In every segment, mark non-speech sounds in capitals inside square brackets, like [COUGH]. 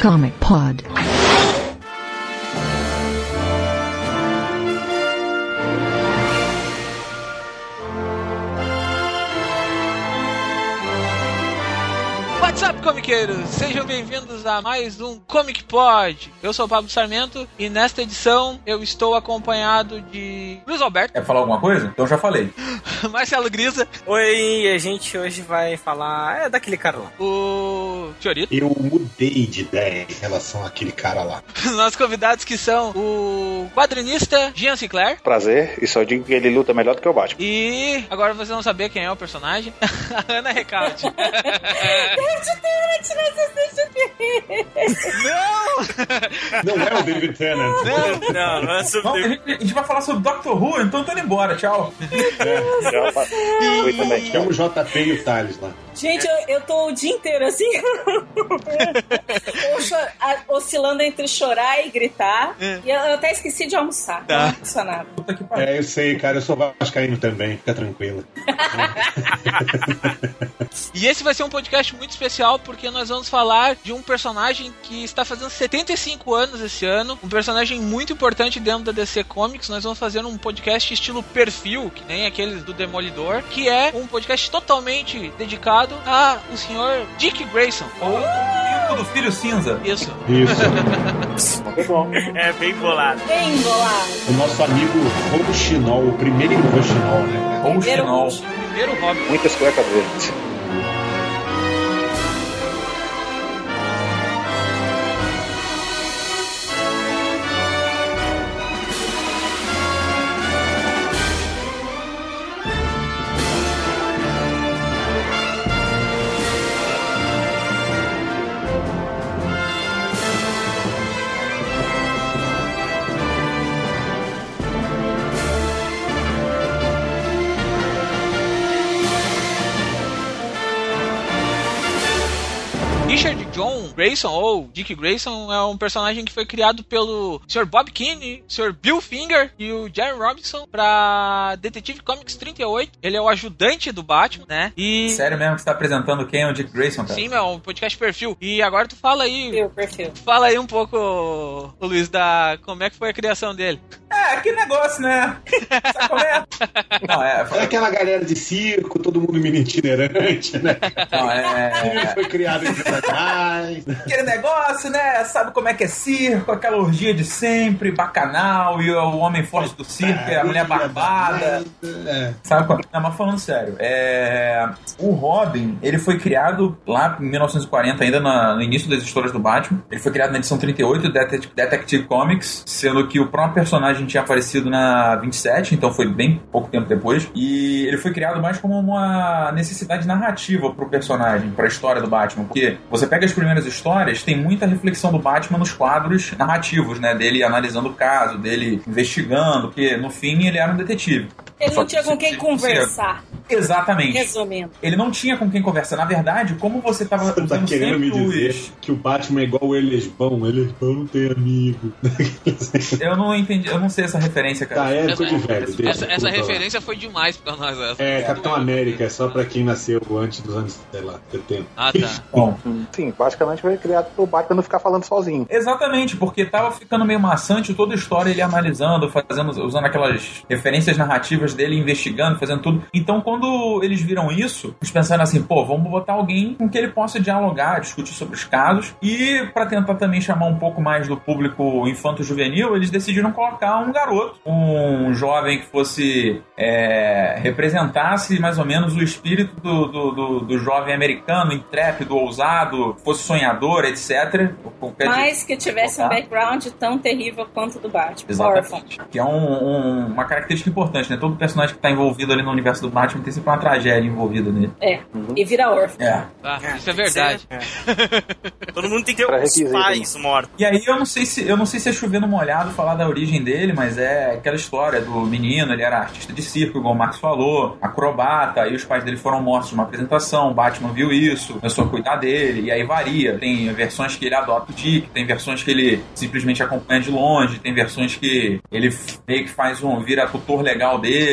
Comic Pod. What's up, comiqueiros? Sejam bem-vindos a mais um Comic Pod. Eu sou o Pablo Sarmento e nesta edição eu estou acompanhado de Luiz Alberto, Quer falar alguma coisa? Então já falei. [LAUGHS] Marcelo Grisa, Oi, a gente hoje vai falar é daquele cara lá. o Fiorito, Eu mudei de ideia em relação àquele cara lá. nossos convidados que são o quadrinista Jean Sinclair Prazer, e só digo que ele luta melhor do que o Batman. e agora vocês vão saber quem é o personagem, a [LAUGHS] Ana Recalde. Não é o David Tennant. Não, Não, não é Não, sobre. a, gente, a gente vai falar sobre Doctor Who, então eu tô indo embora. Tchau. Já fa- Foi também. Chama o JP e o Thales lá. Gente, eu, eu tô o dia inteiro assim. [LAUGHS] Ou cho- a- oscilando entre chorar e gritar. E eu, eu até esqueci de almoçar. Tá. Não. É, eu sei, cara, eu sou vascaíno também, fica tranquila. E esse vai ser um podcast muito especial porque nós vamos falar de um personagem que está fazendo 75 anos esse ano, um personagem muito importante dentro da DC Comics. Nós vamos fazer um podcast estilo perfil, que nem aqueles do Demolidor, que é um podcast totalmente dedicado a o senhor Dick Grayson. Ou o do filho cinza. Isso. Isso. É bem bolado. Bem bolado. O nosso amigo Rouxinol, o primeiro Rouxinol, né? Roxo. Primeiro Robin. Muitas cuecas verdes. Grayson, ou Dick Grayson, é um personagem que foi criado pelo Sr. Bob Keane, Sr. Bill Finger e o Jerry Robinson pra Detective Comics 38. Ele é o ajudante do Batman, né? E. Sério mesmo que você tá apresentando quem é o Dick Grayson, cara? Sim, meu, um podcast perfil. E agora tu fala aí. Meu perfil. Fala aí um pouco, Luiz, da como é que foi a criação dele. É, que negócio, né? Sabe qual é? Não, é... É aquela galera de circo, todo mundo menino itinerante, né? Não, é... [LAUGHS] foi criado em. Aquele negócio, né? Sabe como é que é circo? Aquela orgia de sempre, bacanal, e o homem forte do circo, e a mulher barbada. É. Sabe qual? Não, mas falando sério, é... o Robin, ele foi criado lá em 1940, ainda na- no início das histórias do Batman. Ele foi criado na edição 38 do Det- Detective Comics, sendo que o próprio personagem tinha aparecido na 27, então foi bem pouco tempo depois. E ele foi criado mais como uma necessidade narrativa pro personagem, pra história do Batman. Porque você pega as primeiras histórias, tem muita reflexão do Batman nos quadros narrativos, né? Dele analisando o caso, dele investigando, porque no fim ele era um detetive. Ele Só não tinha com quem conversar. Exatamente. Resumindo. Ele não tinha com quem conversar. Na verdade, como você tava Você tá querendo me dizer os... que o Batman é igual o Elesbão? Elesbão não tem amigo. [LAUGHS] Eu não entendi, eu não sei essa referência, cara. Tá, é coisa de velho. deixa, essa essa lá. referência foi demais pra nós. Essa. É, Capitão América, é só pra quem nasceu antes dos anos, sei lá, 70. Ah, tá. [LAUGHS] Bom, Sim, basicamente foi criado pro Batman não ficar falando sozinho. exatamente, porque tava ficando meio maçante toda a história ele analisando, fazendo, usando aquelas referências narrativas dele, investigando, fazendo tudo. Então, quando eles viram isso, eles pensaram assim, pô, vamos botar alguém com que ele possa dialogar, discutir sobre os casos. E pra tentar também chamar um pouco mais do público infanto-juvenil, eles decidiram colocar um garoto, um jovem que fosse é, representasse mais ou menos o espírito do, do, do- do jovem americano, intrépido, ousado, fosse sonhador, etc. Qualquer Mas que tivesse um background tão terrível quanto o do Batman. Exatamente. Que é um- um- uma característica importante, né? Todo personagem que tá envolvido ali no universo do Batman tem sempre uma tragédia envolvida nele. É. E vira órfão. É. Tá, isso é verdade. É. [LAUGHS] Todo mundo tem que ter Pra os requisito, pais mortos. E aí eu não sei se eu não sei se é chovendo molhado falar da origem dele, mas é aquela história do menino, ele era artista de circo, igual o Marcos falou, acrobata, aí os pais dele foram mortos numa apresentação, o Batman viu isso, começou a cuidar dele, e aí varia. Tem versões que ele adota o Dick, tem versões que ele simplesmente acompanha de longe, tem versões que ele meio que faz um, vira tutor legal dele.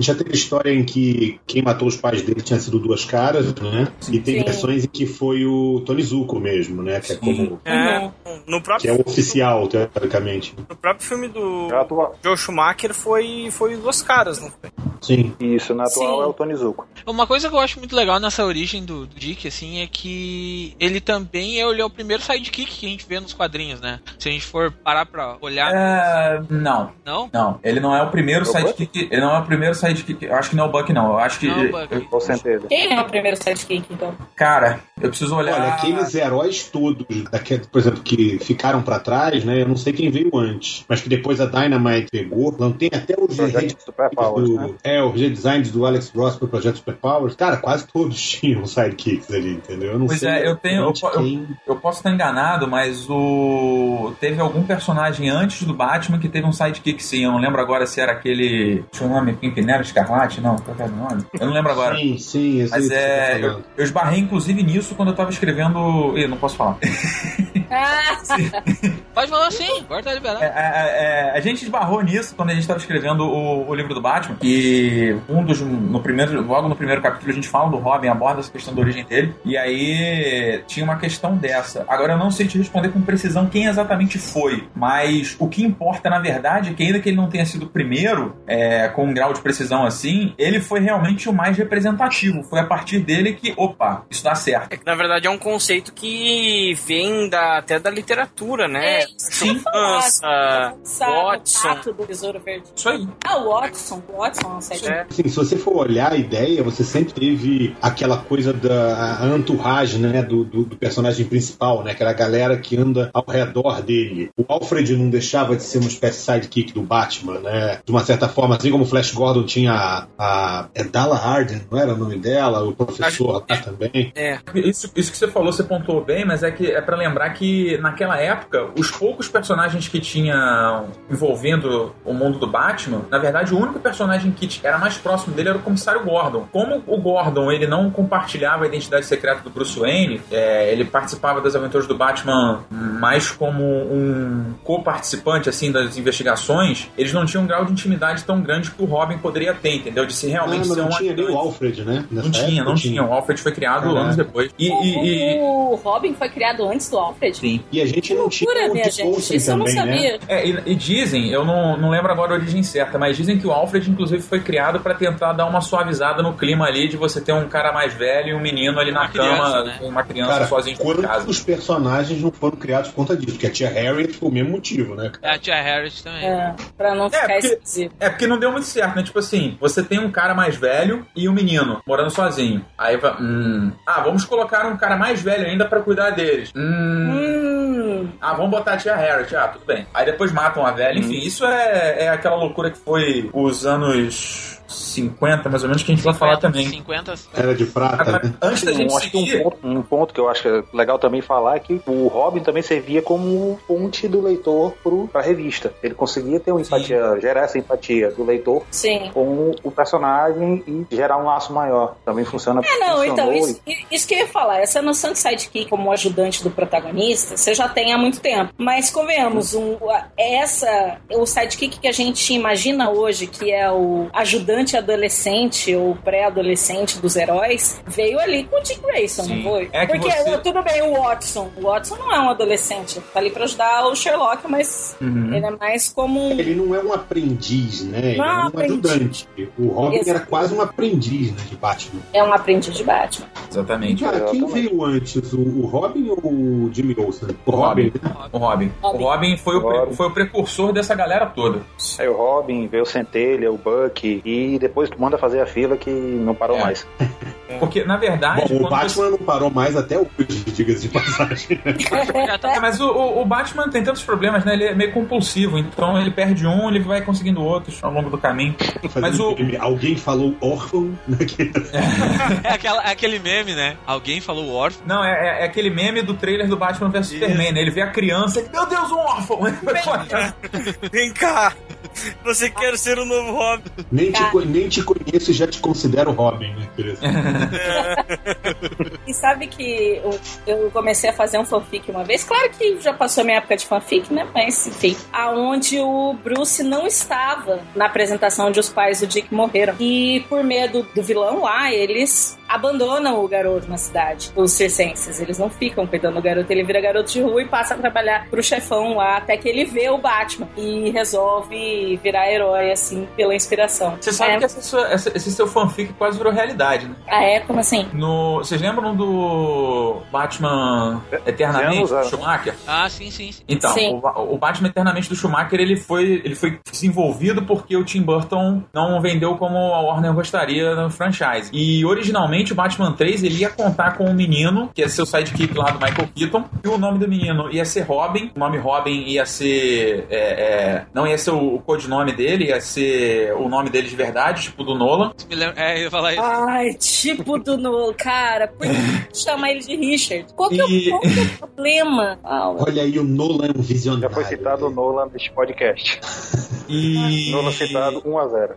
Já teve história em que quem matou os pais dele tinha sido duas caras, né? E tem Sim. versões em que foi o Tony Zuko mesmo, né? Que é como. É, no Que próprio, é o oficial, teoricamente. no próprio filme do Na atual, Joe Schumacher foi, foi duas caras, não foi? Sim. isso, na atual Sim. é o Tony Zuko. Uma coisa que eu acho muito legal nessa origem do, do Dick, assim, é que ele também é, ele é o primeiro sidekick que a gente vê nos quadrinhos, né? Se a gente for parar pra olhar. É, não, Não? não. Ele não é o primeiro É o sidekick. Ele não é o primeiro sidekick. Eu acho que não é o Buck, não. Eu acho que. Não é o Buck. eu- Com certeza. Quem é o primeiro sidekick, então? cara, eu preciso olhar. Olha, aqueles heróis todos, daquele, por exemplo, que ficaram pra trás, né? Eu não sei quem veio antes, mas que depois a Dynamite pegou. Não tem até os Projeto Super Powers, do, né? É, os redesigns do Alex Ross pro Projeto Super Powers. Cara, quase todos [LAUGHS] tinham sidekicks ali, entendeu? Eu não Pois sei é, eu tenho- eu- quem- Eu posso estar enganado, mas o. Teve algum personagem antes do Batman que teve um sidekick sim. Eu não lembro agora se era aquele. Tinha um nome Pimpinela Escarlate? Não, qual era o nome? Eu não lembro agora. Sim, sim, sei Mas o tá é. Eu, eu esbarrei inclusive nisso quando eu tava escrevendo. Ih, não posso falar. [LAUGHS] Ah, [LAUGHS] Pode falar sim, agora tá liberado. É, é, é, a gente esbarrou nisso quando a gente estava escrevendo o, o livro do Batman. E um dos. No primeiro, logo no primeiro capítulo a gente fala do Robin, aborda essa questão da origem dele. E aí tinha uma questão dessa. Agora eu não sei te responder com precisão quem exatamente foi. Mas o que importa, na verdade, é que ainda que ele não tenha sido o primeiro, é, com um grau de precisão assim, ele foi realmente o mais representativo. Foi a partir dele que, opa, isso dá certo. É que na verdade é um conceito que vem da, até da literatura, né? É, isso que eu ia falar. Criança, Sabe, Watson. Do Besouro Verde. Isso aí. Ah, o Watson. O Watson é um sidekick. É. Assim, se você for olhar a ideia, você sempre teve aquela coisa da entourage, né, do, do, do personagem principal, né, aquela galera que anda ao redor dele. O Alfred não deixava de ser uma espécie de sidekick do Batman, né, de uma certa forma, assim como o Flash Gordon tinha a, a é Dalla Arden, não era o nome dela, o professor lá também. É. Isso, isso que você falou, você pontuou bem, mas é que é para lembrar que naquela época, os poucos personagens que tinham envolvendo o mundo do Batman, na verdade, o único personagem que era mais próximo dele era o comissário Gordon. Como o Gordon ele não compartilhava a identidade secreta do Bruce Wayne, é, ele participava das aventuras do Batman mais como um co-participante assim das investigações, eles não tinham um grau de intimidade tão grande que o Robin poderia ter, entendeu? De Ah, realmente mas ser não um tinha nem o. Alfred, né? Não Nessa tinha, época não tinha. O Alfred foi criado Caraca. anos depois. E, e- e- O Robin foi criado antes do Alfred? Sim. E a gente não tinha o minha gente. Isso eu não também, né? sabia. É, e, e dizem, eu não, não lembro agora a origem certa, mas dizem que o Alfred, inclusive, foi criado pra tentar dar uma suavizada no clima ali de você ter um cara mais velho e um menino ali na Uma criança, cama, né? com uma criança Cara, sozinho em casa. quantos personagens não foram criados por conta disso? Porque a tia Harriet foi o mesmo motivo, né? É a tia Harriet também. É, pra não ficar porque- esquisito. É, porque não deu muito certo, né? Tipo assim, você tem um cara mais velho e um menino morando sozinho. Aí vai. Hum. Ah, vamos colocar um cara mais velho ainda pra cuidar deles. Hum. Hum, Ah, vamos botar a tia Harriet. Ah, tudo bem. Aí depois matam a velha. Enfim, isso é, é aquela loucura que foi os anos 50, mais ou menos, que a gente vai falar também. 50. Era de prata, Agora, né? antes da gente Um, acho que um seguir, ponto, um ponto que eu acho que é legal também falar é que o Robin também servia como ponte do leitor pro, pra revista. Ele conseguia ter uma Sim. empatia, gerar essa empatia do leitor sim. com o personagem e gerar um laço maior. Também funciona. É, não, então, isso, isso que eu ia falar, essa noção de sidekick como ajudante do protagonista, você já tem há muito tempo. Mas, convenhamos, um, essa, o sidekick que a gente imagina hoje, que é o ajudante adolescente ou pré-adolescente dos heróis, veio ali com o Dick Grayson, Sim. não foi? É que Porque, você- tudo bem, o Watson. O Watson não é um adolescente, tá ali pra ajudar o Sherlock, mas Uhum. ele é mais como um Ele não é um aprendiz, né? Ele Não é é um aprendiz. ajudante. O Robin Exato. era quase um aprendiz né, de Batman. é um aprendiz de Batman. Exatamente. Cara, quem veio antes, o, o Robin ou o Jimmy Olsen? O O Robin. Robin. O Robin. O Robin. Foi o, pre- Robin. foi o precursor dessa galera toda. Aí o Robin, veio o Centelha, o Buck, e depois tu manda fazer a fila que não parou É. mais. [LAUGHS] Porque, na verdade. Bom, o Batman você- não parou mais até hoje, diga-se de passagem. [LAUGHS] É, mas o, o- o Batman tem tantos problemas, né? Ele é meio compulsivo, então ele perde um, ele vai conseguindo outros ao longo do caminho. Mas o- Fazendo- Alguém falou órfão naquele. [LAUGHS] É aquela- é aquele meme, né? Alguém falou órfão. Não, é, é- é aquele meme do trailer do Batman vs Superman, né? Ele vê a criança e, meu Deus, um órfão! Vem cá! Você quer ser o novo Robin? Nem te, nem te conheço e já te considero Robin, né? [LAUGHS] E sabe que eu, comecei a fazer um fanfic uma vez. Claro que já passou minha época de fanfic, né? Mas enfim. Aonde o Bruce não estava na apresentação onde os pais do Dick morreram. E por medo do vilão lá, eles abandonam o garoto na cidade. Os circenses. Eles não ficam cuidando do garoto. Ele vira garoto de rua e passa a trabalhar pro chefão lá. Até que ele vê o Batman. E resolve virar herói, assim, pela inspiração. Você sabe é, que essa sua- essa- esse seu fanfic quase virou realidade, né? Ah, é? Como assim? No, vocês lembram do Batman Eternamente, do anos. Schumacher? Ah, sim, sim. sim. Então, Sim. o, o Batman Eternamente do Schumacher ele foi, ele foi desenvolvido porque o Tim Burton não vendeu como a Warner gostaria no franchise. E originalmente o Batman 3 ele ia contar com um menino, que ia ser o sidekick lá do Michael Keaton, e o nome do menino ia ser Robin. O nome Robin ia ser. é, é, não ia ser o, o codinome dele, ia ser o nome dele de verdade, tipo do Nolan. Isso me lembra- É, eu ia falar isso. Ai, tipo do Nolan, cara, por que [LAUGHS] chamar ele de Richard? Qual que, é, E- o, qual que é o problema? [LAUGHS] Olha aí, o Nolan é um visionário. Já foi citado o Nolan neste podcast. [LAUGHS] E. Nolan citado 1 a 0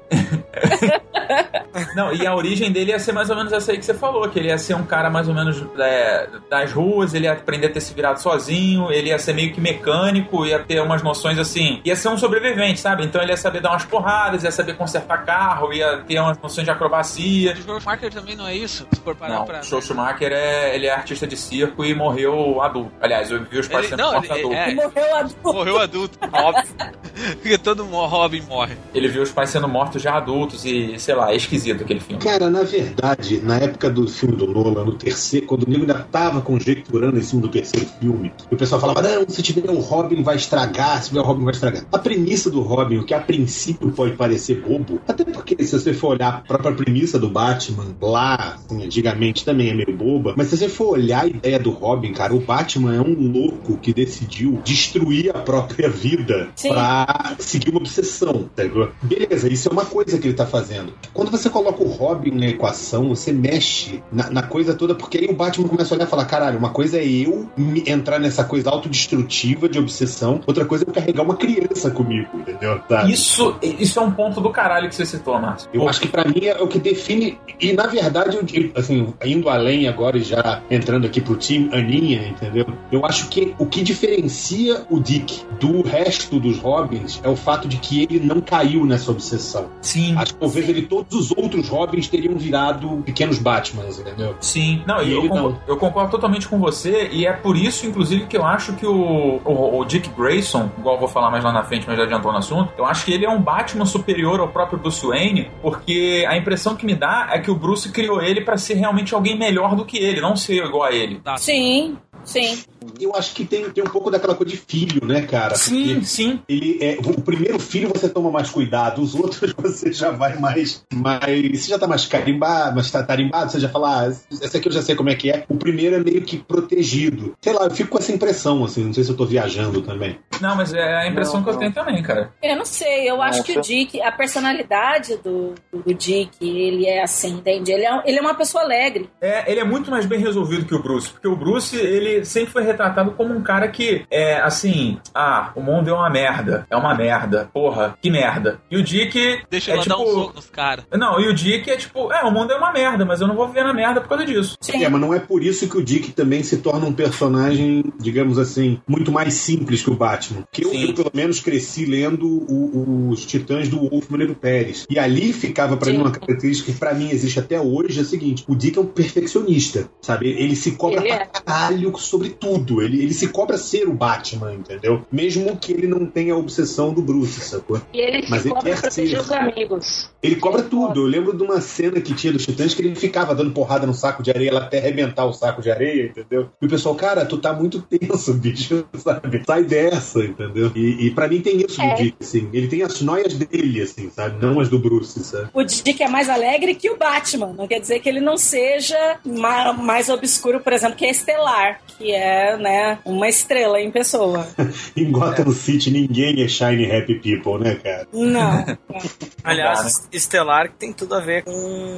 Não, e a origem dele ia ser mais ou menos essa aí que você falou, que ele ia ser um cara mais ou menos é, das ruas, ele ia aprender a ter se virado sozinho, ele ia ser meio que mecânico, ia ter umas noções assim, ia ser um sobrevivente, sabe? Então ele ia saber dar umas porradas, ia saber consertar carro, ia ter umas noções de acrobacia. O Schumacher também não é isso? Se for parar Não, pra. o Joe Schumacher é, ele é artista de circo e morreu adulto. Aliás, eu vi os pais sendo mortos ele- adultos. é. Morreu adulto. Morreu adulto, óbvio. [LAUGHS] Porque todo Robin morre. Ele viu os pais sendo mortos já adultos e, sei lá, é esquisito aquele filme. Cara, na verdade, na época do filme do Nolan, no terceiro, quando o nego ainda tava conjecturando em cima do terceiro filme, e o pessoal falava: não, se tiver o Robin vai estragar, se tiver o Robin vai estragar. A premissa do Robin, o que a princípio pode parecer bobo, até porque se você for olhar a própria premissa do Batman lá, assim, antigamente também é meio boba, mas se você for olhar a ideia do Robin, cara, o Batman é um louco que decidiu destruir a própria vida Sim. pra seguir uma obsessão, tá ligado? Beleza, isso é uma coisa que ele tá fazendo. Quando você coloca o Robin na equação, você mexe na, na coisa toda, porque aí o Batman começa a olhar e falar: caralho, uma coisa é eu entrar nessa coisa autodestrutiva de obsessão, outra coisa é eu carregar uma criança comigo, entendeu? Sabe? Isso, isso é um ponto do caralho que você citou, Márcio. Eu acho que pra mim é o que define. E na verdade, eu digo, assim, indo além agora e já entrando aqui pro time Aninha, entendeu? Eu acho que o que diferencia o Dick do resto dos Robins é o fato de que ele não caiu nessa obsessão. Sim. Acho que talvez ele todos os outros Robins teriam virado pequenos Batmans, entendeu? Sim, não, E eu, não. eu concordo totalmente com você, e é por isso, inclusive, que eu acho que o, o, o Dick Grayson, igual eu vou falar mais lá na frente, mas já adiantou no assunto, eu acho que ele é um Batman superior ao próprio Bruce Wayne, porque a impressão que me dá é que o Bruce criou ele pra ser realmente alguém melhor do que ele, não ser igual a ele. Tá. Sim, sim. Eu acho que tem, tem um pouco daquela coisa de filho, né, cara? Sim, Porque sim. ele é, o primeiro filho você toma mais cuidado, os outros [LAUGHS] você já vai mais. mais você já tá mais carimbado, mais tarimbado, você já fala, ah, esse aqui eu já sei como é que é. O primeiro é meio que protegido. Sei lá, eu fico com essa impressão, assim, não sei se eu tô viajando também. Não, mas é a impressão Não, que eu não. tenho também, cara. Eu não sei, eu acho que o Nossa. Dick, a personalidade do, do Dick, ele é assim, entende? Ele é, ele é uma pessoa alegre. É, ele é muito mais bem resolvido que o Bruce, porque o Bruce, ele sempre foi retratado como um cara que é assim, ah, o mundo é uma merda, é uma merda, porra, que merda. E o Dick Deixa é eu tipo, dar um soco nos caras. Não, e o Dick é tipo, é, o mundo é uma merda, mas eu não vou viver na merda por causa disso. Sim. É, mas não é por isso que o Dick também se torna um personagem, digamos assim, muito mais simples que o Batman. Que eu, eu, pelo menos, cresci lendo o- os Titãs do Wolfman e do Pérez. E ali ficava pra Sim. mim uma característica que pra mim existe até hoje, é a seguinte: o Dick é um perfeccionista, sabe? Ele se cobra Ele pra é. caralho sobre tudo. Tudo. Ele, ele se cobra ser o Batman, entendeu? Mesmo que ele não tenha a obsessão do Bruce, sacou? E ele Mas se ele cobra quer proteger ser. os amigos. Ele cobra tudo. Eu lembro de uma cena que tinha dos Titãs que ele ficava dando porrada no saco de areia lá até arrebentar o saco de areia, entendeu? E o pessoal, cara, tu tá muito tenso, [LAUGHS] bicho, sabe? Sai dessa, entendeu? E, e pra mim tem isso É. do Dick, assim. Ele tem as noias dele, assim, sabe? Não as do Bruce, sabe? O Dick é mais alegre que o Batman. Não quer dizer que ele não seja ma- mais obscuro, por exemplo, que a Estelar, que é, né, uma estrela em pessoa. [LAUGHS] Em Gotham City ninguém é shiny happy people, né, cara? Não. [LAUGHS] Aliás, Estelar que tem tudo a ver com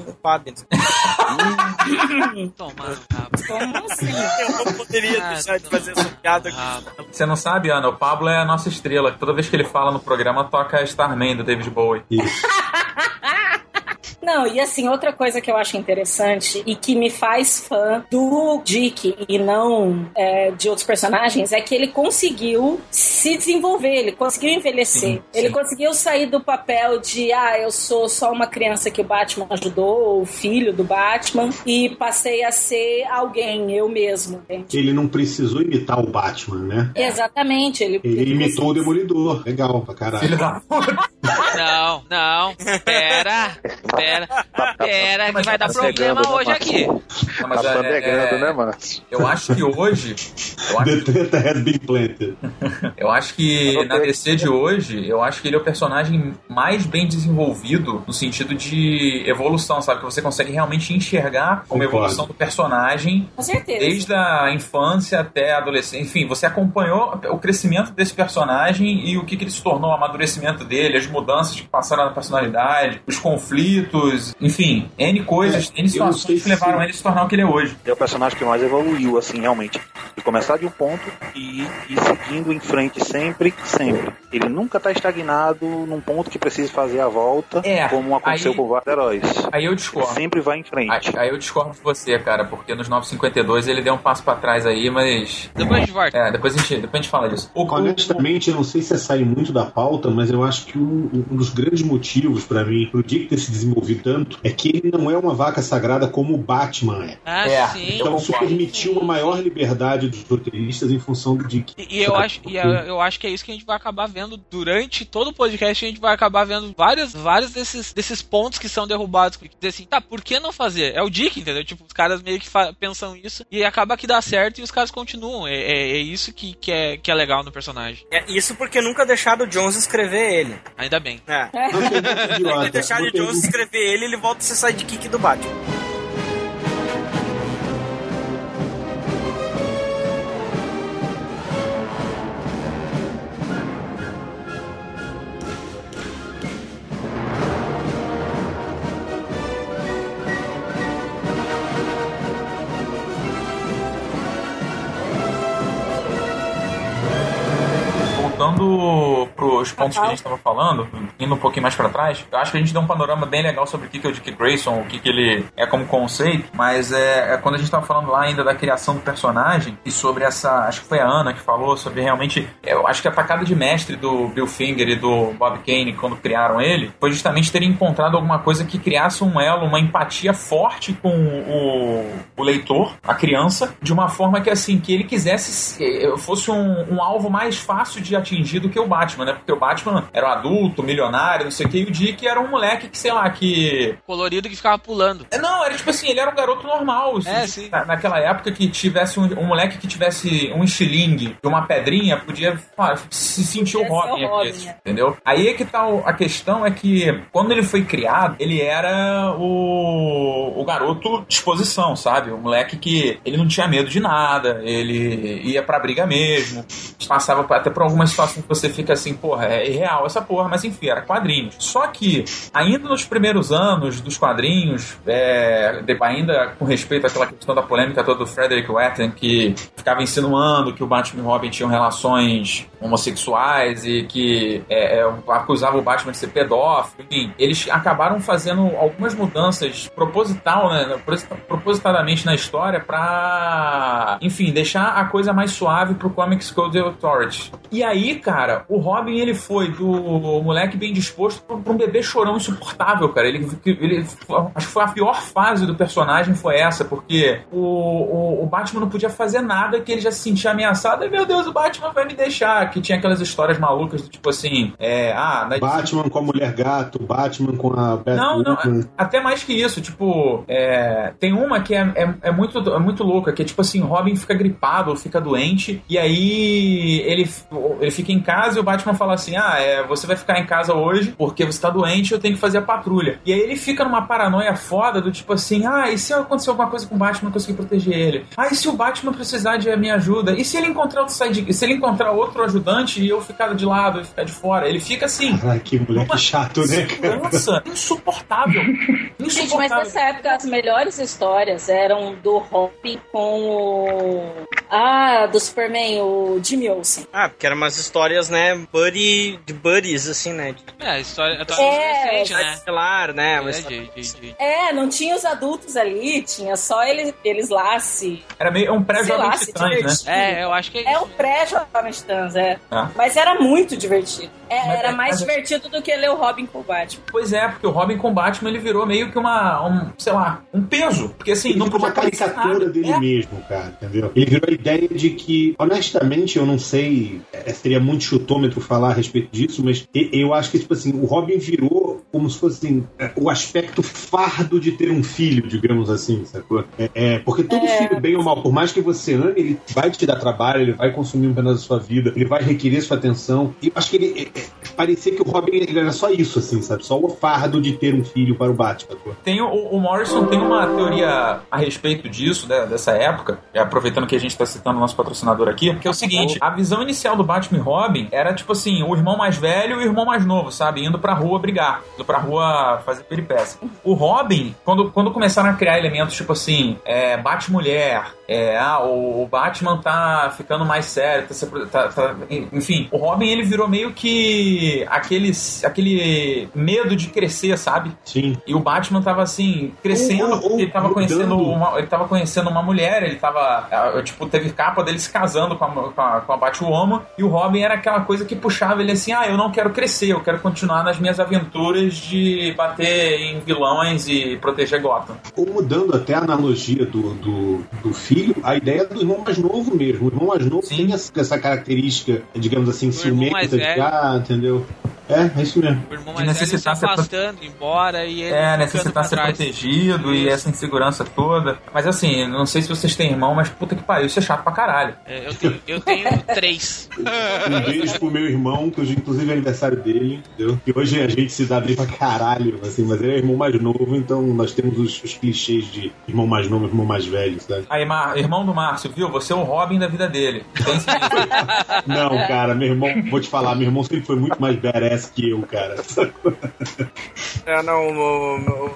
o Paddington. [LAUGHS] Toma, rabo. Como assim? Eu não poderia Ah, deixar de fazer essa piada aqui. Você não sabe, Ana, o Pablo é a nossa estrela. Toda vez que ele fala no programa, toca Starman do David Bowie. Isso. Não, e assim, outra coisa que eu acho interessante e que me faz fã do Dick e não é, de outros personagens é que ele conseguiu se desenvolver, ele conseguiu envelhecer. Sim, ele sim. conseguiu sair do papel de, ah, eu sou só uma criança que o Batman ajudou, ou filho do Batman, e passei a ser alguém, eu mesmo, entende? Ele não precisou imitar o Batman, né? Exatamente. Ele, Ele imitou o Demolidor. Legal pra caralho. Filho da puta. Não, não. [LAUGHS] Pera, pera, pera, que Mas vai dar tá problema hoje aqui. Não, mas Tá é- é- né, Márcio? Eu acho que hoje. Eu acho, The treta has been planted. [LAUGHS] eu acho que na DC de hoje, eu acho que ele é o personagem mais bem desenvolvido no sentido de evolução, sabe? Que você consegue realmente enxergar como Concordo. evolução do personagem Com certeza. desde a infância até a adolescência. Enfim, você acompanhou o crescimento desse personagem e o que, que ele se tornou, o amadurecimento dele, as mudanças que passaram na personalidade, os conflitos, enfim, N coisas, É, N situações que levaram se- ele a se tornar o que ele é hoje. Ele é o personagem que mais evoluiu, assim, realmente. De começar de um ponto e ir seguindo em frente sempre, sempre. Ele nunca tá estagnado num ponto que precisa fazer a volta, É, como aconteceu aí- com vários heróis. Aí eu Ele discordo. sempre vai em frente. Aí, aí eu discordo de você, cara, porque nos 952 ele deu um passo pra trás aí, mas. Depois a gente volta. É, depois a gente, depois a gente fala disso. O, o, Honestamente, eu não sei se é sair muito da pauta, mas eu acho que um, um dos grandes motivos pra mim, pro Dick ter se desenvolvido tanto, é que ele não é uma vaca sagrada como o Batman é. Ah, É, sim. Então isso permitiu uma maior liberdade dos roteiristas em função do Dick. E, e eu acho, e eu, eu acho que é isso que a gente vai acabar vendo durante todo o podcast. A gente vai acabar vendo vários, vários desses, desses pontos que são derrubados. Que dizer assim, tá, por que não fazer? É o Dick, entendeu? Tipo, os caras meio que pensam isso e acaba que dá certo e os caras continuam. É, é, é isso que, que, é, que é legal no personagem. É isso porque nunca deixaram o Jones escrever ele. Ainda bem. É. Uma pergunta Se idiota, deixar uma o Jones escrever ele, ele volta a ser sidekick do Batman. Voltando pros pontos que a gente estava falando, indo um pouquinho mais pra trás, eu acho que a gente deu um panorama bem legal sobre o que que é o Dick Grayson, o que que ele é como conceito, mas é, é quando a gente estava falando lá ainda da criação do personagem e sobre essa, acho que foi a Ana que falou sobre realmente, eu acho que a tacada de mestre do Bill Finger e do Bob Kane quando criaram ele, foi justamente terem encontrado alguma coisa que criasse um elo, uma empatia forte com o, o leitor, a criança, de uma forma que assim, que ele quisesse eh, fosse um, um alvo mais fácil de atingir do que o Batman, né? Porque o Batman era um adulto, milionário, não sei o que, e o Dick era um moleque que, sei lá, que. Colorido que ficava pulando. É, Não, era tipo assim, ele era um garoto normal. É, assim, sim. na- naquela época que tivesse um, um moleque que tivesse um estilingue e uma pedrinha, podia ah, se sentir o Podia ser o Robin, Robin, aqui, é. entendeu? Aí é que tá o- a questão, é que quando ele foi criado, ele era o, o garoto de exposição, sabe? O moleque que ele não tinha medo de nada, ele ia pra briga mesmo, passava por- até por que você fica assim, porra, é irreal essa porra, mas enfim, era quadrinhos. Só que, ainda nos primeiros anos dos quadrinhos, é, ainda com respeito àquela questão da polêmica toda do Frederick Watton, que ficava insinuando que o Batman e Robin tinham relações homossexuais e que é, é, acusavam o Batman de ser pedófilo. Enfim, eles acabaram fazendo algumas mudanças proposital, né, propositadamente na história para, enfim, deixar a coisa mais suave pro Comics Code Authority. E aí, cara, o Robin ele foi do moleque bem disposto pra um bebê chorão insuportável, cara. Ele, ele acho que foi a pior fase do personagem foi essa, porque o, o, o Batman não podia fazer nada que ele já se sentia ameaçado. E meu Deus, o Batman vai me deixar. Que tinha aquelas histórias malucas do tipo assim, é, ah. Batman com a mulher gato, Batman com a Batman. Não, não, até mais que isso, tipo, é, tem uma que é, é, é, muito, é muito louca, que é tipo assim, Robin fica gripado ou fica doente, e aí ele, ele fica em casa e o Batman fala assim: Ah, é, você vai ficar em casa hoje porque você tá doente eu tenho que fazer a patrulha. E aí ele fica numa paranoia foda do tipo assim: Ah, e se acontecer alguma coisa com o Batman eu conseguir proteger ele? Ah, e se o Batman precisar de minha ajuda? E se ele encontrar outro side, se ele encontrar outro ajudante e eu ficar de lado e ficar de fora? Ele fica assim. Ai, que moleque chato, né? Nossa, insuportável. insuportável. Gente, mas nessa época as melhores histórias eram do Robin com o. Ah, do Superman, o Jimmy Olsen. Ah, porque eram umas histórias, né, buddy, de buddies, assim, né? É, a história, a história é, recente, né? Claro, né? É, de, de, de... é, não tinha os adultos ali, tinha só eles, eles lá se... Era meio um pré-jovem titãs, né? É, eu acho que é É um pré-jovem titãs, é. É. Mas era muito divertido. É, era é, mais divertido do que ler o Robin com o Batman. Pois é, porque o Robin com o Batman, ele virou meio que uma, um, sei lá, um peso. Porque assim, ele não podia uma caricatura dele é. mesmo, cara, entendeu? Ele virou a ideia de que, honestamente, eu não sei, é, seria muito chutômetro falar a respeito disso, mas eu acho que, tipo assim, o Robin virou como se fosse assim, é, o aspecto fardo de ter um filho, digamos assim, sacou? É, é porque todo é. filho, bem ou mal, por mais que você ame, ele vai te dar trabalho, ele vai consumir um pedaço da sua vida, ele vai requerer sua atenção. E acho que ele é, parecia que o Robin ele era só isso, assim, sabe? Só o fardo de ter um filho para o Batman. Tem o, o Morrison tem uma teoria a respeito disso, né, dessa época, aproveitando que a gente está citando o nosso patrocinador aqui, que é o seguinte: a visão inicial do Batman e Robin era tipo assim, o irmão mais velho e o irmão mais novo, sabe? Indo pra rua brigar, indo pra rua fazer peripécia. O Robin, quando, quando começaram a criar elementos tipo assim, é, Bate-mulher, é, ah, o, Batman tá ficando mais sério, tá, tá, tá, enfim, o Robin ele virou meio que aquele, aquele medo de crescer, sabe? Sim. E o Batman tava assim, crescendo, porque ele tava conhecendo uma, ele tava conhecendo uma mulher, ele tava, tipo, teve capa dele se casando com a, com a, com a Batwoman, e o Robin era aquela coisa que puxava ele assim, ah, eu não quero crescer, eu quero continuar nas minhas aventuras de bater em vilões e proteger Gotham. Ou mudando até a analogia do, do, do filme filho, a ideia é do irmão mais novo mesmo. O irmão mais novo Sim. tem essa característica, digamos assim, ciumenta de ah, entendeu? É, é isso mesmo. O irmão mais de necessitar se afastando, pro... embora e ele É, necessitar ser trás. protegido isso. e essa insegurança toda. Mas assim, não sei se vocês têm irmão, mas puta que pariu, isso é chato pra caralho. É, eu tenho, eu tenho três. Um [LAUGHS] beijo pro meu irmão, que hoje inclusive é aniversário dele, entendeu? E hoje a gente se dá bem pra caralho, assim, mas ele é irmão mais novo, então nós temos os, os clichês de irmão mais novo, irmão mais velho, sabe? Aí, Mar, irmão do Márcio, viu? Você é o Robin da vida dele. [LAUGHS] Não, cara, meu irmão, vou te falar, meu irmão sempre foi muito mais badass que eu, cara. [LAUGHS] É, não, o,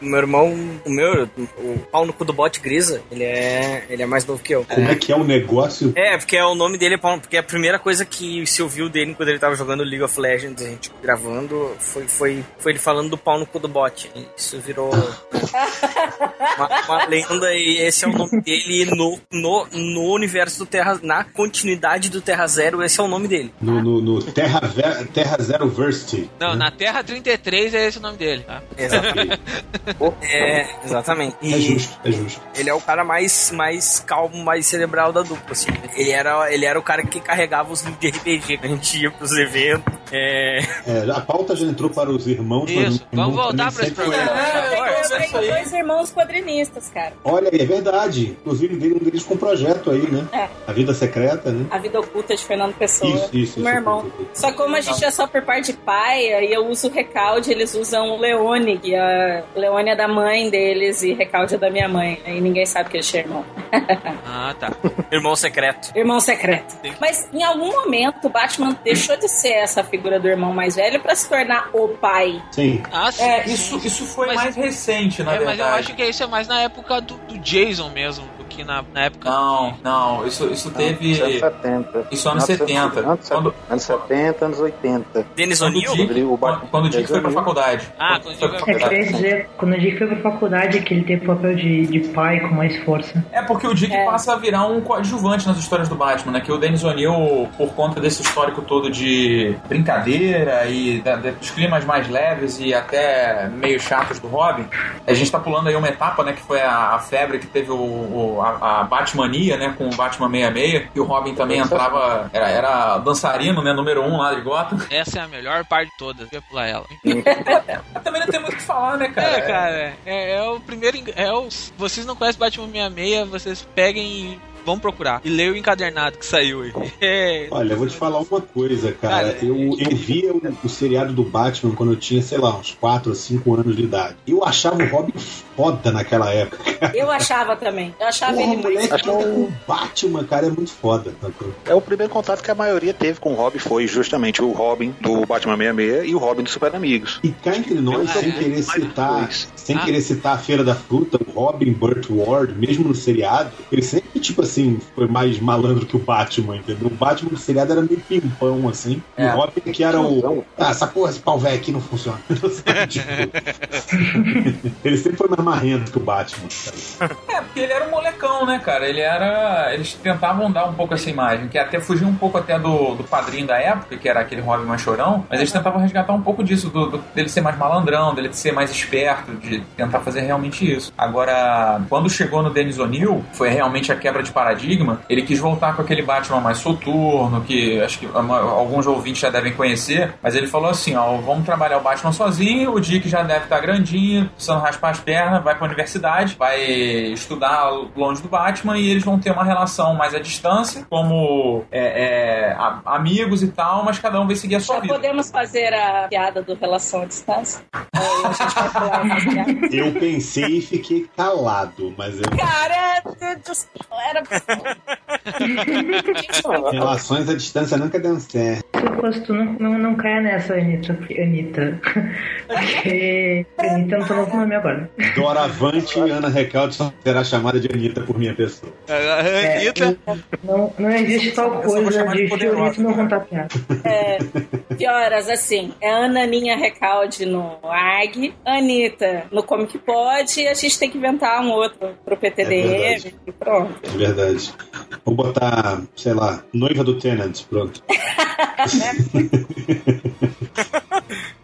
meu irmão, o meu, o pau no cu do bote grisa, ele é, ele é mais novo que eu. Como é, é que é o negócio? É, porque é o nome dele, porque a primeira coisa que se ouviu dele quando ele tava jogando League of Legends, a gente gravando, foi, foi, foi ele falando do pau no cu do bote. Isso virou uma, uma lenda e esse é o nome dele no, no, no universo do Terra, na continuidade do Terra Zero, esse é o nome dele. No, no, no Terra, Terra Zero Verse. Não, né? na Terra 33 é esse o nome dele, tá? Exatamente. [LAUGHS] é, exatamente. E é justo, é justo. Ele é o cara mais, mais calmo, mais cerebral da dupla, assim. Ele era, ele era o cara que carregava os livros de RPG. A gente ia pros eventos. É... é a pauta já entrou para os irmãos. Isso, vamos voltar para esse programa. É, eu tenho dois irmãos quadrinistas, cara. Olha, é verdade. Inclusive, um deles com um projeto aí, né? É. A Vida Secreta, né? A Vida Oculta de Fernando Pessoa. Isso, isso. Meu isso, irmão. Só como a gente é só por parte de pai, aí eu uso o Recalde, eles usam o Leone, que a Leone é da mãe deles e Recalde é da minha mãe. Aí ninguém sabe que eles é irmão. [LAUGHS] ah, tá. Irmão secreto. Irmão secreto. Mas em algum momento o Batman deixou de ser essa figura do irmão mais velho pra se tornar o pai. Sim. Ah, sim. É, isso, isso foi Mas- mais recente, na É, verdade. mas eu acho que isso é mais na época do, do Jason mesmo, que na, na época. Não, não, isso, isso teve. Isso é 70. Isso anos 70. Anos, Quando- anos 70, anos 80. Denis Quando o O'Neill? O quando, quando o Dick foi pra faculdade. Ah, Quando o foi Dick pra foi É, pra faculdade. dizer, quando o Dick foi pra faculdade, que ele teve papel de, de pai com mais força. É porque o Dick É. passa a virar um coadjuvante nas histórias do Batman, né? Que o Dennis O'Neill, por conta desse histórico todo de brincadeira e da- da- dos climas mais leves e até meio chatos do Robin, a gente tá pulando aí uma etapa, né? Que foi a, a febre que teve o, o- a, a Batmania, né? Com o Batman 66, que o Robin também entrava, era, era dançarino, né? Número um lá de Gotham. Essa é a melhor parte de todas. Eu ia pular ela. Mas [LAUGHS] também não tem muito o que falar, né, cara? É, cara, é, é o primeiro. É o, vocês não conhecem Batman 66, vocês peguem e vão procurar. E leiam o encadernado que saiu aí. [LAUGHS] É, Olha, eu vou te falar uma coisa, cara. Cara, eu, eu via o, o seriado do Batman quando eu tinha, sei lá, uns 4 ou 5 anos de idade. Eu achava o Robin foda naquela época. Eu achava também. Eu achava Porra, ele o mais. moleque Acho que é o Batman, cara, é muito foda. tá? É o primeiro contato que a maioria teve com o Robin foi justamente o Robin do Batman 66 e o Robin do Super Amigos. E cá entre nós, Ah, sem é? querer citar, dois. sem Ah. querer citar a Feira da Fruta, o Robin Burt Ward, mesmo no seriado, ele sempre, tipo assim, foi mais malandro que o Batman, entendeu? O Batman no seriado era meio pimpão, assim. E É. o Robin que era o. Ah, essa porra, esse pau velho aqui não funciona. [LAUGHS] Tipo, ele sempre foi mais marrento que o Batman. cara. É, porque ele era um molecão, né, cara? Ele era. Eles tentavam dar um pouco essa imagem, que até fugia um pouco até do, do padrinho da época, que era aquele Robin mais chorão, mas eles tentavam resgatar um pouco disso, do, do- dele ser mais malandrão, dele ser mais esperto, de tentar fazer realmente isso. Agora, quando chegou no Dennis O'Neill, foi realmente a quebra de paradigma, ele quis voltar com aquele Batman mais soturno, que acho que alguns ouvintes já devem conhecer, mas ele falou assim, ó, vamos trabalhar o Batman sozinho, o Dick já deve estar grandinho, precisando raspar as pernas, vai pra universidade, vai estudar longe do Batman e eles vão ter uma relação mais à distância, como é, é, a- amigos e tal, mas cada um vai seguir a sua Já vida. podemos fazer a piada do relação à distância? [LAUGHS] Eu pensei e fiquei calado, mas eu. Cara, era. [LAUGHS] Relações à distância nunca dão certo. Suposto, tu não, não, não caia nessa, Anitta. Anitta. [LAUGHS] Porque Anitta não tô novo nome agora. Doravante e Ana Recalde só será chamada de Anitta por minha pessoa. É, Anitta. não, não existe tal coisa de Fiorito não cara. contar piada. É, Fioras, assim, é Ananinha Recalde no ARG, Anitta no Comic Pod, e a gente tem que inventar um outro pro É PTDM verdade. e pronto. É verdade. Vou botar, sei lá, noiva do Tenant, pronto. [LAUGHS]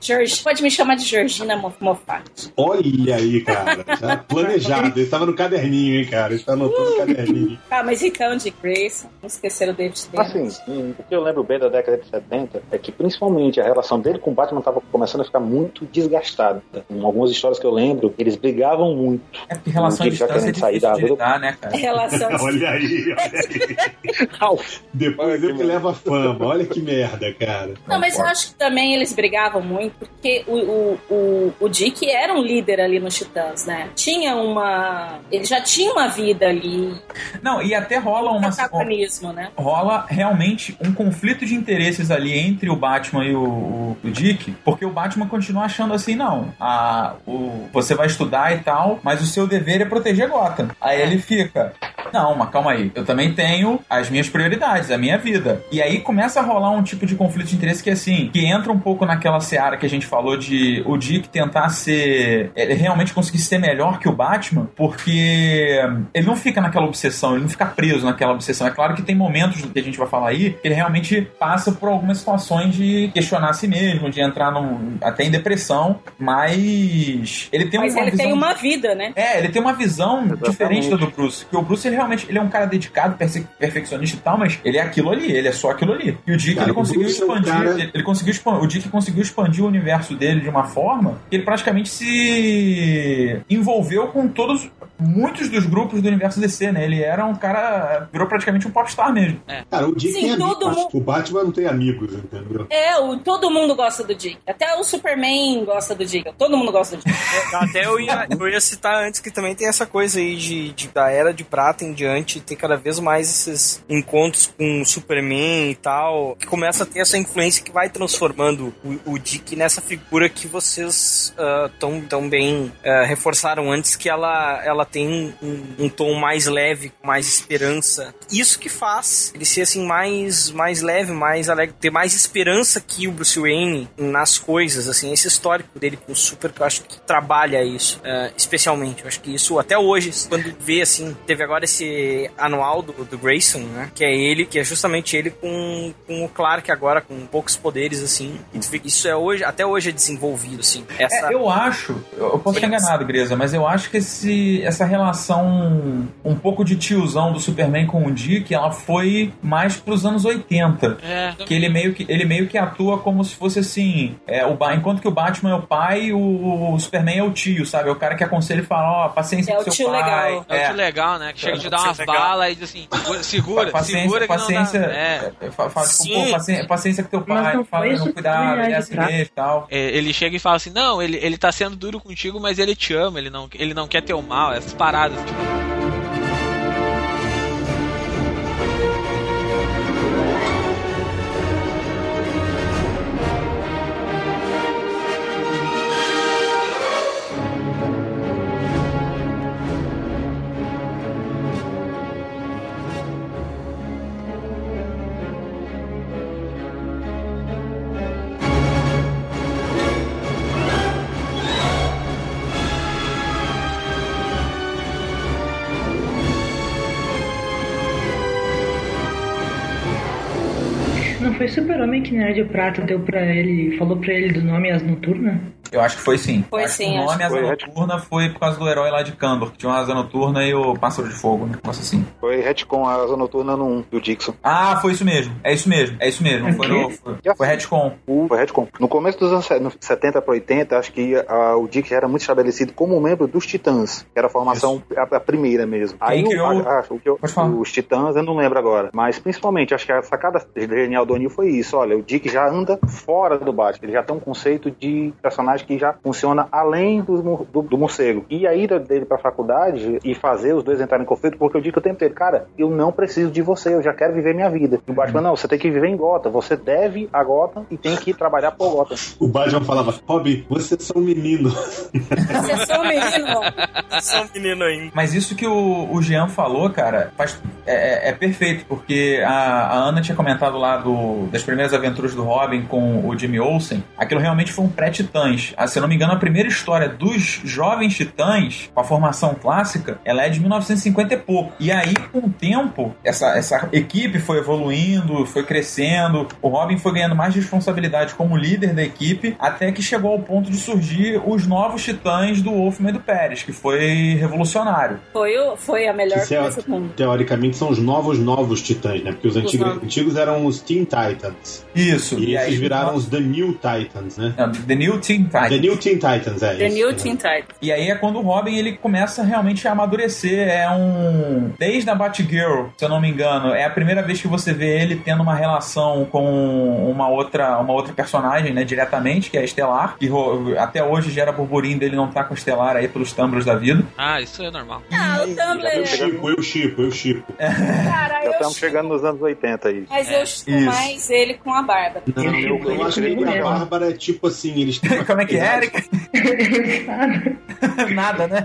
Jorge, pode me chamar de Georgina Mo- Moffat. Olha aí, cara. Já [LAUGHS] planejado. Ele estava no caderninho, hein, cara. Ele está anotando no caderninho. Ah, mas então de Grace, não esqueceram o David Tennant. Assim, o que eu lembro bem da década de 70 é que principalmente a relação dele com o Batman estava começando a ficar muito desgastada. Em algumas histórias que eu lembro, eles brigavam muito. É porque relação à distância é sair difícil da de lidar, né, cara? Relação [LAUGHS] Olha aí, [LAUGHS] olha aí. Depois Olha eu que que levo a fama. Olha que merda, cara. Não, mas eu acho que também eles brigavam muito, porque o, o, o, o Dick era um líder ali nos Titãs, né? Tinha uma. Ele já tinha uma vida ali, Não, e até rola um uma. protagonismo, né? rola realmente um conflito de interesses ali entre o Batman e o, o- o Dick, porque o Batman continua achando assim, não, a, o, você vai estudar e tal, mas o seu dever é proteger Gotham. Aí ele fica, não, mas calma aí, eu também tenho as minhas prioridades, a minha vida. E aí começa a rolar um tipo de conflito de interesse que assim, que entra um pouco naquela seara que a gente falou de o Dick tentar ser, ele realmente conseguir ser melhor que o Batman, porque ele não fica naquela obsessão, ele não fica preso naquela obsessão. É claro que tem momentos que a gente vai falar aí que ele realmente passa por algumas situações de questionar a si mesmo, de entrar num, até em depressão, mas ele tem Mas uma ele visão tem uma vida, né? é, ele tem uma visão Exatamente. diferente da do Bruce. Porque o Bruce, ele realmente ele é um cara dedicado, perfe- perfeccionista e tal, mas ele é aquilo ali, ele é só aquilo ali. E o Dick, Cara, ele conseguiu é expandir, cara- ele, ele conseguiu expan- o Dick conseguiu expandir o universo dele de uma forma que ele praticamente se envolveu com todos muitos dos grupos do universo DC, né? Ele era um cara. virou praticamente um popstar mesmo. Cara, o Dick Sim, tem amigos. todo mas mundo- O Batman não tem amigos, entendeu? É, o, todo mundo gosta do Dick. Até o Superman gosta do Dick. Todo mundo gosta do Dick. [LAUGHS] Até eu ia, eu ia citar antes que também tem essa coisa aí de, de- da era de prata em diante, tem cada vez mais esses encontros com o Superman e tal, que começa a ter essa influência que vai transformando o, o Dick nessa figura que vocês ah, tão, tão bem ah, reforçaram antes, que ela, ela tem um, um tom mais leve, mais esperança. Isso que faz ele ser assim mais, mais leve, mais alegre, ter mais esperança que o Bruce Wayne nas coisas, assim, esse histórico dele com o Super que eu acho que trabalha isso, eh, especialmente. Eu acho que isso até hoje, quando vê assim, teve agora esse anual do, do Grayson, né? Que é ele, que é justamente ele com, com o Clark agora, com poucos poderes, assim. Isso é hoje, até hoje é desenvolvido, assim. Essa, É, eu acho, eu posso estar enganado, Greza, mas eu acho que esse, essa relação um pouco de tiozão do Superman com o Dick, ela foi mais pros anos 80. É. Que ele meio que, ele meio que atua como se fosse assim: é, o, enquanto que o Batman é o pai, o, o Superman é o tio, sabe? É o cara que aconselha e fala: Ó, paciência É com o seu tio pai. legal. É o que legal, né? Que chega de dar Tio umas balas e diz assim, segura, segura, paciência, segura que paciência, não dá. É. é, fa- fala, tipo, Sim. pô, paciência, paciência com teu pai, não fala, não, cuidado, ele é assim mesmo e tal. É, Ele chega e fala assim, não, ele, ele tá sendo duro contigo, mas ele te ama, ele não, ele não quer teu mal, essas paradas. Tipo, que de Prata deu pra ele, falou pra ele do nome As Noturnas? Eu acho que foi sim. Foi acho sim, que o nome Asa foi. Noturna foi por causa do herói lá de Kandor, que tinha uma Asa Noturna e o Pássaro de Fogo, né? Negócio assim. Foi retcon a Asa Noturna no 1 do Dixon. Ah, foi isso mesmo. É isso mesmo. É isso mesmo. Foi, no, foi, foi retcon. O foi retcon. No começo dos anos se- no 70 para 80, acho que ah, o Dick era muito estabelecido como membro dos Titãs, que era a formação a, a primeira mesmo. Aí o- criou- a- a- o que eu- os Titãs eu não lembro agora, mas principalmente acho que a sacada genial do O'Neill foi isso. Olha, o Dick já anda fora do Batman, ele já tem um conceito de personagem que já funciona além do, do, do morcego. E a ida dele pra faculdade e fazer os dois entrarem em conflito, porque eu digo o tempo inteiro, cara, eu não preciso de você, eu já quero viver minha vida. E o Batman, não, você tem que viver em Gotham, você deve a Gotham e tem que trabalhar por Gotham. O Batman falava, Robin, você é só um menino. Você é só um menino. [LAUGHS] Só um menino ainda. Mas isso que o, o Jean falou, cara, faz- é, é- é perfeito, porque a, a Ana tinha comentado lá do, das primeiras aventuras do Robin com o Jimmy Olsen. Aquilo realmente foi um pré-Titãs. Se eu não me engano, a primeira história dos jovens Titãs, com a formação clássica, ela é de 1950 e pouco. E aí, com o tempo, essa, essa equipe foi evoluindo, foi crescendo, o Robin foi ganhando mais responsabilidade como líder da equipe, até que chegou ao ponto de surgir os novos Titãs do Wolfman e do Pérez, que foi revolucionário. Foi, o- foi a melhor Que, coisa mundo. teoricamente são os novos novos titãs, né? Porque os antigos, novos. antigos eram os Teen Titans. Isso. E, esses aí, viraram os The New Titans, né? Não, The New Teen Titans. The New Teen Titans, é The isso. New né? Teen Titans. E aí é quando o Robin ele começa realmente a amadurecer. É um. Desde a Batgirl, se eu não me engano, é a primeira vez que você vê ele tendo uma relação com uma outra, uma outra personagem, né? Diretamente, que é a Estelar. Que ro- até hoje gera burburinho dele não estar com a Estelar aí pelos tambros da vida. ah, isso é normal. Ah, o Eu Tumblr. chipo, eu chipo, eu chipo. Cara, Já eu estamos chegando nos anos 80 aí. Mas eu chipo mais ele com a barba. Não, Eu eu, eu acho que a. Bárbara é tipo assim, eles [LAUGHS] Como é que é, Erika? [LAUGHS] Nada, né?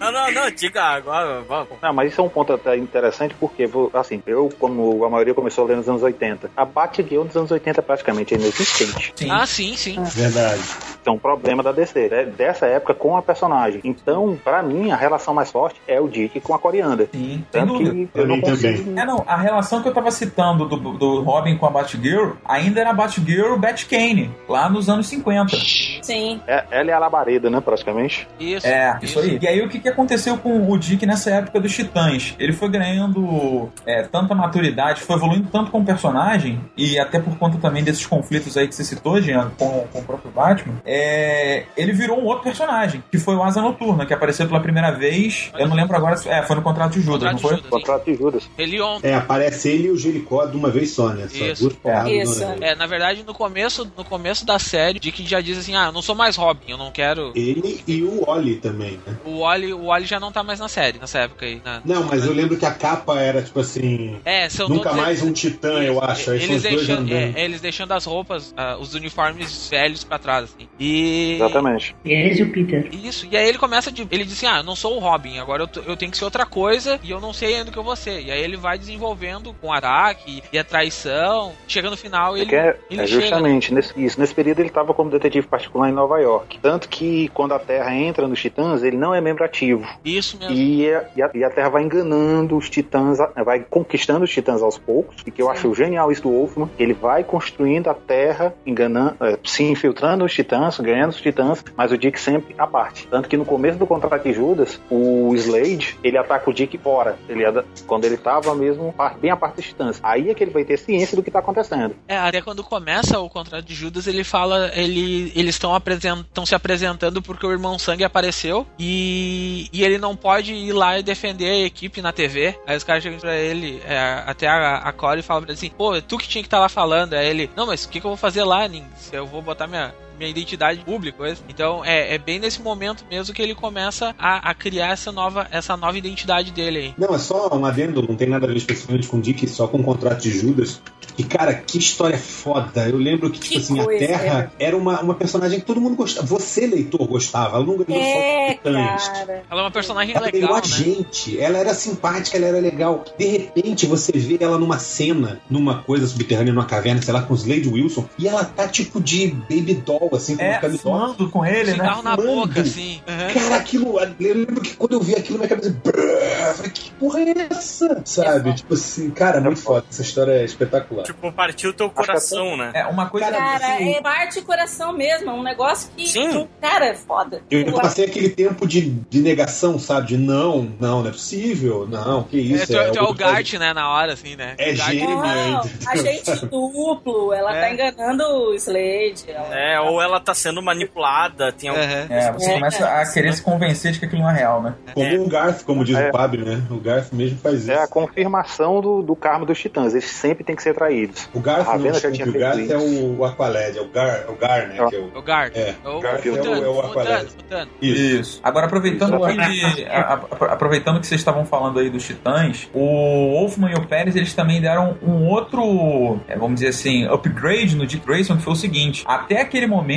Não, não, não, diga agora, vamos. Não, mas isso é um ponto até interessante porque, assim, eu, como a maioria começou a ler nos anos 80, a Batgirl nos anos 80 praticamente é inexistente. Sim. Ah, sim, sim. Verdade. Isso é um problema da DC, né? dessa época com a personagem. Então, pra mim, a relação mais forte é o Dick com a Coriander. Sim, sem Tanto dúvida. eu não consigo. É, não, a relação que eu tava citando do, do Robin com a Batgirl ainda era Batgirl Batcane, lá nos anos 50. Sim. É, ela é a labareda, né, praticamente. Isso. É, isso aí. E aí o que, que aconteceu com o Dick nessa época dos Titãs? Ele foi ganhando é, tanta maturidade, foi evoluindo tanto como personagem, e até por conta também desses conflitos aí que você citou, Jean, com, com o próprio Batman, é, ele virou um outro personagem, que foi o Asa Noturna, que apareceu pela primeira vez, eu não lembro agora, se- é, foi no Contrato de Judas, Contrato não de foi? Judas. Contrato de Judas. Helion. É, aparece ele e o Jericó de uma vez só, né? Só Isso. duas porradas Isso. vez. É, na verdade, no começo, no começo da série, Dick já diz assim: ah, eu não sou mais Robin, eu não quero. Ele e o Oli também, né? O Wally, o Wally já não tá mais na série, nessa época aí. na- Não, mas eu lembro que a capa era tipo assim. É, são Nunca todos mais eles- um titã, eu acho. Aí Eles deixando, é, eles deixando as roupas, ah, os uniformes velhos pra trás, assim. E. Exatamente. E eles e o Peter. Isso, e aí ele começa de. Ele diz assim: Ah, eu não sou o Robin, agora eu, eu tenho que ser outra coisa e eu não sei ainda o que eu vou ser. E aí ele vai desenvolvendo com o ataque e a traição. Chega no final e É ele. é, ele é chega. justamente nesse, isso. Nesse período ele estava como detetive particular em Nova York. Tanto que quando a Terra entra nos Titãs, ele não é membro ativo. Isso mesmo. E a, e a- e a Terra vai enganando os Titãs, vai conquistando os Titãs aos poucos. E que eu acho genial isso do Wolfman. Ele vai construindo a Terra, enganando, é, se infiltrando os Titãs, ganhando os Titãs, mas o Dick sempre à parte. Tanto que no começo do contrato de Judas, o Slade, ele ataca o Dick fora. Ele é da- quando ele tava mesmo bem à parte dos Titãs. Aí é que ele vai ter ciência do que tá acontecendo. É, até quando começa o contrato de Judas, ele fala, ele, eles estão apresentam se apresentando porque o irmão Sangue apareceu e, e ele não pode ir lá e defender a equipe na TV. Aí os caras chegam pra ele, é, até a, a Corey fala pra ele assim, pô, tu que tinha que estar lá falando. Aí ele, não, mas o que, que eu vou fazer lá, Nin? Se eu vou botar minha minha identidade pública, coisa. Então é, é bem nesse momento mesmo que ele começa a, a criar essa nova, essa nova identidade dele aí. Não, é só um adendo, não tem nada a ver especificamente com o Dick, só com o contrato de Judas. E, cara, que história foda. Eu lembro que, tipo Que assim, a Terra era uma, uma personagem que todo mundo gostava. Você, leitor, gostava. Ela não ganhou só É, Titãs. cara. Ela é uma personagem Ela legal, ganhou a né? gente, ela era simpática, ela era legal. De repente você vê ela numa cena, numa coisa subterrânea, numa caverna, sei lá, com Slade Wilson, e ela tá tipo de baby doll, assim, com É, fumando com ele, né? Cigarro na Fumando. boca, assim. Aham. Cara, aquilo. Eu lembro que quando eu vi aquilo, minha cabeça. brrr, falei, que porra é essa? Sabe? tipo assim, cara, muito foda. Essa história é espetacular. Tipo, partiu o teu coração, né? É uma coisa. Cara, é parte coração mesmo, é um negócio que. Sim. Cara, é foda. Eu, eu passei aquele tempo de, de negação, sabe? De não, não, não é possível. Não, que É, isso. tu, é, tu é o outro- Gart, né, na hora, assim, né? É O Gart- gênio. Não, entendeu? agente [LAUGHS] duplo, ela É. tá enganando o Slade. Ela... É, ou ela tá sendo manipulada, tem algum... Aham. É, você É, começa a querer se convencer de que aquilo não é real, né? Como o Garth, como diz É. o Fábio, né? O Garth mesmo faz isso. É a confirmação do, do karma dos titãs. Eles sempre têm que ser traídos. O Garth não, já tinha o Garth feito é isso. o, o Aqualad, é o Gar, é o Gar, né? É. Que é o, É o Gart. É, É o Garth é o- é o Aqualad. Mutano. Isso. Agora, aproveitando Exatamente. que, a- a- aproveitando que vocês estavam falando aí dos Titãs, o Wolfman e o Pérez, eles também deram um outro, é, vamos dizer assim, upgrade no Dick Grayson, que foi o seguinte, até aquele momento,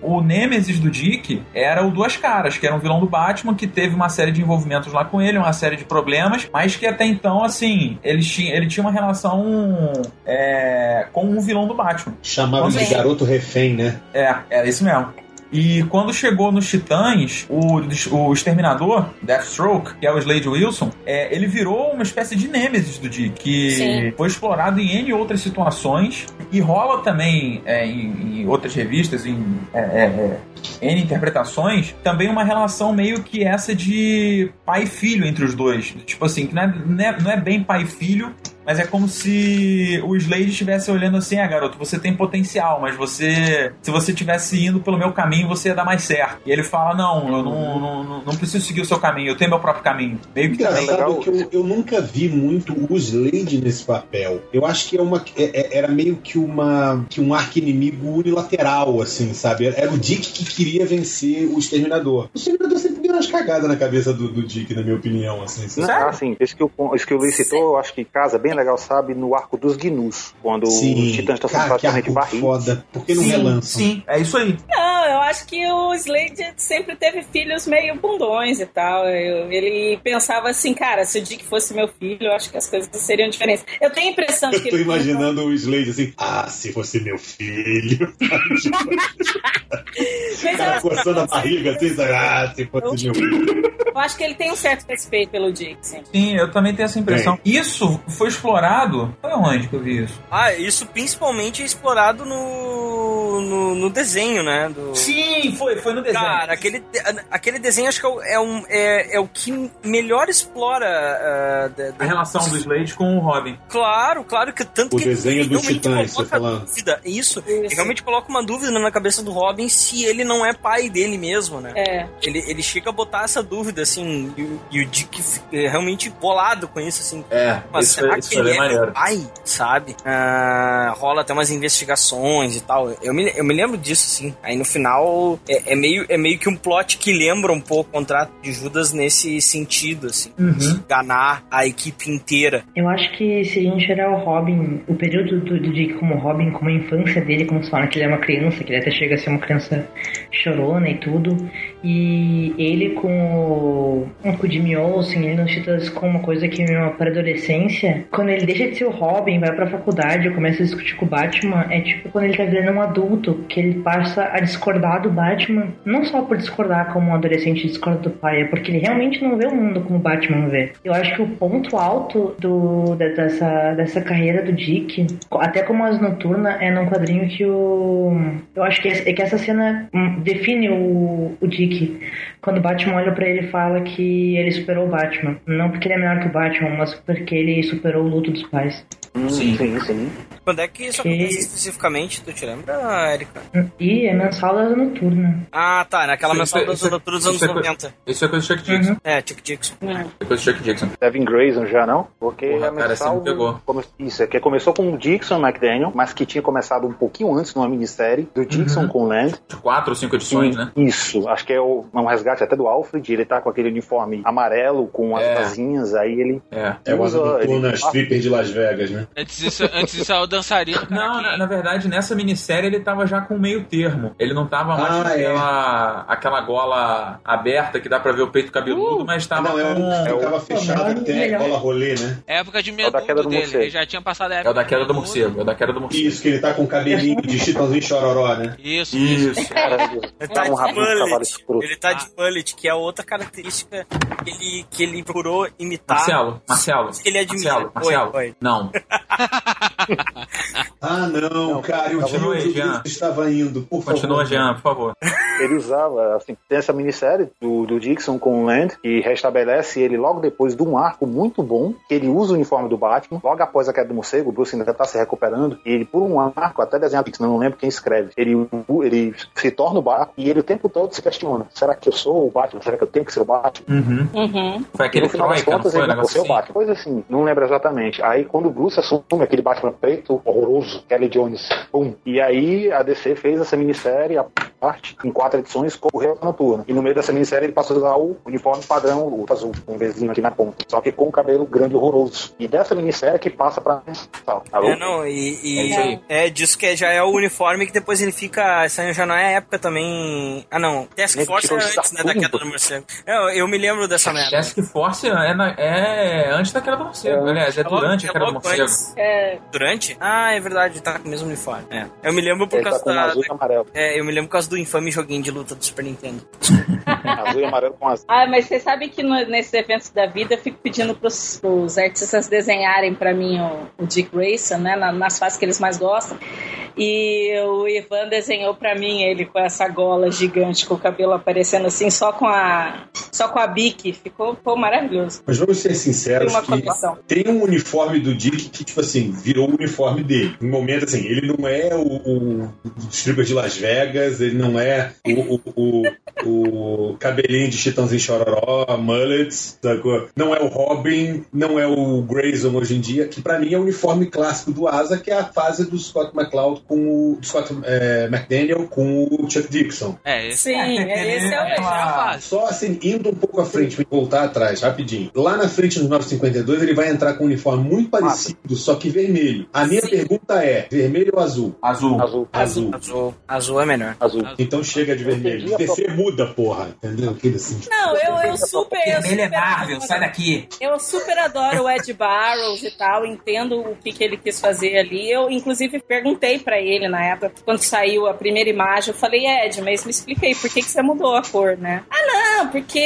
o Nemesis do Dick era o Duas Caras, que era um vilão do Batman, que teve uma série de envolvimentos lá com ele, uma série de problemas, mas que até então, assim, ele tinha, ele tinha uma relação é, com um vilão do Batman. Chamava de Sim. garoto refém, né? É, é isso mesmo. E quando chegou nos Titãs, o, o Exterminador, Deathstroke, que é o Slade Wilson, é, ele virou uma espécie de nêmesis do Dick, que Sim. foi explorado em N outras situações e rola também é, em, em outras revistas, em é, é, é, N interpretações, também uma relação meio que essa de pai e filho entre os dois. Tipo assim, que não é, não é, não é bem pai e filho, mas é como se o Slade estivesse olhando assim, ah, garoto, você tem potencial, mas você. Se você estivesse indo pelo meu caminho, você ia dar mais certo. E ele fala, não, eu não, não, não, não preciso seguir o seu caminho, eu tenho meu próprio caminho. Meio que também. Engraçado legal. que eu, eu nunca vi muito o Slade nesse papel. Eu acho que é uma, é- é- era meio que uma que um arqui-inimigo unilateral, assim, sabe? Era o Dick que queria vencer o Exterminador. O Exterminador sempre deu umas cagadas na cabeça do, do Dick, na minha opinião, assim. Não, sabe? assim, isso que, o, isso que o Luiz citou, eu acho que casa bem legal, sabe, no arco dos Gnus, quando os titãs estão sendo praticamente barridos. foda. Por que não sim, relançam? sim, é isso aí. Não, eu acho que o Slade sempre teve filhos meio bundões e tal. Eu- ele pensava assim, cara, se o Dick fosse meu filho, eu acho que as coisas seriam diferentes. Eu tenho a impressão de Eu que tô ele imaginando o Slade assim, ah, se fosse meu filho. [LAUGHS] Mas cara eu- coçando a barriga assim, ah, se fosse meu filho. Eu acho que ele tem um certo respeito pelo Dick, sim. Sim, eu também tenho essa impressão. Isso foi explorado. Foi onde que eu vi isso? Ah, isso principalmente é explorado no, no, no desenho, né? Do... Sim, foi, foi no desenho. Cara, aquele, aquele desenho acho que é, o- é, um, é, é o que melhor explora. ah, da- da- a relação do Slade com o Robin. Claro, claro que tanto O que desenho dos realmente Titãs, você dúvida. Isso, Isso. realmente coloca uma dúvida na cabeça do Robin se ele não é pai dele mesmo, né? É. Ele, ele chega a botar essa dúvida, assim, e, o- e o Dick fica realmente bolado com isso, assim. É, Mas isso, será foi- que ele é maneiro. pai, sabe? Ah, rola até umas investigações e tal. Eu me, eu me lembro disso, sim. Aí no final é, é meio, é meio que um plot que lembra um pouco o contrato de Judas nesse sentido, assim. Uhum. Enganar a equipe inteira. Eu acho que se a gente olhar o Robin, o período do, do Dick como Robin, como a infância dele, como se fala que ele é uma criança, que ele até chega a ser uma criança chorona e tudo, e ele com o, com o Jimmy Olsen, ele nos Titãs com uma coisa que é uma pré-adolescência, quando ele deixa de ser o Robin, vai pra faculdade, começa a discutir com o Batman, é tipo quando ele tá virando um adulto, que ele passa a discordar do Batman, não só por discordar como um adolescente discorda do pai, é porque ele realmente não vê o mundo como o Batman vê. Eu acho que o ponto alto do, de- dessa, dessa carreira do Dick, até como as noturna, é num quadrinho que o. Eu acho que, essa- é que essa cena hum, define o, o Dick. Quando o Batman olha pra ele e fala que ele superou o Batman. Não porque ele é melhor que o Batman, mas porque ele superou luto dos pais. Sim. sim, sim. Quando é que isso acontece especificamente? Tu te lembra, Erika? E é mensal da noturna. Ah, tá. Naquela Isso- mensal isso- dos isso- anos dos anos isso é co- 90. Isso é coisa do Chuck Dixon. Uhum. É, Chuck Dixon. É. É coisa do Chuck Dixon. Devin Grayson já não? Porque Porra, a cara, mensal você me pegou. come- Isso, é que começou com o Dixon McDaniel, mas que tinha começado um pouquinho antes numa minissérie do Dixon Uhum. com o Land. De quatro ou cinco edições, né? Isso, acho que é o- um resgate até do Alfred. Ele tá com aquele uniforme amarelo com as É. asinhas, aí ele É. É o usa. noturna ele- stripper de Las Vegas, né? Antes disso, antes disso é o dançarino. Não, na, na verdade, nessa minissérie ele tava já com meio termo. Ele não tava mais Ah, com é. aquela, aquela gola aberta que dá pra ver o peito cabeludo, mas Ah, tava não, é com... ficava Pô, fechado mas até melhor. a bola rolê, né? É época de É o da queda menudo do dele. morcego. Ele já tinha passado a É época o da queda do morcego, é o da queda do morcego. Isso, que ele tá com cabelinho de chitãozinho chororó, né? Isso, isso. Isso. Cara, Ele tá tá um de rabinho de cavalo mullet. escroto. Ele tá de mullet, que é outra característica que ele, que ele procurou imitar. Marcelo, Marcelo. Que ele admira. Marcelo, Marcelo. Oi, oi. Não. [LAUGHS] [LAUGHS] Ah, não, cara, eu onde Jean. estava indo, por favor. Continua, Jean, por favor. Ele usava, assim, tem essa minissérie do, do Dixon com o Land, que restabelece ele logo depois de um arco muito bom, que ele usa o uniforme do Batman, logo após a queda do morcego, o Bruce ainda tá se recuperando, e ele, por um arco, até desenhado Dixon, não lembro quem escreve, ele, ele se torna o Batman, e ele o tempo todo se questiona, será que eu sou o Batman? Será que eu tenho que ser o Batman? Uhum. Uhum. Foi E aquele no final das não contas, foi? Ele negócio ser o? Batman. Coisa assim, não lembro exatamente. Aí quando o Bruce assume aquele Batman preto horroroso, Kelly Jones, pum. E aí a DC fez essa minissérie, a parte, em quatro edições, com o Rei Noturno. E no meio dessa minissérie ele passou a usar o uniforme padrão, o azul, com um bezinho aqui na ponta. Só que com o cabelo grande e horroroso. E dessa minissérie que passa pra mensal. Alô? É, não, e, e- É isso é disso que já é o uniforme que depois ele fica. Essa já não é a época também. Ah, não. Task Ele Force é antes, né? Da queda do morcego. Eu, eu me lembro dessa merda. Task Force é, na- é antes da queda do morcego. Aliás, é É logo- durante a é queda do morcego. É, Durante? Ah, é verdade, tá com o mesmo uniforme. É. Eu me lembro por Ele tá causa com da. azul e amarelo. É, eu me lembro por causa do infame joguinho de luta do Super Nintendo. [LAUGHS] azul e amarelo com azul. Ah, mas vocês sabem que no- nesses eventos da vida eu fico pedindo pros, pros artistas desenharem pra mim o, o Dick Grayson, né? na- nas fases que eles mais gostam. E o Ivan desenhou pra mim ele com essa gola gigante, com o cabelo aparecendo assim, só com a. Só com a bique. Ficou pô, maravilhoso. Mas vamos ser Tem sinceros uma que coleção. tem um uniforme do Dick que, tipo assim, virou o uniforme dele. No momento, assim, ele não é o, o, stripper de Las Vegas, ele não é o, o, o, o cabelinho de chitãozinho chororó, mullets, sacou? não é o Robin, não é o Grayson hoje em dia, que pra mim é o uniforme clássico do Asa, que é a fase do Scott McCloud com o do Scott eh, McDaniel com o Chuck Dixon. É, esse Sim, é, esse é o É melhor. Só assim, indo um pouco à frente, voltar atrás, rapidinho. Lá na frente, no 952, ele vai entrar com um uniforme muito parecido, só que vermelho. A minha Sim. pergunta é: vermelho ou azul? Azul. Azul. Azul. Azul. Azul é melhor. Azul. Então chega de vermelho. DC muda, porra. Entendeu? Aquele assim. Não, eu, eu super. Eu Vermelho é Marvel, adoro- sai daqui. Eu super adoro o Ed Barrows e tal, entendo o que, que ele quis fazer ali. Eu, inclusive, perguntei pra ele na época, quando saiu a primeira imagem, eu falei, Ed, mas me expliquei, por que, que você mudou a cor, né? Ah, não, porque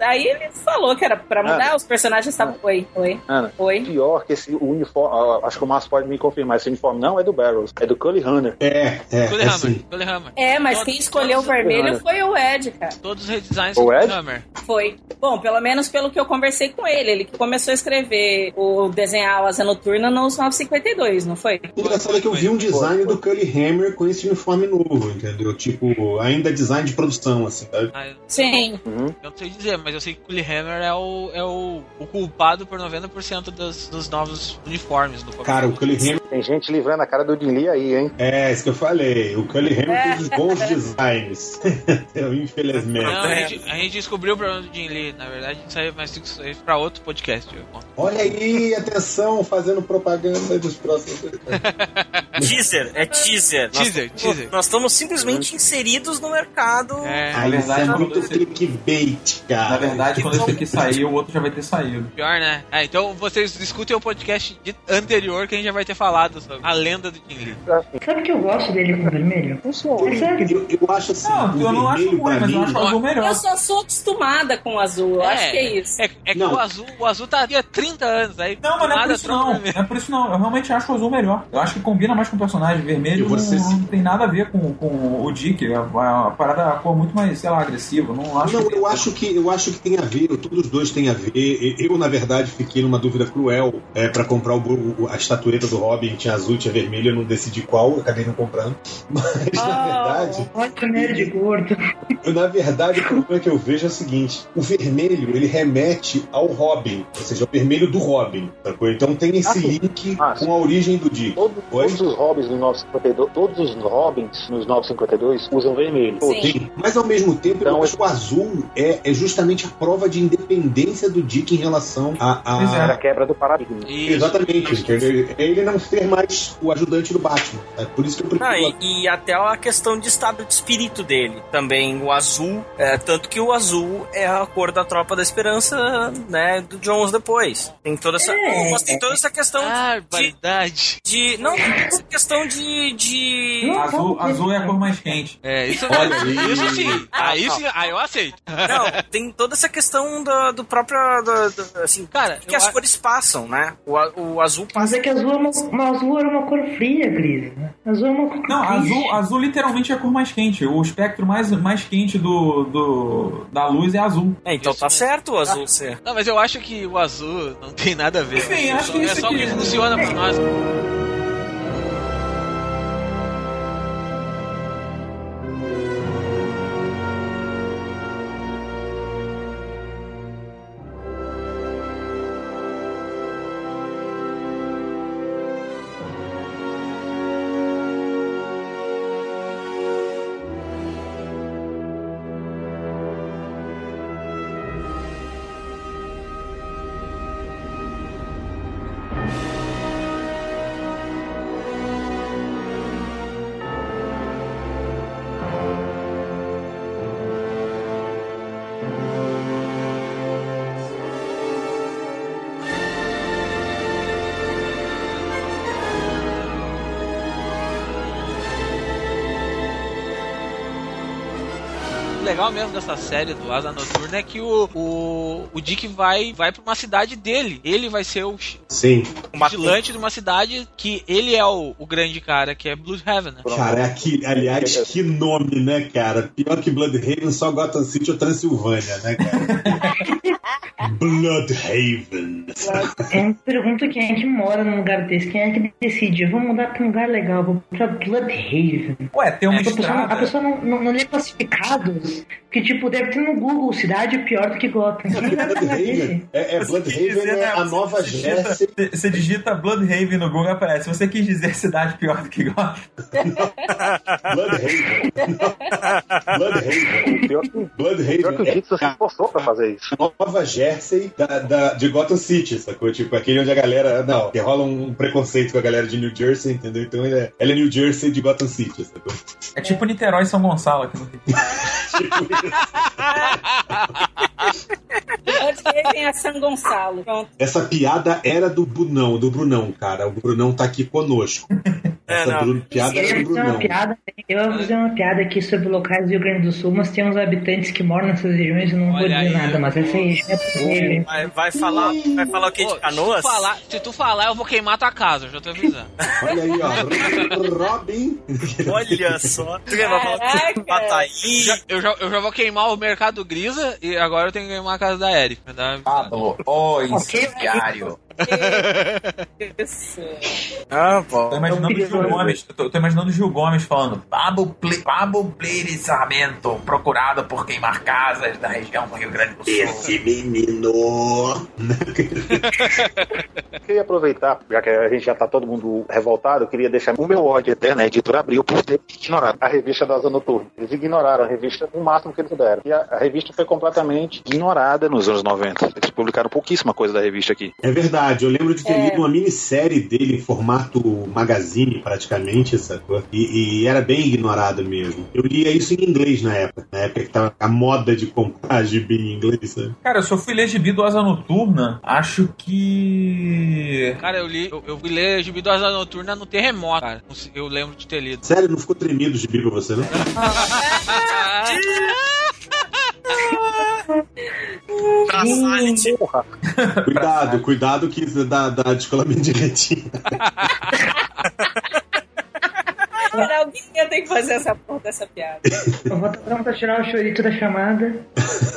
aí ele falou que era pra mudar, Ana. os personagens estavam. Oi, oi, Ana, oi. pior que esse uniforme, acho que o Márcio pode me confirmar, esse uniforme não é do Barrows, é do Cully Hunter. É, é, Cully é Hammer. assim. Cully Hammer. É, mas Todos- quem escolheu o vermelho foi o Ed, cara. Todos os redesigns O do Ed? Hammer. Foi. Bom, pelo menos pelo que eu conversei com ele. Ele que começou a escrever o desenhar o Asa Noturna nos 952, não foi? O engraçado é que eu vi um design do Cully Hammer com esse uniforme novo, entendeu? Tipo, ainda design de produção, assim, sabe? Ah, eu Sim. Uhum. eu não sei dizer, mas eu sei que o Cully Hammer é o, é o, o culpado por 90% dos, dos novos uniformes do. Cara, o Cully Tem gente livrando a cara do Jim Lee aí, hein? é isso que eu falei. O Cully Hammer fez os bons designs. [LAUGHS] Infelizmente. Não, a gente, a gente descobriu o problema do Jim Lee, na verdade, aí, mas isso aí é pra outro podcast. Olha aí, atenção, fazendo propaganda dos próximos. [LAUGHS] Teaser, é teaser. Nós- Teaser, teaser. Nós estamos simplesmente inseridos no mercado. É, Aí isso é verdade, muito quando você- clickbait, cara. Na verdade, quando esse aqui [LAUGHS] sair, o outro já vai ter saído. pior, né? É, então vocês escutem o podcast anterior que a gente já vai ter falado sobre a lenda do Jim Lee. Sabe que eu gosto dele com vermelho? É sério. Eu, eu acho assim, Não, eu não acho ruim, mas eu mim- acho o azul melhor. Eu só sou acostumada com o azul. Eu acho que é isso. É, é que o azul, o azul tá aqui há 30 anos, aí Não, mas não é por isso não. vermelho. Não é por isso não. Eu realmente acho o azul melhor. Eu acho que combina mais com o personagem. Vermelho Eu vou não, não tem nada a ver com, com o Dick. A, a, a parada, a cor muito mais, sei lá, agressiva. Não acho Não, que eu acho que eu acho que tem a ver, todos os dois têm a ver. Eu, na verdade, fiquei numa dúvida cruel é, para comprar o, o- a estatueta do Robin, tinha azul, tinha vermelho, eu não decidi qual, eu acabei não comprando. [LAUGHS] Mas na verdade, Olha nerd gordo. eu, na verdade, o problema que eu vejo é o seguinte: o vermelho ele remete ao Robin, ou seja, ao vermelho do Robin. sacou? Então tem esse Ah, link Ah, com a origem do Dick. Todo- todos os Robins no 952, todos os Robins nos 952 usam vermelho. Sim. Sim, mas ao mesmo tempo Então, eu acho que o azul é, é justamente a prova de independência do Dick em relação a. a- é. A quebra do paradigma. Isso. Exatamente, entendeu? Ele não ser mais o ajudante do Batman. É por isso que eu prefiro. Ah, e, e até a questão de estado de espírito dele. Também o azul, é, tanto que o azul é a cor da tropa da esperança, né, do Jones depois. Tem toda essa, É. mas tem toda essa questão Ah, de, verdade. de não, tem essa questão de, de azul, azul é a cor mais quente. É, isso, Olha aí. isso sim. Aí sim, aí eu aceito. não, tem toda essa questão do, do próprio, do, do- assim, Cara, que as a- cores passam, né? O, o azul Mas passa é que azul, é uma, uma azul era uma cor fria, Cris. né? Azul é uma cor Não, triste. azul, azul literalmente é a cor mais quente. O espectro mais, mais quente do, do, da luz é azul. É, então Isso tá mesmo. certo o azul ser. Não, mas eu acho que o azul não tem nada a ver. Enfim, é acho só, que é isso só o que aqui- funciona pra nós. Mesmo dessa série do Asa Noturna é que o, o, o Dick vai, vai pra uma cidade dele. Ele vai ser o Sim. vigilante de uma cidade que ele é o, o grande cara, que é Bloodhaven, né? Cara, que, aliás, que nome, né, cara? Pior que Bloodhaven, só Gotham City ou Transilvânia, né, cara? [LAUGHS] Bloodhaven. Eu me pergunto quem é que mora num lugar desse, quem é que decide, eu vou mudar pra um lugar legal, vou pra Bloodhaven. Ué, tem uma A pessoa, não, a estrada. pessoa não, não, não lê classificados, que tipo, deve ter no Google cidade pior do que Gotham. Falar Bloodhaven. [LAUGHS] É, é Bloodhaven é né, a nova digita- Jersey. Você digita Bloodhaven no Google aparece. Você quis dizer cidade pior do que Gotham? Bloodhaven. [LAUGHS] Bloodhaven. Pior que, pior que o Bloodhaven é Dick se esforçou pra fazer isso. a nova Jersey da, da- de Gotham City, sacou? Tipo, aquele onde a galera. Não, que rola um preconceito com a galera de New Jersey, entendeu? Então ela é, ela é New Jersey de Gotham City, sacou? É tipo Niterói e São Gonçalo aqui no Rio. Tipo. [LAUGHS] Antes dele a San Gonçalo. Pronto. Essa piada era do Brunão, do Brunão, cara. O Brunão tá aqui conosco. É, não. Bruno, piada Eu fazer uma piada, eu ia fazer uma piada aqui sobre locais do Rio Grande do Sul, mas tem uns habitantes que moram nessas regiões e não vou Olha dizer aí, nada, mas essa aí é possível. Vai, vai falar, vai falar o que de canoas? Se tu, falar, se tu falar, eu vou queimar tua casa, eu já tô avisando. Olha aí, ó. Robin. Olha só. Tu vai falar. Já- eu, já, eu já vou queimar o mercado grisa e agora eu tenho que queimar a casa da Eric. Uma avisada. Pablo, o incendiário. Isso. [LAUGHS] Ah, pô. Tô imaginando o Gil perigoso. Gomes, tô, tô imaginando o Gil Gomes falando Pablo, Ple, Pablo Pleire Sarmento, procurado por queimar casas da região do Rio Grande do Sul. Esse menino. [LAUGHS] Queria aproveitar, já que a gente já tá todo mundo revoltado, eu queria deixar o meu ódio eterno, a editora abriu por ter ignorado a revista da Asa Noturna. Eles ignoraram a revista o máximo que eles puderam. E a, a revista foi completamente ignorada nos anos 90. Eles publicaram pouquíssima coisa da revista aqui. É verdade, eu lembro de ter É. lido uma minissérie dele em formato magazine, praticamente, sacou? E, e era bem ignorado mesmo. Eu lia isso em inglês na época, na época que tava a moda de comprar [LAUGHS] gibi em inglês, sabe? Cara, eu só fui ler gibi do Asa Noturna, acho que. Cara, eu li, eu, eu fui ler Gibi do Asa Noturna no terremoto, cara. Eu lembro de ter lido. Sério, não ficou tremido o gibi pra você, não? [LAUGHS] [LAUGHS] [LAUGHS] Pra Silent. Porra! Cuidado, cuidado que isso dá, dá descolamento de retina. [LAUGHS] Agora alguém ia ter que fazer essa porra dessa piada. Eu vou estar pronto pra tirar o chorito da chamada.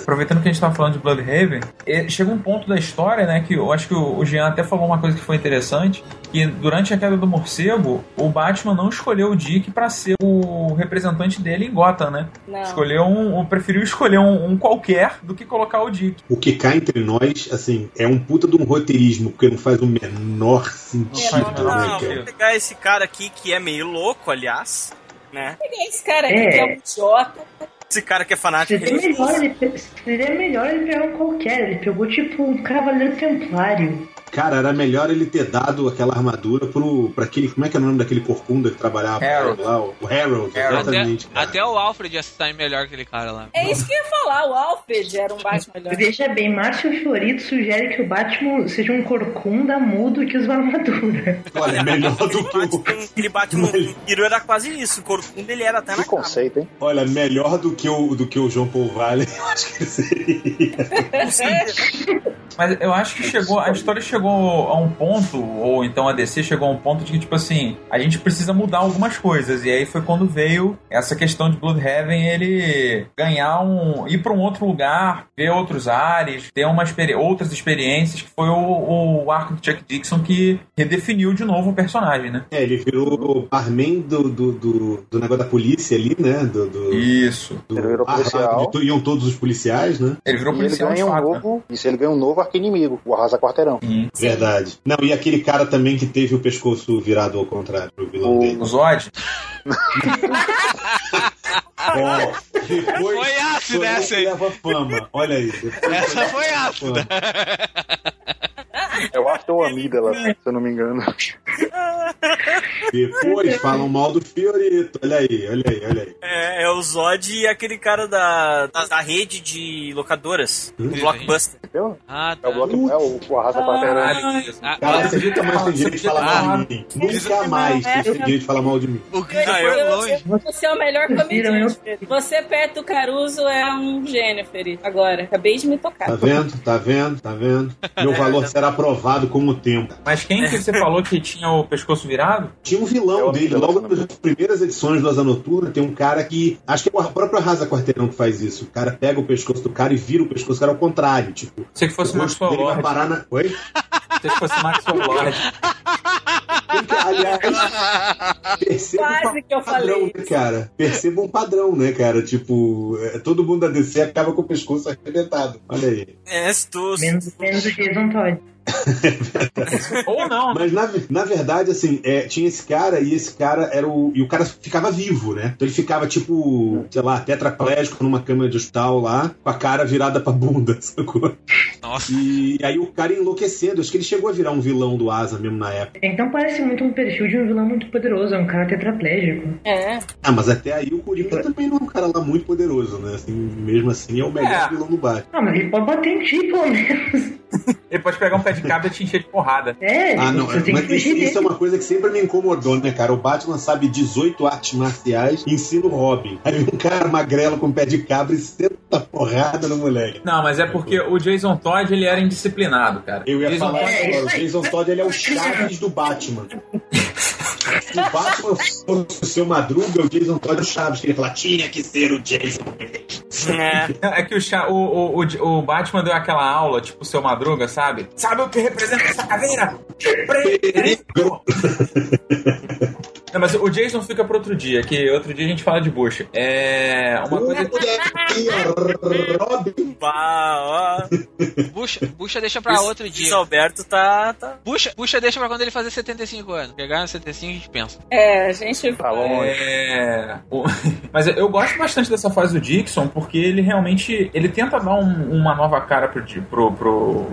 Aproveitando que a gente tava falando de Bloodhaven, eh, chega um ponto da história, né, que eu acho que o Jean até falou uma coisa que foi interessante, que durante a queda do morcego, o Batman não escolheu o Dick pra ser o representante dele em Gotham, né? Não. Escolheu um, um- preferiu escolher um, um qualquer do que colocar o Dick. O que cá entre nós, assim, é um puta de um roteirismo, porque não faz o menor sentido, Não, Não, cara? vamos pegar esse cara aqui que é meio louco, aliás, né? Peguei esse cara aqui É. que é um idiota. Esse cara que é fanático. Seria melhor, ele, seria melhor ele pegar um qualquer. Ele pegou tipo um cavaleiro templário. Cara, era melhor ele ter dado aquela armadura pro, pra aquele. Como é que é o nome daquele corcunda que trabalhava Harold. lá? O Harold, Harold. Até, exatamente. cara. até o Alfred ia estar melhor que aquele cara lá. É isso que eu ia falar, o Alfred era um Batman melhor. [LAUGHS] Veja bem, Márcio Fiorito sugere que o Batman seja um corcunda mudo que usa armadura. [LAUGHS] Olha, melhor do que o. Ele bate no tiro, era quase isso. O corcunda ele era até na Que capa. conceito, hein? Olha, melhor do que o, do que o João Paul Vale, [LAUGHS] eu acho que ele seria. Mas eu acho que chegou, a história chegou a um ponto, ou então a DC chegou a um ponto de que, tipo assim, a gente precisa mudar algumas coisas. E aí foi quando veio essa questão de Bloodhaven ele ganhar um. ir pra um outro lugar, ver outros ares, ter uma experi outras experiências, que foi o, o arco de Chuck Dixon que redefiniu de novo o personagem, né? É, ele virou o barman do, do, do, do negócio da polícia ali, né? Do, do, Isso. do Ele virou policial. tu- iam todos os policiais, né? Ele virou E ele policial de ganha um fato. né? novo. Isso, ele ganha um novo arqui-inimigo, o Arrasa Quarteirão. Sim. Verdade. Não, e aquele cara também que teve o pescoço virado ao contrário, o vilão O- dele. O Zod? [LAUGHS] Ó, depois Foi ácido essa aí. leva fama. Olha aí. depois Essa foi ácida. fama. Eu acho que é o Amígdala, se eu não me engano. Depois falam mal do Fiorito. Olha aí, olha aí, olha aí. É, é o Zod e aquele cara da, da, da rede de locadoras. Hum? do Blockbuster. Entendeu? Ah, É tá. o, bloco, é o, o Arrasa Quarteirão. Ah, Cara, ah, você nunca mais tem direito de falar mal de mim. Nunca mais tem direito de falar mal de mim. o Ah, foi eu- longe. Você é o melhor comediante. Você, perto do Caruso, é um gênio, Felipe. Agora, acabei de me tocar. Tá vendo? Tá vendo? Tá vendo? Meu [LAUGHS] valor será aprovado com o tempo. Mas quem que você falou que tinha o pescoço virado? Tinha um vilão É dele, logo nas primeiras edições do Asa Noturna, tem um cara que. Acho que é o próprio Arrasa Quarteirão que faz isso. O cara pega o pescoço do cara e vira o pescoço do cara ao contrário. Tipo, Se que fosse vai Lord. parar na. Oi? Se que fosse Maxwell Lord. Aliás, [LAUGHS] perceba Quase um que eu padrão, falei né, cara? Perceba um padrão, né, cara? Tipo, é, todo mundo da DC acaba com o pescoço arrebentado. Olha aí. É, se tu. Menos, menos o Jason Todd. [LAUGHS] Ou não, né? Mas na, na verdade, assim, é, tinha esse cara e esse cara era o. E o cara ficava vivo, né? Então ele ficava, tipo, sei lá, tetraplégico numa câmera de hospital lá, com a cara virada pra bunda, [LAUGHS] sacou? Nossa. E aí o cara enlouquecendo. Acho que ele chegou a virar um vilão do Asa mesmo na época. Então parece muito um perfil de um vilão muito poderoso, é um cara tetraplégico. É. Ah, mas até aí o Coringa também não é um cara lá muito poderoso, né? Assim, mesmo assim, é o melhor É. vilão do Batman. Ah, mas ele pode bater em ti, pelo menos. [LAUGHS] Ele pode pegar um pé de cabra te encher de porrada. É, Ah, não, você tem que mas isso, isso é uma coisa que sempre me incomodou, né, cara? O Batman sabe 18 artes marciais e ensina o Robin. Aí um cara magrelo com pé de cabra e senta porrada no moleque. Não, mas é porque o Jason Todd ele era indisciplinado, cara. Eu ia Jason falar Todd- É, agora, o. Jason Todd ele é o Chaves do Batman. [LAUGHS] Se o Batman fosse o seu Madruga, o Jason Todd o Chaves, que ele ia falar, tinha que ser o Jason. É. É que o, Cha- o, o, o, o Batman deu aquela aula, tipo o seu Madruga, sabe? Sabe o que representa essa caveira? Perigo! Não, mas o Jason fica pra outro dia, que outro dia a gente fala de bucha. É. Uma coisa ó. Bucha, bucha deixa pra outro dia. Alberto tá. tá... Bucha, bucha deixa pra quando ele fazer 75 anos. Pegar no 75 a gente pensa. É, a gente. Tá longe. É, [LAUGHS] Mas eu gosto bastante dessa fase do Dixon, porque ele realmente ele tenta dar um- uma nova cara pro, pro, pro,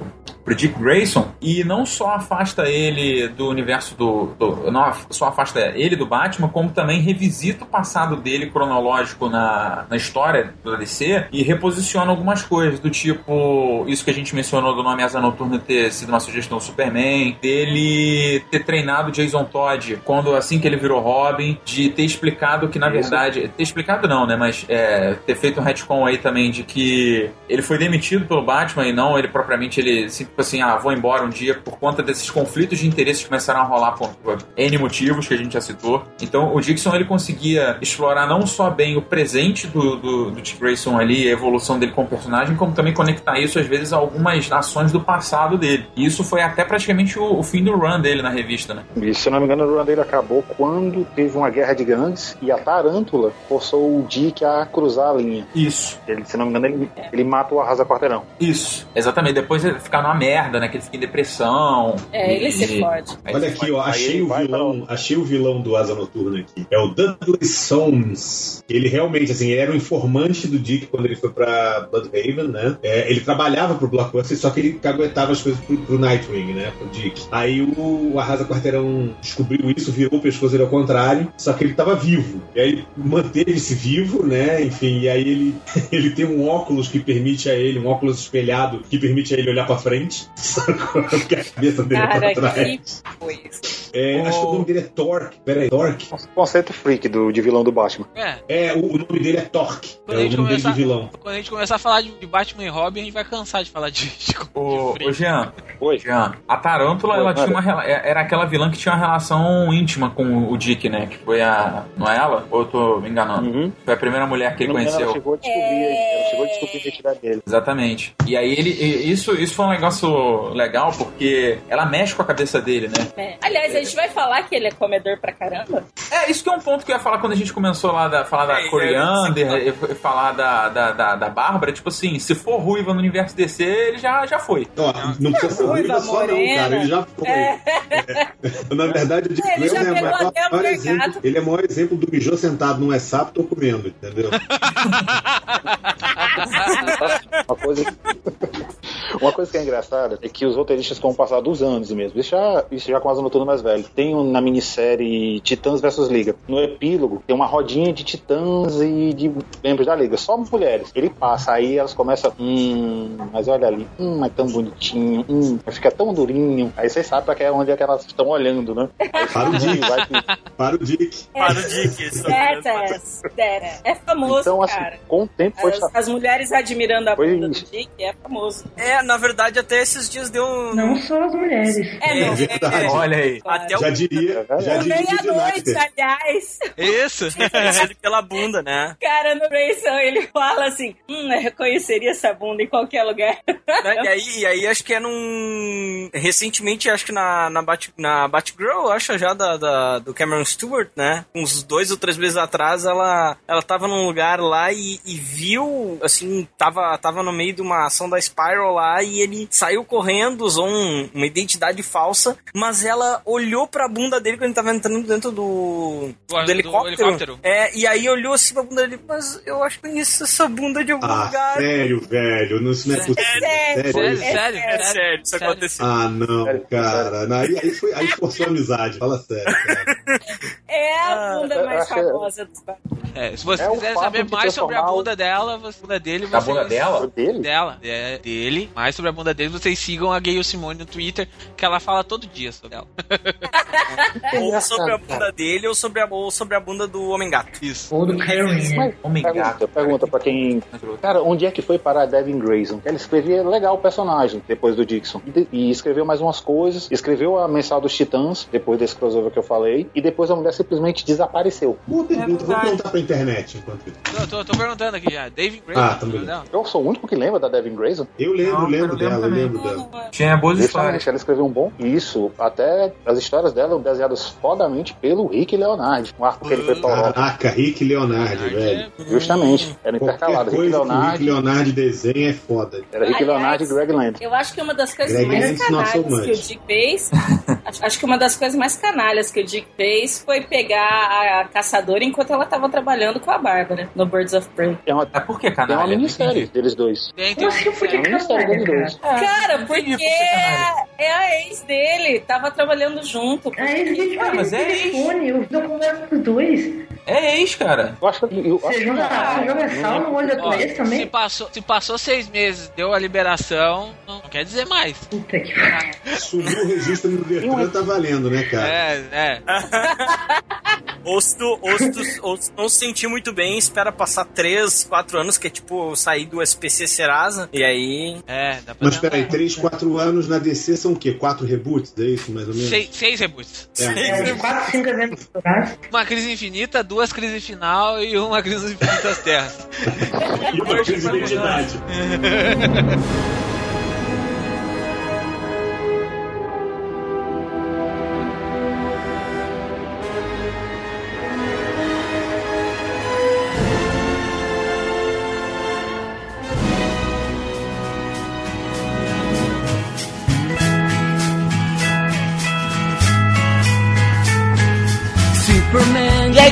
pro Dick Grayson e não só afasta ele do universo do, do- não só afasta ele do Batman, como também revisita o passado dele cronológico na, na história da DC e reposiciona algumas coisas do tipo isso que a gente mencionou do nome Asa Noturna ter sido uma sugestão do Superman, dele ter treinado Jason Todd quando assim que ele virou Robin, de ter explicado que na Isso. verdade, ter explicado não, né, mas é, ter feito um retcon aí também de que ele foi demitido pelo Batman e não ele propriamente ele tipo assim, ah, vou embora um dia por conta desses conflitos de interesses que começaram a rolar por, N motivos que a gente já citou. Então o Dixon ele conseguia explorar não só bem o presente do, do, do Dick Grayson ali, a evolução dele como personagem, como também conectar isso às vezes a algumas ações do passado dele. E isso foi até praticamente o, o fim do run dele na revista, né? E se eu não me engano, o run dele acabou quando teve uma guerra de gangues e a Tarântula forçou o Dick a cruzar a linha. Isso. Ele, se não me engano, ele, ele mata o Arrasa Quarteirão. Isso, exatamente. Depois ele fica numa merda, né? Que ele fica em depressão. É, ele E- se fode. Aí Olha aqui, ó, achei o vilão, achei o vilão do Asa Noturna aqui. É o Dudley Soames. Ele realmente, assim, ele era o informante do Dick quando ele foi pra Bloodhaven, né? É, ele trabalhava pro Blockbuster, só que ele caguetava as coisas pro, pro Nightwing, né? Pro Dick. Aí o Arrasa Quarteirão descobriu isso, virou o pescoço dele ao contrário, só que ele tava vivo. E aí manteve-se vivo, né? Enfim, e aí ele, [LAUGHS] ele tem um óculos que permite a ele, um óculos espelhado, que permite a ele olhar pra frente. Sacou? Porque a cabeça dele Cara, é pra trás. que coisa. É, Acho que o nome dele é Torque. Peraí, Torque? Conceito freak do, de vilão do Batman. É, É, o, o nome dele é Torque. Quando é a o gente nome dele de começar- vilão. quando a gente começar a falar de, de Batman e Robin, a gente vai cansar de falar de. de, Ô, de ô Jean, Oi. Jean, a Tarântula, Oi, ela tinha uma, é- era aquela vilã que tinha uma relação íntima com o Dick, né? Que foi a. Não é ela? Ou eu tô me enganando? Uhum. Foi a primeira mulher que ele conheceu. ela chegou a descobrir, ela chegou a descobrir a identidade dele. Exatamente. E aí ele. Isso, isso foi um negócio legal, porque ela mexe com a cabeça dele, né? É. Aliás, a gente vai falar que ele é comedor pra caramba? É, isso que é um ponto que eu ia falar quando a gente começou lá da falar da É, Coriander é, falar da, da, da, da Bárbara, tipo assim, se for ruiva no universo DC, ele já, já foi. Ó, não precisa ser Ruiva, ruiva só não, cara. Ele já foi. É. Na verdade, o Dick Ele já Grayson é o pegou maior, até maior exemplo. Ele é o maior exemplo do mijou sentado num é sapo, tô comendo, entendeu? [LAUGHS] Uma coisa, uma coisa que é engraçada é que os roteiristas com o passar dos anos mesmo, isso já, isso já com as noturnas mais velho. Tem um, na minissérie Titãs vs Liga. No epílogo, tem uma rodinha de titãs e de membros da Liga, só mulheres. Ele passa, aí elas começam, hum, mas olha ali, hum, mas tão bonitinho, hum, fica tão durinho. Aí vocês sabem pra que é onde é que elas estão olhando, né? [LAUGHS] Aí, Para o Dick. vai que- Para o Dick. Para o Dick. Badass. [LAUGHS] É famoso, Então, assim, cara. com o tempo foi. As, as mulheres admirando a bunda do. Dick é famoso. É, na verdade, até esses dias deu um. Não só as mulheres. É, É não. verdade. Olha aí. Até Já o diria, já diria Meia-noite, aliás. Isso! reconhecido pela bunda, né? Cara, no Grayson ele fala assim: Hum, eu reconheceria essa bunda em qualquer lugar. Né? E aí, e aí acho que é num. Recentemente, acho que na, na, Bat, na Batgirl, acho já da, da- do Cameron Stewart, né? Uns dois ou três meses atrás, ela, ela tava num lugar lá e, e viu, assim, tava, tava no meio de uma ação da Spiral lá e ele saiu correndo, usou um- uma identidade falsa, mas ela olhou pra bunda dele quando ele tava entrando dentro do, Do- do, do helicóptero. helicóptero. É, e aí olhou assim pra bunda dele, mas eu acho que conheço essa bunda de algum Ah, lugar. sério, velho. Não, isso não é possível. sério. Sério, Sério. sério, É sério, isso Sério. aconteceu. Ah, não, Sério, cara. Não, aí, aí, foi, aí forçou a amizade. Fala sério, cara. é a Ah, bunda mais achei- famosa do É, se você É o quiser saber mais sobre a bunda dela, você, bunda dele, Da vocês- bunda dela? Dele? Dela, é, dele. Mais sobre a bunda dele, vocês sigam a Gayle Simone no Twitter, que ela fala todo dia sobre ela. [LAUGHS] Ou sobre a bunda dele ou sobre a, ou sobre a bunda do Homem-Gato. Isso. Ou do Kylo Ren. Mas, Homem pergunta, gato. pergunta pra quem. Cara, onde é que foi parar Devin Grayson? Ela escrevia legal o personagem depois do Dixon. E, escreveu mais umas coisas. Escreveu a mensal dos Titãs, depois desse crossover que eu falei. E depois a mulher simplesmente desapareceu. Boa pergunta, vou verdade. perguntar pra internet enquanto isso. Tô, tô, tô perguntando aqui já. David Grayson. Ah, também. não? Eu sou o único que lembra da Devin Grayson. Eu lembro, lembro eu lembro dela, eu lembro dela. Tinha boas histórias. Justamente, ela escreveu um bom. Isso, até as histórias dela eram desenhadas fodamente pelo Rick Leonardi. Um arco que ele foi pra Europa. Caraca, Rick Leonardi, velho. Justamente, eram Qualquer intercaladas. Rick coisa que o Rick. Leonardi desenha é foda. Era Rick Aliás, Leonardi e Greg Land. Eu acho que uma das coisas Greg mais canalhas que o. Dick fez. acho, que uma das coisas mais canalhas que o Dick fez foi pegar a caçadora enquanto ela tava trabalhando com a Bárbara no Birds of Prey. Tem uma, É por que, tem uma canalha? Minissérie deles dois. Tem, tem Como assim? Por que É uma deles cara? Cara, porque. É, é a ex dele, tava trabalhando junto. Ah, eles Ah, ficaram no mas é telefone, eu não converso com os dois. É ex, cara. Eu acho que. Eu Você joga, sal no olho da tua ex se, também? passou, se passou seis meses, deu a liberação, não, não quer dizer mais. Puta que pariu. Subiu o registro no Detran, tá valendo, né, cara? É, é. Ou se tu, ou se tu, ou se tu não se sentir muito bem, espera passar 3, 4 anos, que é tipo sair do SPC Serasa, e aí. É, dá pra Mas peraí. 3, 4 anos na DC são o quê? 4 reboots? É isso, mais ou menos? Seis, seis reboots. É. É, uns 4, 5 eventos atrás. Uma crise infinita, duas crises final e uma crise infinita das terras. [LAUGHS] E uma crise de identidade. [LAUGHS]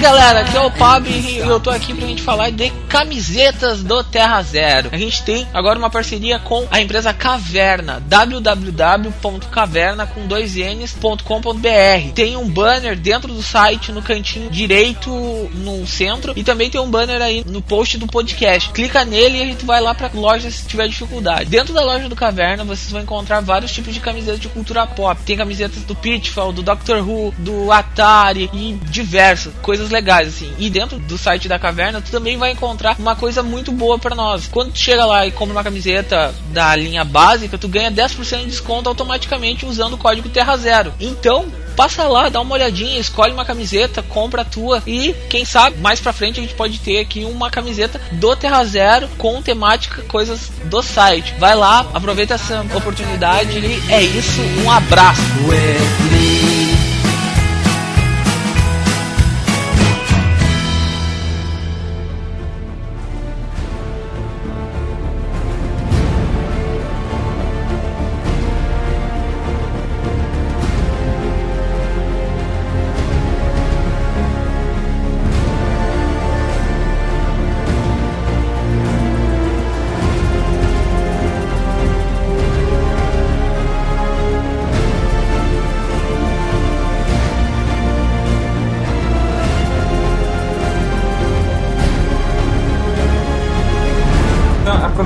galera, aqui é o Pab e eu tô aqui pra gente falar de camisetas do Terra Zero. A gente tem agora uma parceria com a empresa Caverna, www.caverna com dois N's.com.br. Tem um banner dentro do site no cantinho direito no centro e também tem um banner aí no post do podcast. Clica nele e a gente vai lá pra loja se tiver dificuldade. Dentro da loja do Caverna vocês vão encontrar vários tipos de camisetas de cultura pop. Tem camisetas do Pitfall, do Doctor Who, do Atari e diversas coisas legais assim. E dentro do site da Caverna tu também vai encontrar uma coisa muito boa pra nós. Quando tu chega lá e compra uma camiseta da linha básica, tu ganha 10% de desconto automaticamente usando o código Terra Zero. Então, passa lá, dá uma olhadinha, escolhe uma camiseta, compra a tua e quem sabe mais pra frente a gente pode ter aqui uma camiseta do Terra Zero com temática coisas do site. Vai lá, aproveita essa oportunidade e é isso, um abraço.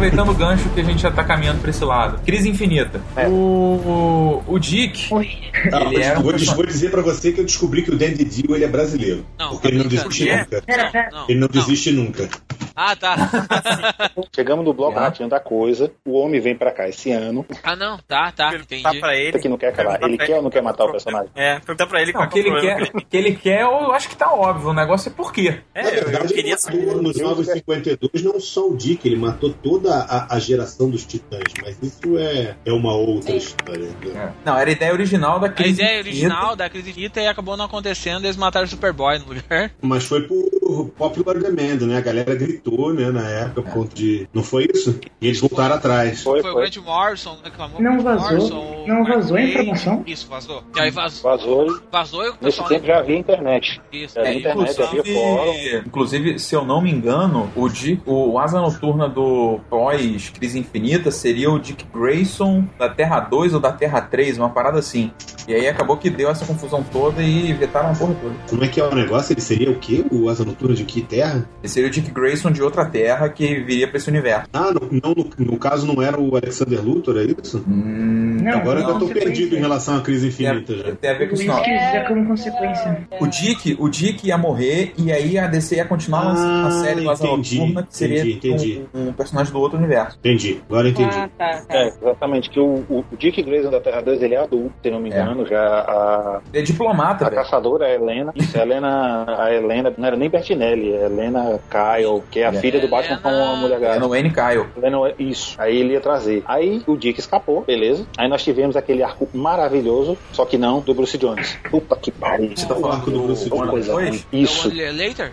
Aproveitando o gancho que a gente já tá caminhando pra esse lado. Crise infinita. É. O, o Dick, Ele mas era um vou, vou dizer pra você que eu descobri que o Dandy Dio ele é brasileiro. Não, porque ele não desiste quê? nunca. Pera, pera. Não, Ele não não. desiste nunca. Ah, tá. [LAUGHS] Chegamos no bloco Ah. ratinho da coisa. O homem vem pra cá esse ano. Ah, não, tá, tá, entendi. pra ele. Que não quer acabar. Ele quer ou não quer matar o personagem? É, perguntar pra ele não, qual que é o ele problema. quer, que ele quer, eu acho que tá óbvio. O negócio é por quê. É, Na eu, eu verdade, queria saber. nos 952 não só o Dick, ele matou toda a, a geração dos titãs, mas isso é, é uma outra história. né? Não, era a ideia original da A crise ideia infinita. original da crise infinita e acabou não acontecendo, eles mataram o Superboy no lugar. Mas foi por popular demand, né? A galera gritou né, na época, por conta de. Não foi isso? E eles voltaram atrás. Foi, Foi, o foi. Grant Morrison reclamou Não o vazou? Morrison, o Não vazou a informação? Isso, vazou. E aí vazou. Vazou Vazou e o nesse pessoal. tempo já havia internet. Isso. É, É, internet, havia inclusive, inclusive, se eu não me engano, o, Dick, o Asa Noturna do pós Crise Infinita seria o Dick Grayson da Terra 2 ou da Terra 3, uma parada assim. E aí acabou que deu essa confusão toda e vetaram a porra toda. Como é que é o negócio? Ele seria o quê? O Asa Noturna de que terra? Ele seria o Dick Grayson de outra Terra que viria pra esse universo. Ah, no, não, no, no caso não era o Alexander Luthor, é isso? Hum, Não, Agora eu não, já tô perdido em relação à crise tem, infinita já. a, tem a ver com isso não. que é como consequência. O Dick, o Dick ia morrer e aí a DC ia continuar Ah, a série entendi, Noturna, que seria entendi, entendi. Um, um personagem do outro universo. Entendi, agora eu entendi. Ah, tá. tá. É, exatamente. Que o, o, Dick Grayson da Terra 2 ele é adulto, se não me É. engano. Já a, Ele é diplomata, a velho. caçadora, a Helena. Isso, a Helena, a Helena não era nem Bertinelli, é Helena Kyle, que é a É. filha do Batman com a mulher É gata. no Wayne Kyle. Isso. Aí ele ia trazer. Aí o Dick escapou, beleza. Aí nós tivemos aquele arco maravilhoso, só que não do Bruce Jones. Puta que pariu. Você tá falando arco do do Bruce Warner coisa Isso.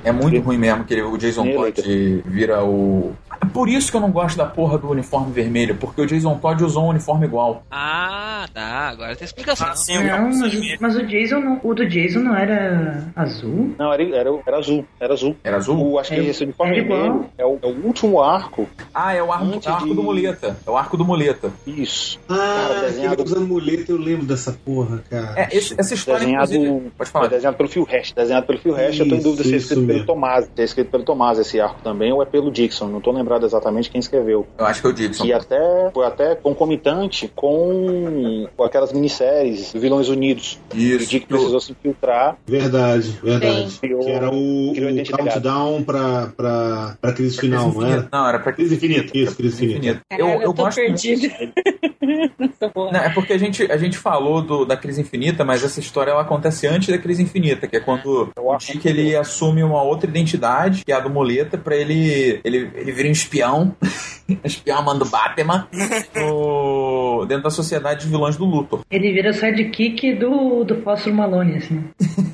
É muito ruim mesmo que ele- o Jason Todd vira o. É por isso que eu não gosto da porra do uniforme vermelho, porque o Jason Todd usou um uniforme igual. Ah, tá. Agora tem explicação. Ah, sim, Não, mas, mas o Jason não, o do Jason não era azul? Não, era, era, era azul. Era azul. Era azul? O, acho que É- esse uniforme é igual. Vermelho é o, é o último arco. Ah, é o arco, é o arco de- do muleta. É o arco do muleta. Isso. Ah, Cara, desenhado- usa muleta, eu lembro dessa porra, cara. É, esse- essa história, Desenhado, inclusive. Pode é falar. desenhado pelo Phil Hash. Desenhado pelo Phil Hash, eu tô em dúvida se é escrito pelo mesmo. Tomás. Se é escrito pelo Tomás esse arco também, ou é pelo Dixon. Não tô lembrado exatamente quem escreveu. Eu acho que é o Dixon. E até foi até concomitante com, com aquelas minisséries Vilões Unidos. O Isso. Dick que o- precisou se infiltrar. Verdade, verdade. Sim. Que era o, o countdown pra, pra, pra crise final, não Infinita. era? Não, era pra Crise infinita, isso, crise infinita. Eu, eu tô gosto [LAUGHS] bom. Não, é porque a gente, a gente falou do, da crise infinita, mas essa história ela acontece antes da crise infinita, que é quando Eu o acho Dick ele assume uma outra identidade, que é a do muleta, pra ele. Ele, ele vira um espião, [LAUGHS] espião amando Batman, [LAUGHS] no- dentro da sociedade de vilões do Luthor. Ele vira sidekick do, do Fósforo Malone, assim.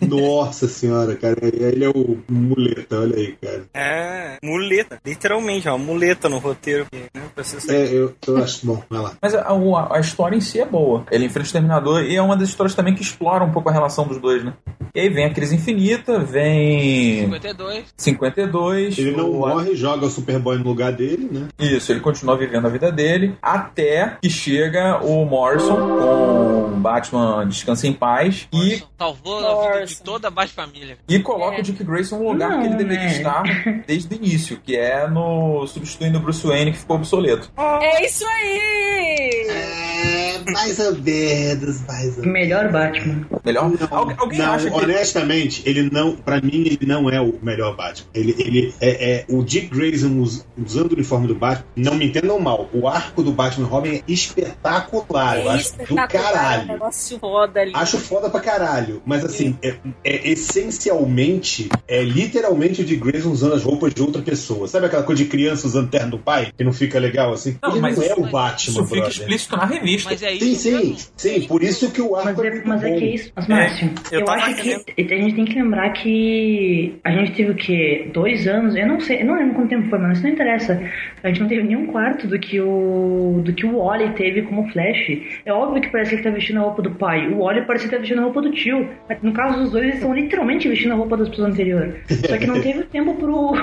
Nossa senhora, cara. Ele é o muleta, olha aí, cara. É, muleta. Literalmente, ó, muleta no roteiro. aqui, Né, É, eu, eu acho bom, vai lá. Mas a, a- a história em si é boa. Ele enfrenta o Exterminador e é uma das histórias também que explora um pouco a relação dos dois, né? E aí vem a crise infinita, vem 52. 52. Ele não o- morre, joga o Superboy no lugar dele, né? Isso, ele continua vivendo a vida dele até que chega o Morrison com Batman Descansa em Paz e, Morrison Salvou a vida de Morrison. toda a Baixa Família. e coloca o Dick Grayson no lugar Não, que ele deveria né? estar desde o início, que é no substituindo o Bruce Wayne que ficou obsoleto. É isso aí! É, mais ou menos, mais ou menos. Melhor Batman. Melhor? Não, Algu- alguém não, acha que honestamente, ele não, pra mim, ele não é o melhor Batman. Ele, ele é, é- o Dick Grayson us- usando o uniforme do Batman. Não me entendam mal, o arco do Batman Robin é espetacular. eu é acho do espetacular, é um caralho. negócio foda ali. Acho foda pra caralho, mas assim, é, é essencialmente, é literalmente o Dick Grayson usando as roupas de outra pessoa. Sabe aquela coisa de criança usando terno do pai? Que não fica legal assim? Não, ele mas não é o Batman, isso fica brother. explícito na revista. Mas é Sim, isso sim, mesmo. sim, por isso que o arco Mas é, é, muito mas é que é isso. Mas, Márcio, eu eu, tava acho que a gente tem que lembrar que a gente teve o quê? Dois anos? Eu não sei, eu não lembro quanto tempo foi, mas isso não interessa. A gente não teve nem um quarto do que o do que o Wally teve como Flash. É óbvio que parece que ele tá vestindo a roupa do pai. O Wally parece que tá vestindo a roupa do tio. Mas, No caso dos dois, eles estão literalmente vestindo a roupa das pessoas anteriores. Só que não [LAUGHS] teve tempo pro.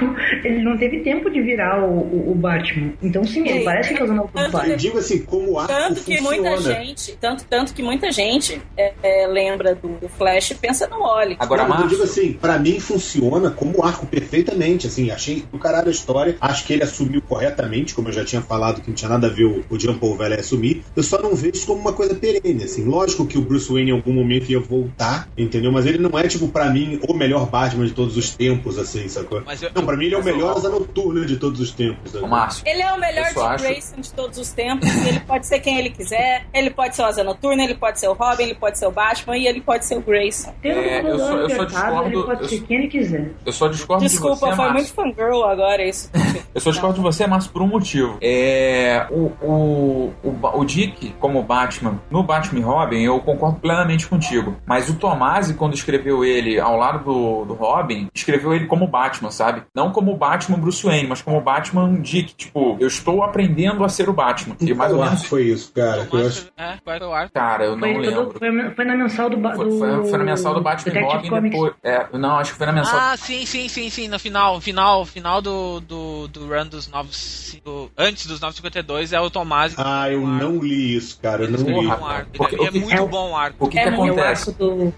Ele não teve tempo de virar o, o, o Batman. Então sim, ele parece que tá usando a roupa do Tanto pai. Eu digo assim, como arco Tanto que funciona. muita gente, tanto, tanto que muita gente é, é, lembra do, do Flash e pensa no Wally. Agora, Não, mas eu digo assim, pra mim funciona como arco perfeitamente, assim, achei do caralho a história, acho que ele assumiu corretamente, como eu já tinha falado, que não tinha nada a ver o, o Jean Paul Velho assumir, eu só não vejo isso como uma coisa perene, assim, lógico que o Bruce Wayne em algum momento ia voltar, entendeu? Mas ele não é, tipo, pra mim, o melhor Batman de todos os tempos, assim, sacou? Mas eu, Não, pra mim ele é o eu- melhor asa noturna de todos os tempos. o sacou? Márcio, Ele é o melhor Dick acho- Grayson de todos os tempos. ele pode ser quem ele quiser. ele pode ser o Asa Noturna, ele pode ser o Robin, ele pode ser o Batman e ele pode ser o Grayson. É, eu só- eu só apertado, ele discordo- pode eu ser só- quem ele quiser. Eu só discordo de Desculpa, você, foi Márcio. muito fangirl agora isso. [LAUGHS] Eu só discordo de você, mas por um motivo. É, o, o, o, o Dick, como Batman, no Batman e Robin, eu concordo plenamente contigo. Mas o Tomasi, quando escreveu ele ao lado do, do Robin, escreveu ele como Batman, sabe? Não como Batman Bruce Wayne, mas como Batman Dick. Tipo, eu estou aprendendo a ser o Batman. E mais ou menos. foi isso, cara? Eu acho... É, ar. Cara, eu não Foi, lembro. todo- foi, foi na mensal do, ba- Foi, foi, foi na mensal do Batman e Detective Robin Comics. depois. É, não, acho que foi na mensal. Ah, sim, sim, sim, sim. No final, final, final do, do, do run dos novos. do- antes dos 952 é o Tomás. Ah, eu não li isso, cara. Eu não li. Porque- é o que- muito é o- bom arco. O que, É que É o acontece? arco do.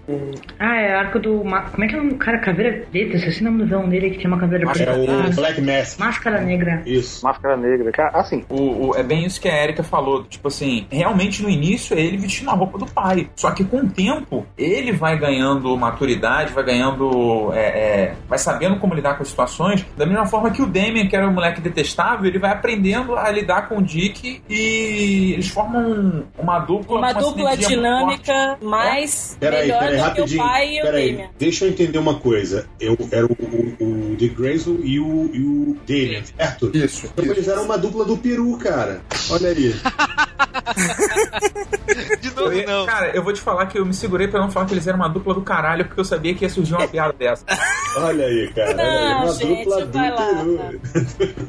Ah, é o arco do. Como é que é o cara? Caveira preta? Esqueci o nome do vilão dele que tinha uma caveira Acho É preta. O Black Mask. Máscara Negra. Isso. Máscara Negra. Cara, assim, O, o- é bem isso que a Erika falou. Tipo assim, realmente no início é ele vestindo a roupa do pai. Só que com o tempo, ele vai ganhando maturidade, vai ganhando. é, é, vai sabendo como lidar com as situações. Da mesma forma que o Damien, que era um moleque detestável, ele vai aprendendo a lidar com o Dick e eles formam uma dupla. Uma com dupla dinâmica mais Peraí, melhor peraí, do que o rapidinho. pai e o Peraí, Damian. deixa eu entender uma coisa. Eu era o, o, o Dick Grayson e o, e o Damien, certo? Isso. Então eles eram uma dupla do peru, cara. Olha aí. [LAUGHS] De Eu novo, ia- não. Cara, eu vou te falar que eu me segurei pra não falar que eles eram uma dupla do caralho, porque eu sabia que ia surgir uma piada dessa. [LAUGHS] Olha aí, cara. Olha aí. Não, Uma gente, dupla do vai lá. peru.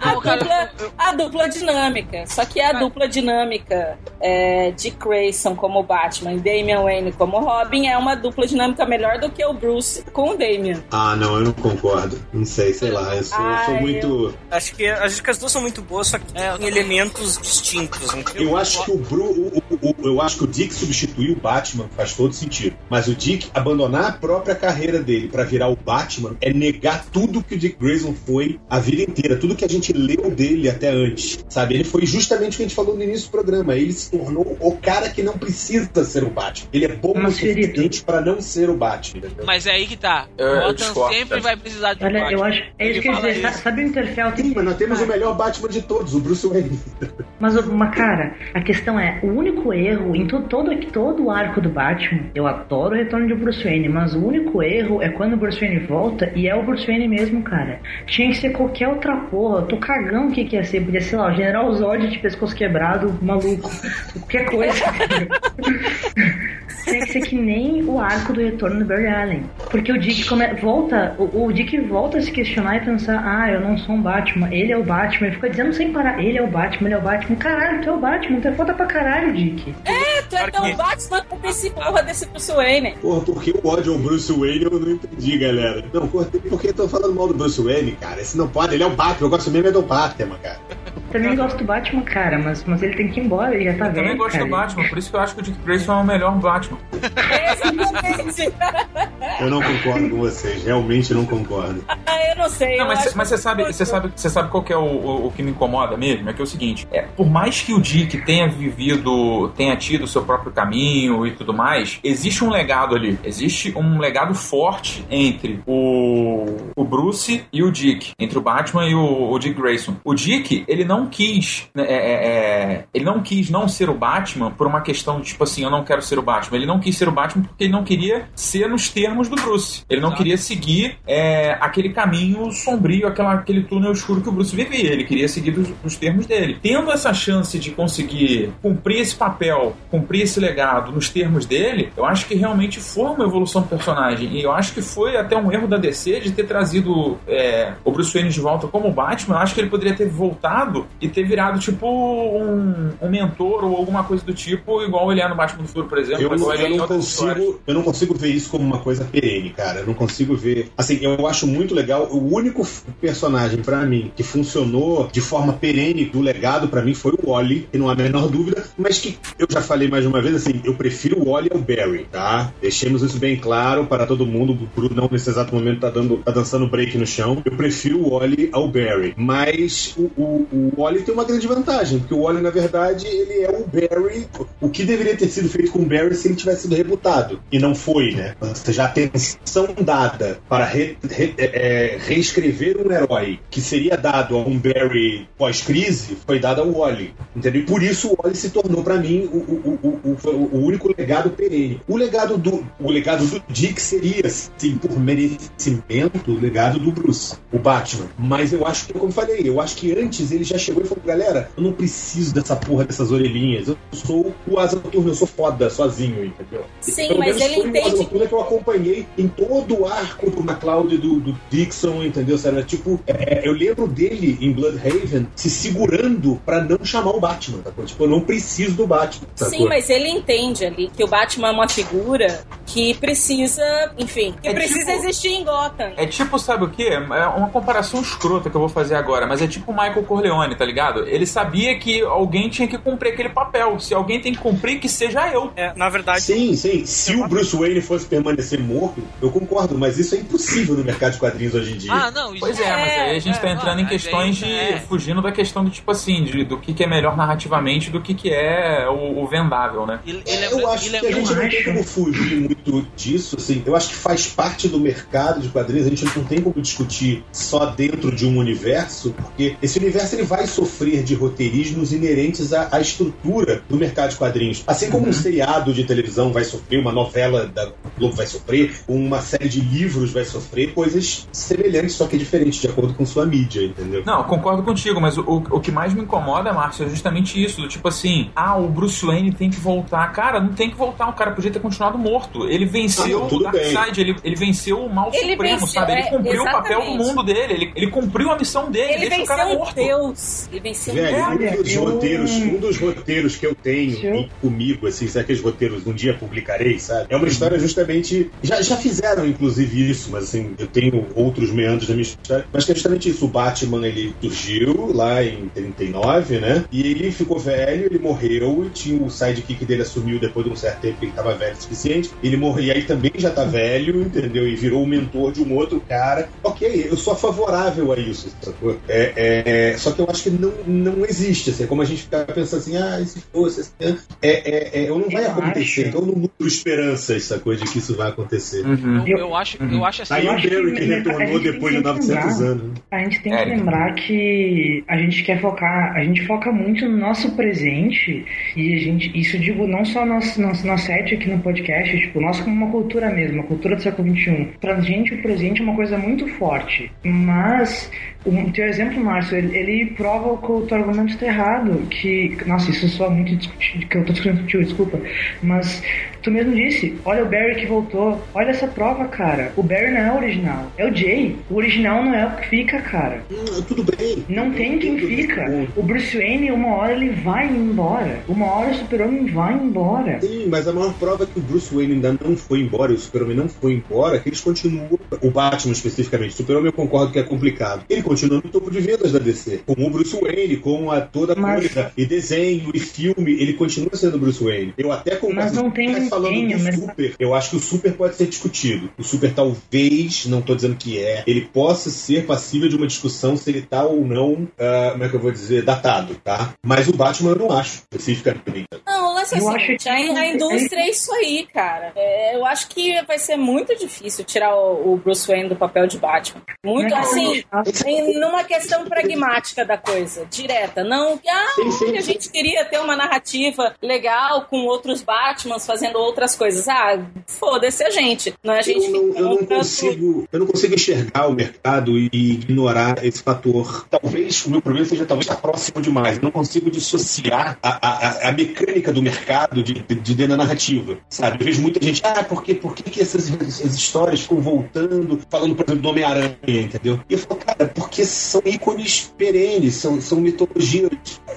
A Não, cara, dupla, eu- a dupla dinâmica. Só que a dupla dinâmica é, de Grayson como Batman e Damian Wayne como Robin é uma dupla dinâmica melhor do que o Bruce com o Damian. Ah, não, eu não concordo. Não sei, sei lá. Eu sou, eu sou muito. Acho que, acho que as duas são muito boas, só que É, eu tem elementos distintos. entendeu? Eu acho que o Bru, o- o- o- eu acho que o Dick substituir o Batman faz todo sentido. Mas o Dick abandonar a própria carreira dele pra virar o Batman é negar tudo que o Dick Grayson foi a vida inteira, tudo que a gente leu dele até antes, sabe? Ele foi justamente o que a gente falou no início do programa. Ele se tornou o cara que não precisa ser o Batman. Ele é bom o suficiente pra não ser o Batman. entendeu? Mas é aí que tá. Eu- eu Gotham sempre cara. vai precisar de um Olha, eu Batman. acho. É isso Ele que eu ia fala dizer. isso. Sabe o Interfell? Sim, mas nós temos o melhor Batman de todos, o Bruce Wayne. Mas, uma cara, a questão é, o único erro em to- todo, todo o arco do Batman, eu adoro o retorno de Bruce Wayne, mas o único erro é quando o Bruce Wayne volta e é o Bruce Wayne mesmo, cara. Tinha que ser qualquer outra porra. Eu tô cagando o que, que ia ser. Podia ser, lá, o General Zod de pescoço quebrado, maluco. Qualquer coisa. Tinha que ser que nem o arco do retorno do Barry Allen. Porque o Dick come... volta, o, o Dick volta a se questionar e pensar, ah, eu não sou um Batman, ele é o Batman. Ele fica dizendo sem parar, ele é o Batman, ele é o Batman. Caralho, tu é o Batman, tu é foda pra caralho, Dick. É, tu é tão Batman com esse porra desse Bruce Wayne. Porra, por que o ódio ao Bruce Wayne eu não entendi, galera. Não, cortei porque tô falando mal do Bruce Wayne, cara. Esse não pode, ele é o Batman, eu gosto mesmo é do Batman, cara. Também gosto do Batman, cara, mas, mas ele tem que ir embora, ele já tá Eu também gosto cara. do Batman, por isso que eu acho que o Dick Grayson é o melhor Batman. Exatamente. [LAUGHS] Eu não concordo com vocês, realmente não concordo. ah, eu não sei. Não, eu mas, mas você sabe, você sabe, você sabe qual que é o, o, o que me incomoda mesmo? É que é o seguinte, é, por mais que o Dick tenha vivido, tenha tido o seu próprio caminho e tudo mais, existe um legado ali. Existe um legado forte entre o, o Bruce e o Dick, entre o Batman e o, o Dick Grayson. O Dick, ele não quis, né, é, é, é, ele não quis não ser o Batman por uma questão de tipo assim, eu não quero ser o Batman. Ele não quis ser o Batman porque ele não queria ser nos termos do Bruce. Ele não Exato. queria seguir é, aquele caminho sombrio, aquela, aquele túnel escuro que o Bruce vivia. Ele queria seguir dos, dos termos dele. Tendo essa chance de conseguir cumprir esse papel, cumprir esse legado nos termos dele, eu acho que realmente foi uma evolução do personagem. E eu acho que foi até um erro da DC de ter trazido é, o Bruce Wayne de volta como Batman. Eu acho que ele poderia ter voltado e ter virado tipo um, um mentor ou alguma coisa do tipo, igual ele é no Batman do Futuro, por exemplo. Eu, não- é eu não consigo, eu não consigo ver isso como uma coisa perene, cara. Eu não consigo ver. Assim, eu acho muito legal. O único personagem pra mim que funcionou de forma perene do legado pra mim foi o Wally, que não há a menor dúvida, mas que eu já falei mais de uma vez assim, eu prefiro o Wally ao Barry, tá? Deixemos isso bem claro para todo mundo. O Bruno não nesse exato momento tá dando, tá dançando break no chão. Eu prefiro o Wally ao Barry, mas o, o, o Wally tem uma grande vantagem, porque o Wally na verdade ele é o Barry, o que deveria ter sido feito com o Barry se ele tivesse sido rebutado. E não foi, né? Ou seja, a atenção dada para re- re- é, reescrever um herói que seria dado a um Barry pós-crise foi dado ao Wally. Entendeu? E por isso o Wally se tornou, para mim, o, o, o, o, o único legado perene. O legado do, o legado do Dick seria, sim, por merecimento, o legado do Bruce, o Batman. Mas eu acho que, como falei, eu acho que antes ele já chegou e falou: galera, eu não preciso dessa porra dessas orelhinhas. Eu sou o Asa Noturna, eu sou foda sozinho, entendeu? Sim, Pelo mas menos ele Asa entende. Noturna que eu acompanhei em todo o arco do McCloud e do, do Dixon, entendeu? Sabe? Tipo, é, eu lembro dele em Bloodhaven se segurando pra não chamar o Batman, tá? Tipo, eu não preciso do Batman. Sim, sacou? mas ele entende ali que o Batman é uma figura que precisa, enfim, que É precisa tipo- existir em Gotham. É tipo, sabe o quê? É uma comparação escrota que eu vou fazer agora, mas é tipo o Michael Corleone, tá ligado? Ele sabia que alguém tinha que cumprir aquele papel. Se alguém tem que cumprir, que seja eu. É, na verdade, Sim, sim. Se o Bruce Wayne fosse permanecer morto, eu concordo, mas isso é impossível no mercado de quadrinhos hoje em dia. Ah, não, isso Pois é, mas aí a gente é, tá entrando em questões aí, de. é. fugindo da questão do tipo assim, de, do que, que é melhor narrativamente do que, que é o, o vendável, né? E, e É, lembra- eu acho que a gente não tem como fugir muito disso, assim. Eu acho que faz parte do mercado de quadrinhos. A gente não tem como discutir só dentro de um universo, porque esse universo ele vai sofrer de roteirismos inerentes à, à estrutura do mercado de quadrinhos. Assim como um seriado de televisão vai sofrer, uma novela da Globo vai sofrer, uma série de livros vai sofrer, coisas semelhantes, só que diferentes, de acordo com sua mídia, entendeu? Não, concordo contigo, mas o, o que mais me incomoda, Márcio, é justamente isso. Do tipo assim, ah, o Bruce Wayne tem que voltar. Cara, não tem que voltar, o cara podia ter continuado morto. Ele venceu Ah, não, o Darkseid, ele, ele venceu o mal Ele supremo, venceu, sabe? Ele é, cumpriu o papel do mundo dele, ele, ele cumpriu a missão dele, Ele deixa o cara morto. Deus. Ele venceu um Velho, um dos roteiros, um dos roteiros que eu tenho comigo, assim, sabe aqueles roteiros um dia publicarei, sabe? É uma história justamente. Já, já fizeram, inclusive, isso, mas assim, eu tenho outros meandros da minha história. Mas que é justamente isso. O Batman ele surgiu lá em 39, né? E ele ficou velho, ele morreu, e tinha o sidekick dele assumiu depois de um certo tempo que ele tava velho o suficiente. Ele morreu, e aí também já tá velho, entendeu? E virou o mentor de um outro cara. Ok, eu sou favorável a isso, sacou? É, é, é, só que eu acho que não, não existe, assim, é como a gente ficar pensando assim, ah, e se fosse, assim, é, é, é, não vai Eu acontecer. acho. Então eu não nutro esperanças, sacou, de que isso vai acontecer. Uhum. Eu, eu acho, eu acho assim. Aí Eu o Barry que retornou gente depois de tem que 900 lembrar. anos. né? A gente tem É, que lembrar que a gente quer focar, a gente foca muito no nosso presente e a gente, isso eu digo não só nós, nós, nós sete aqui no podcast, tipo, nós como uma cultura mesmo, a cultura do século XXI. Pra gente o presente é uma coisa muito forte, mas o teu exemplo, Márcio, ele, ele prova que o teu argumento está errado, que, nossa, isso soa muito discutido, que eu tô discutindo contigo, desculpa, mas tu mesmo disse, olha o Barry que voltou, olha essa prova, cara, o Barry não é o original, é o Jay, o original não é o que fica, cara. Hum, tudo bem. Não tem quem fica. O Bruce Wayne, uma hora ele vai embora. Uma hora o Super-Homem vai embora. Sim, mas a maior prova é que o Bruce Wayne ainda não foi embora e o Super-Homem não foi embora, que eles continuam. O Batman especificamente, o Super-Homem eu concordo que é complicado. Ele continua no topo de vendas da DC. Com o Bruce Wayne, com a toda a Mas- coisa, e desenho, e filme, ele continua sendo Bruce Wayne. Eu até concordo. Mas não tem mas falando desenho, do mas- Super, eu acho que o Super pode ser discutido. O Super talvez, não tô dizendo que é, ele possa ser passível de uma discussão se ele tá ou não, ah, como é que eu vou dizer, datado, tá? Mas o Batman eu não acho, especificamente. Não, o lance é Eu acho seguinte, que- a, a indústria é isso aí, cara. É, eu acho que vai ser muito difícil tirar o, o Bruce Wayne do papel de Batman. Muito assim, em, numa questão pragmática da coisa, direta. Não que ah, Sim, sim, que a sim. gente queria ter uma narrativa legal com outros Batmans fazendo outras coisas. Ah, foda-se a gente. Não é a gente eu não, que eu não consigo, eu não consigo enxergar o mercado e ignorar esse fator. Talvez o meu problema seja talvez estar próximo demais. Eu não consigo dissociar a, a, a- mecânica do mercado de, de, de dentro da narrativa. Sabe? Eu vejo muita gente, ah, por, quê? por que, que essas, essas histórias ficam voltando, falando, por exemplo, do Homem-Aranha, entendeu? E eu falo, cara, porque são ícones perenes, são, são mitologias,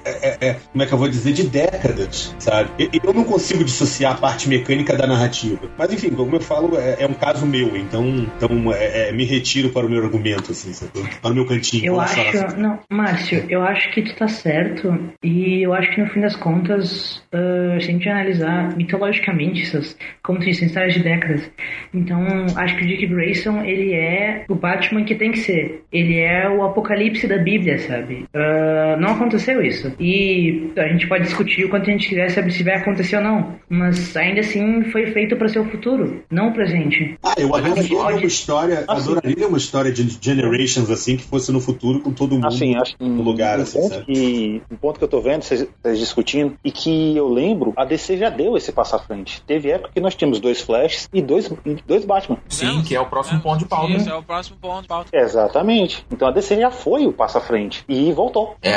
é, é, é, como é que eu vou dizer, de décadas, sabe? Eu não consigo dissociar a parte mecânica da narrativa. Mas enfim, como eu falo, é, é um caso meu, então, então é, é, me retiro para o meu argumento, assim, sabe? Para o meu cantinho. Eu acho. assim. Não, Márcio, eu acho que tu tá certo. E eu acho que no fim das contas. uh, se a gente analisar mitologicamente essas, como se diz, histórias de décadas. Então, acho que o Dick Grayson, ele é o Batman que tem que ser. Ele é o apocalipse da Bíblia, sabe? Uh, não aconteceu isso. E a gente pode discutir o quanto a gente quiser saber se vai acontecer ou não. Mas ainda assim foi feito para ser o futuro, não o presente. Ah, eu adoraria uma história, adoraria uma história de Generations assim que fosse no futuro com todo mundo Assim, acho que no lugar, um, assim, ponto sabe? que, um ponto que eu tô vendo, vocês vocês discutindo, e que eu lembro, a DC já deu esse passo à frente. Teve época que nós tínhamos dois Flashes e dois, dois Batman. Sim, que é o próximo ponto de pauta. Isso, é o próximo ponto de pauta. Exatamente. Então a DC já foi o passo à frente e voltou. É.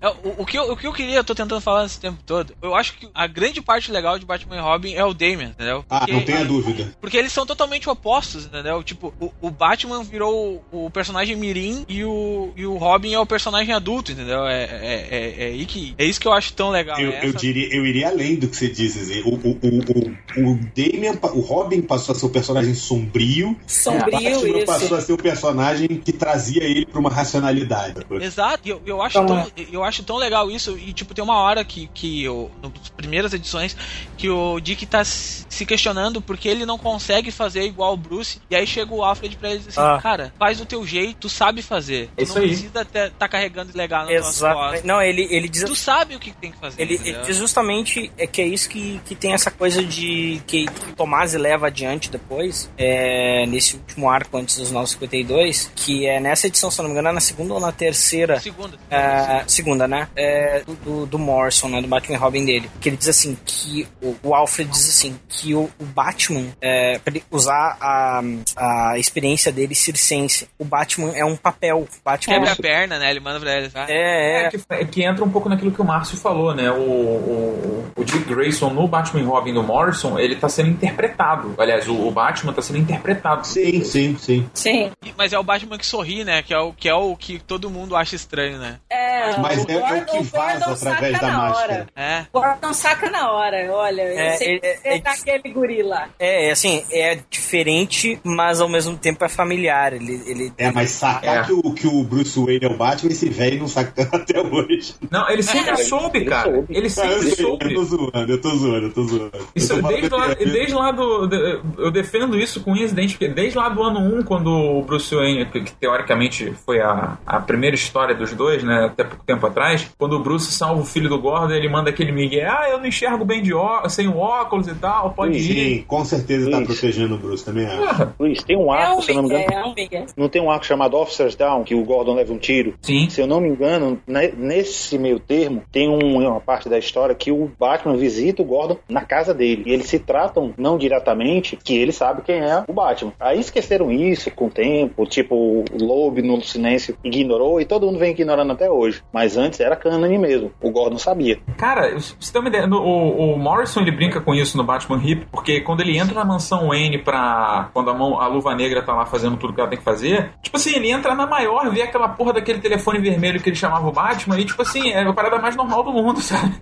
É, o, o que eu, o que eu queria, eu tô tentando falar esse tempo todo, eu acho que a grande parte legal de Batman e Robin é o Damian, entendeu? Ah, Porque- não tenha dúvida. Porque eles são totalmente opostos, entendeu? Tipo, o, o Batman virou o, o personagem mirim e o, e o Robin é o personagem adulto, entendeu? É, é, é, é, que, é isso que eu acho tão legal. Eu, é eu diria, eu iria além do que você disse. Zé. O, o, o, o, pa- o Robin passou a ser o personagem sombrio, o Sombrio, Batman passou isso. a ser o personagem que trazia ele pra uma racionalidade. Exato, e eu, eu, acho tão, eu acho tão legal isso. E, tipo, tem uma hora que, que eu, nas primeiras edições, que o Dick tá se questionando porque ele não consegue fazer igual o Bruce. E aí chega o Alfred pra ele e diz assim: Ah. Cara, faz do teu jeito, tu sabe fazer. Tu Isso não aí. precisa estar tá carregando legal nas tuas Exatamente. costas. Não, ele, ele diz Tu sabe o que tem que fazer. Ele, ele diz justamente é que é isso que, que tem essa coisa de que, que o Tomasi leva adiante depois, é, nesse último arco antes dos 952, que é nessa edição, se eu não me engano, é na segunda ou na terceira. Segunda. É, segunda, né? É, do, do, Morrison, né? Do Batman e Robin dele. Que ele diz assim que o, o Alfred diz assim que o, o Batman, é, pra ele usar a, a experiência dele circense, o Batman é um papel. O Batman Quebra é, a perna, né? Ele manda pra ele. Tá? é, É, que, é que entra um pouco naquilo que o Márcio falou, né? O, o, o Dick Grayson no Batman e Robin do Morrison, ele tá sendo interpretado. Aliás, o, o Batman tá sendo interpretado. Sim, sim, sim. Sim. Mas é o Batman que sorri, né? Que é o que, é o que todo mundo acha estranho, né? É, Mas o é- é o Gordon- que vaza Gordon através saca da na máscara. hora. É. O Gordon saca na hora, olha. É, eu sei que é- é- tá aquele guri lá. É, assim, é diferente, mas ao mesmo tempo é familiar. Ele, ele É, mas sacar É. Que, o, que o Bruce Wayne é o Batman, esse velho não saca [LAUGHS] até hoje. Não, ele sempre soube, ele cara. soube. Ele eu, sempre sei, eu soube. tô zoando, eu tô zoando, eu tô zoando. Isso, eu tô desde, lá, desde lá do. de- Eu defendo isso com unhas e dentes, porque desde lá do ano 1, quando o Bruce Wayne, que, que teoricamente foi a, a primeira história dos dois, né? Até pouco tempo atrás, quando o Bruce salva o filho do Gordon, ele manda aquele Miguel, ah, eu não enxergo bem de ó, sem o óculos e tal, pode ir. Sim, com certeza tá Isso. protegendo o Bruce, também acho. Luiz, tem um É arco, um se eu não me engano. É um. Não tem um arco chamado Officers Down, que o Gordon leva um tiro? Sim. Se eu não me engano, ne- nesse meio termo, tem um- uma parte da história que o Batman visita o Gordon na casa dele. E eles se tratam, não diretamente, que ele sabe quem é o Batman. Aí esqueceram isso com o tempo, tipo, o Loeb no silêncio ignorou e todo mundo vem ignorando até hoje. Mas antes era cânone mesmo. O Gordon sabia. Cara, você tem uma ideia, no- o, o Morrison ele brinca com isso no Batman Hip, porque quando ele entra na mansão Wayne pra. Quando a, mão, a luva negra tá lá fazendo tudo que ela tem que fazer, tipo assim, ele entra na maior, vê aquela porra daquele telefone vermelho que ele chamava o Batman, e tipo assim, é a parada mais normal do mundo, [LAUGHS] sabe?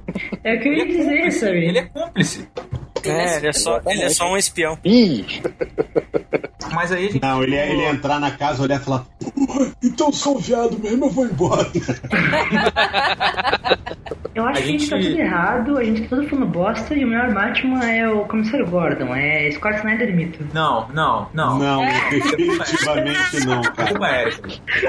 É o que eu ia Ele é dizer, cúmplice, sabe? ele é cúmplice. É, ele é, só, ele é só um espião. Ih! Mas aí a gente. Não, ele ia, ele ia entrar na casa, olhar e falar: "Porra, então eu sou um viado mesmo, eu vou embora. [LAUGHS] Eu acho A que a gente tá tudo errado, a gente tá todo falando bosta e o melhor Batman é o Comissário Gordon, é Scott Snyder mito. Não, não, não. Não, [LAUGHS] definitivamente não, cara.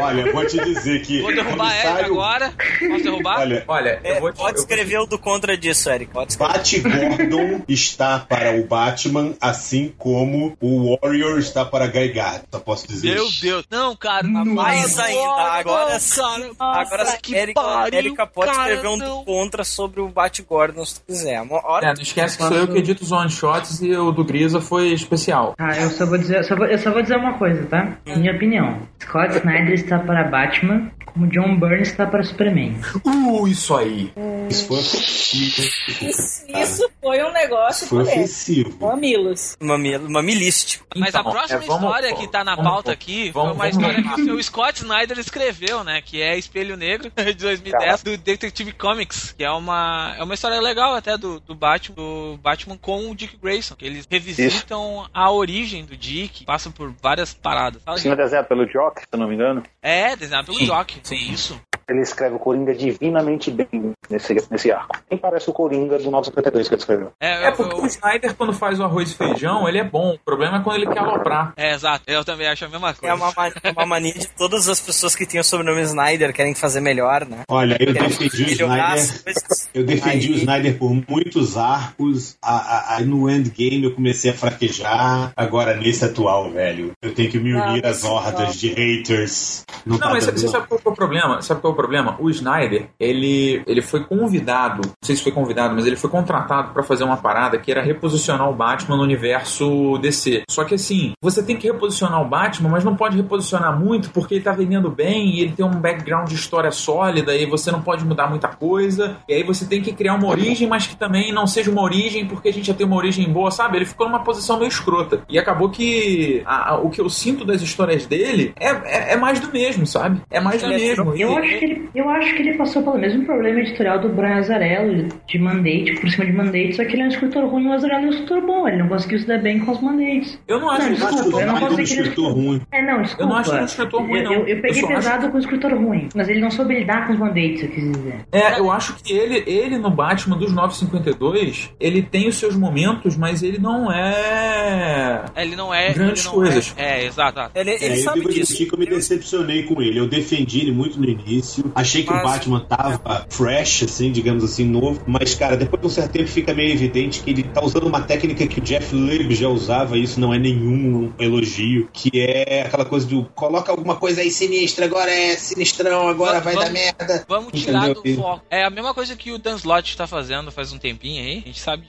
Olha, vou te dizer que. Vou derrubar comissário- agora. Posso derrubar? Olha, Olha, É, eu vou te. pode eu- escrever o do contra disso, Eric. Pode escrever. Bat Gordon está [LAUGHS] para o Batman, assim como o Warrior está para Guy Gardner. Só posso dizer Meu. Deus. Não, cara. Mais ainda. Agora, não, sim. cara. Agora, Nossa, que Erika, pariu, Erika pode cara, escrever um não. contra sobre o Bat-Gordon se tu quiser. Uma hora É, não esquece que sou eu que edito os one-shots e o do Grisa foi especial. Ah, eu só vou dizer, só vou- eu só vou dizer uma coisa, tá? Minha opinião. Scott Snyder está para Batman, como John Byrne está para Superman. Uh, isso aí. Isso foi. Isso, isso foi um negócio Foi ofensivo. Mamilos. mamil, mamilístico. Mas a Então, próxima é, vamos- história que tá na vamos- pauta aqui vamos- foi uma vamos- história que o seu Scott Snyder escreveu, né? Que é Espelho Negro, [LAUGHS] de 2010, do Detective Comics. Que é uma, é uma história legal até do, do, Batman, do Batman com o Dick Grayson. Que eles revisitam a origem do Dick, passam por várias paradas. Fala, Cima desenhado pelo Jock, se eu não me engano. É, desenhado pelo Sim, Jock. sim. Isso. Ele escreve o Coringa divinamente bem nesse, nesse arco. Quem parece o Coringa do 952 que ele escreveu? É, É porque eu- o Snyder, quando faz o arroz e feijão, ele é bom. O problema é quando ele quer aloprar. é, exato. Eu também acho a mesma É coisa. uma, ma- uma mania de todas as pessoas que têm o sobrenome Snyder querem fazer melhor, né? Olha, eu Querem defendi o Snyder. coisas. Eu defendi Aí- o Snyder por muitos arcos. A- a- Aí no endgame eu comecei a fraquejar. Agora, nesse atual, velho, eu tenho que me unir Não, às hordas de haters. Não, Não, tá mas dando, você não. sabe qual que é o problema? Sabe qual é o problema? O Snyder, ele, ele foi convidado, não sei se foi convidado, mas ele foi contratado pra fazer uma parada que era reposicionar o Batman no universo DC. Só que assim, você tem que reposicionar o Batman, mas não pode reposicionar muito porque ele tá vendendo bem e ele tem um background de história sólida e você não pode mudar muita coisa. E aí você tem que criar uma origem, mas que também não seja uma origem porque a gente já tem uma origem boa, sabe? Ele ficou numa posição meio escrota. E acabou que a- a- o que eu sinto das histórias dele é, é, é mais do mesmo, sabe? É mais do é mesmo. Eu acho, que ele, eu acho que ele passou pelo mesmo problema editorial do Brian Azarello, de mandate por cima de mandate, só que ele é um escritor ruim e o Azarello é um escritor bom, ele não conseguiu se dar bem com os mandates. Eu não acho Não, que ele é um desculpa, escritor eu não ruim, um é escritor ruim. É, não, desculpa. Eu não acho ele um escritor ruim, não. Eu, eu peguei Eu pesado com o escritor ruim, mas ele não soube lidar com os mandates, eu quis dizer. É, eu acho que ele, ele no Batman dos 952, ele tem os seus momentos, mas ele não é. Ele não é. Grandes ele não coisas. É, é, exato. Ele, É, ele eu sabe devo disso. que eu me decepcionei com ele. Eu defendi ele muito no início. Achei que Mas- o Batman tava fresh, assim, digamos assim, novo. Mas, cara, depois de um certo tempo fica meio evidente que ele tá usando uma técnica que o Jeff Lubb já usava, e isso não é nenhum elogio, que é aquela coisa do coloca alguma coisa aí sinistra, agora é sinistrão, agora Vamos- vai dar vamos- merda. Vamos tirar Entendeu? do foco. É a mesma coisa que o Dan Slott tá fazendo faz um tempinho aí, a gente sabe.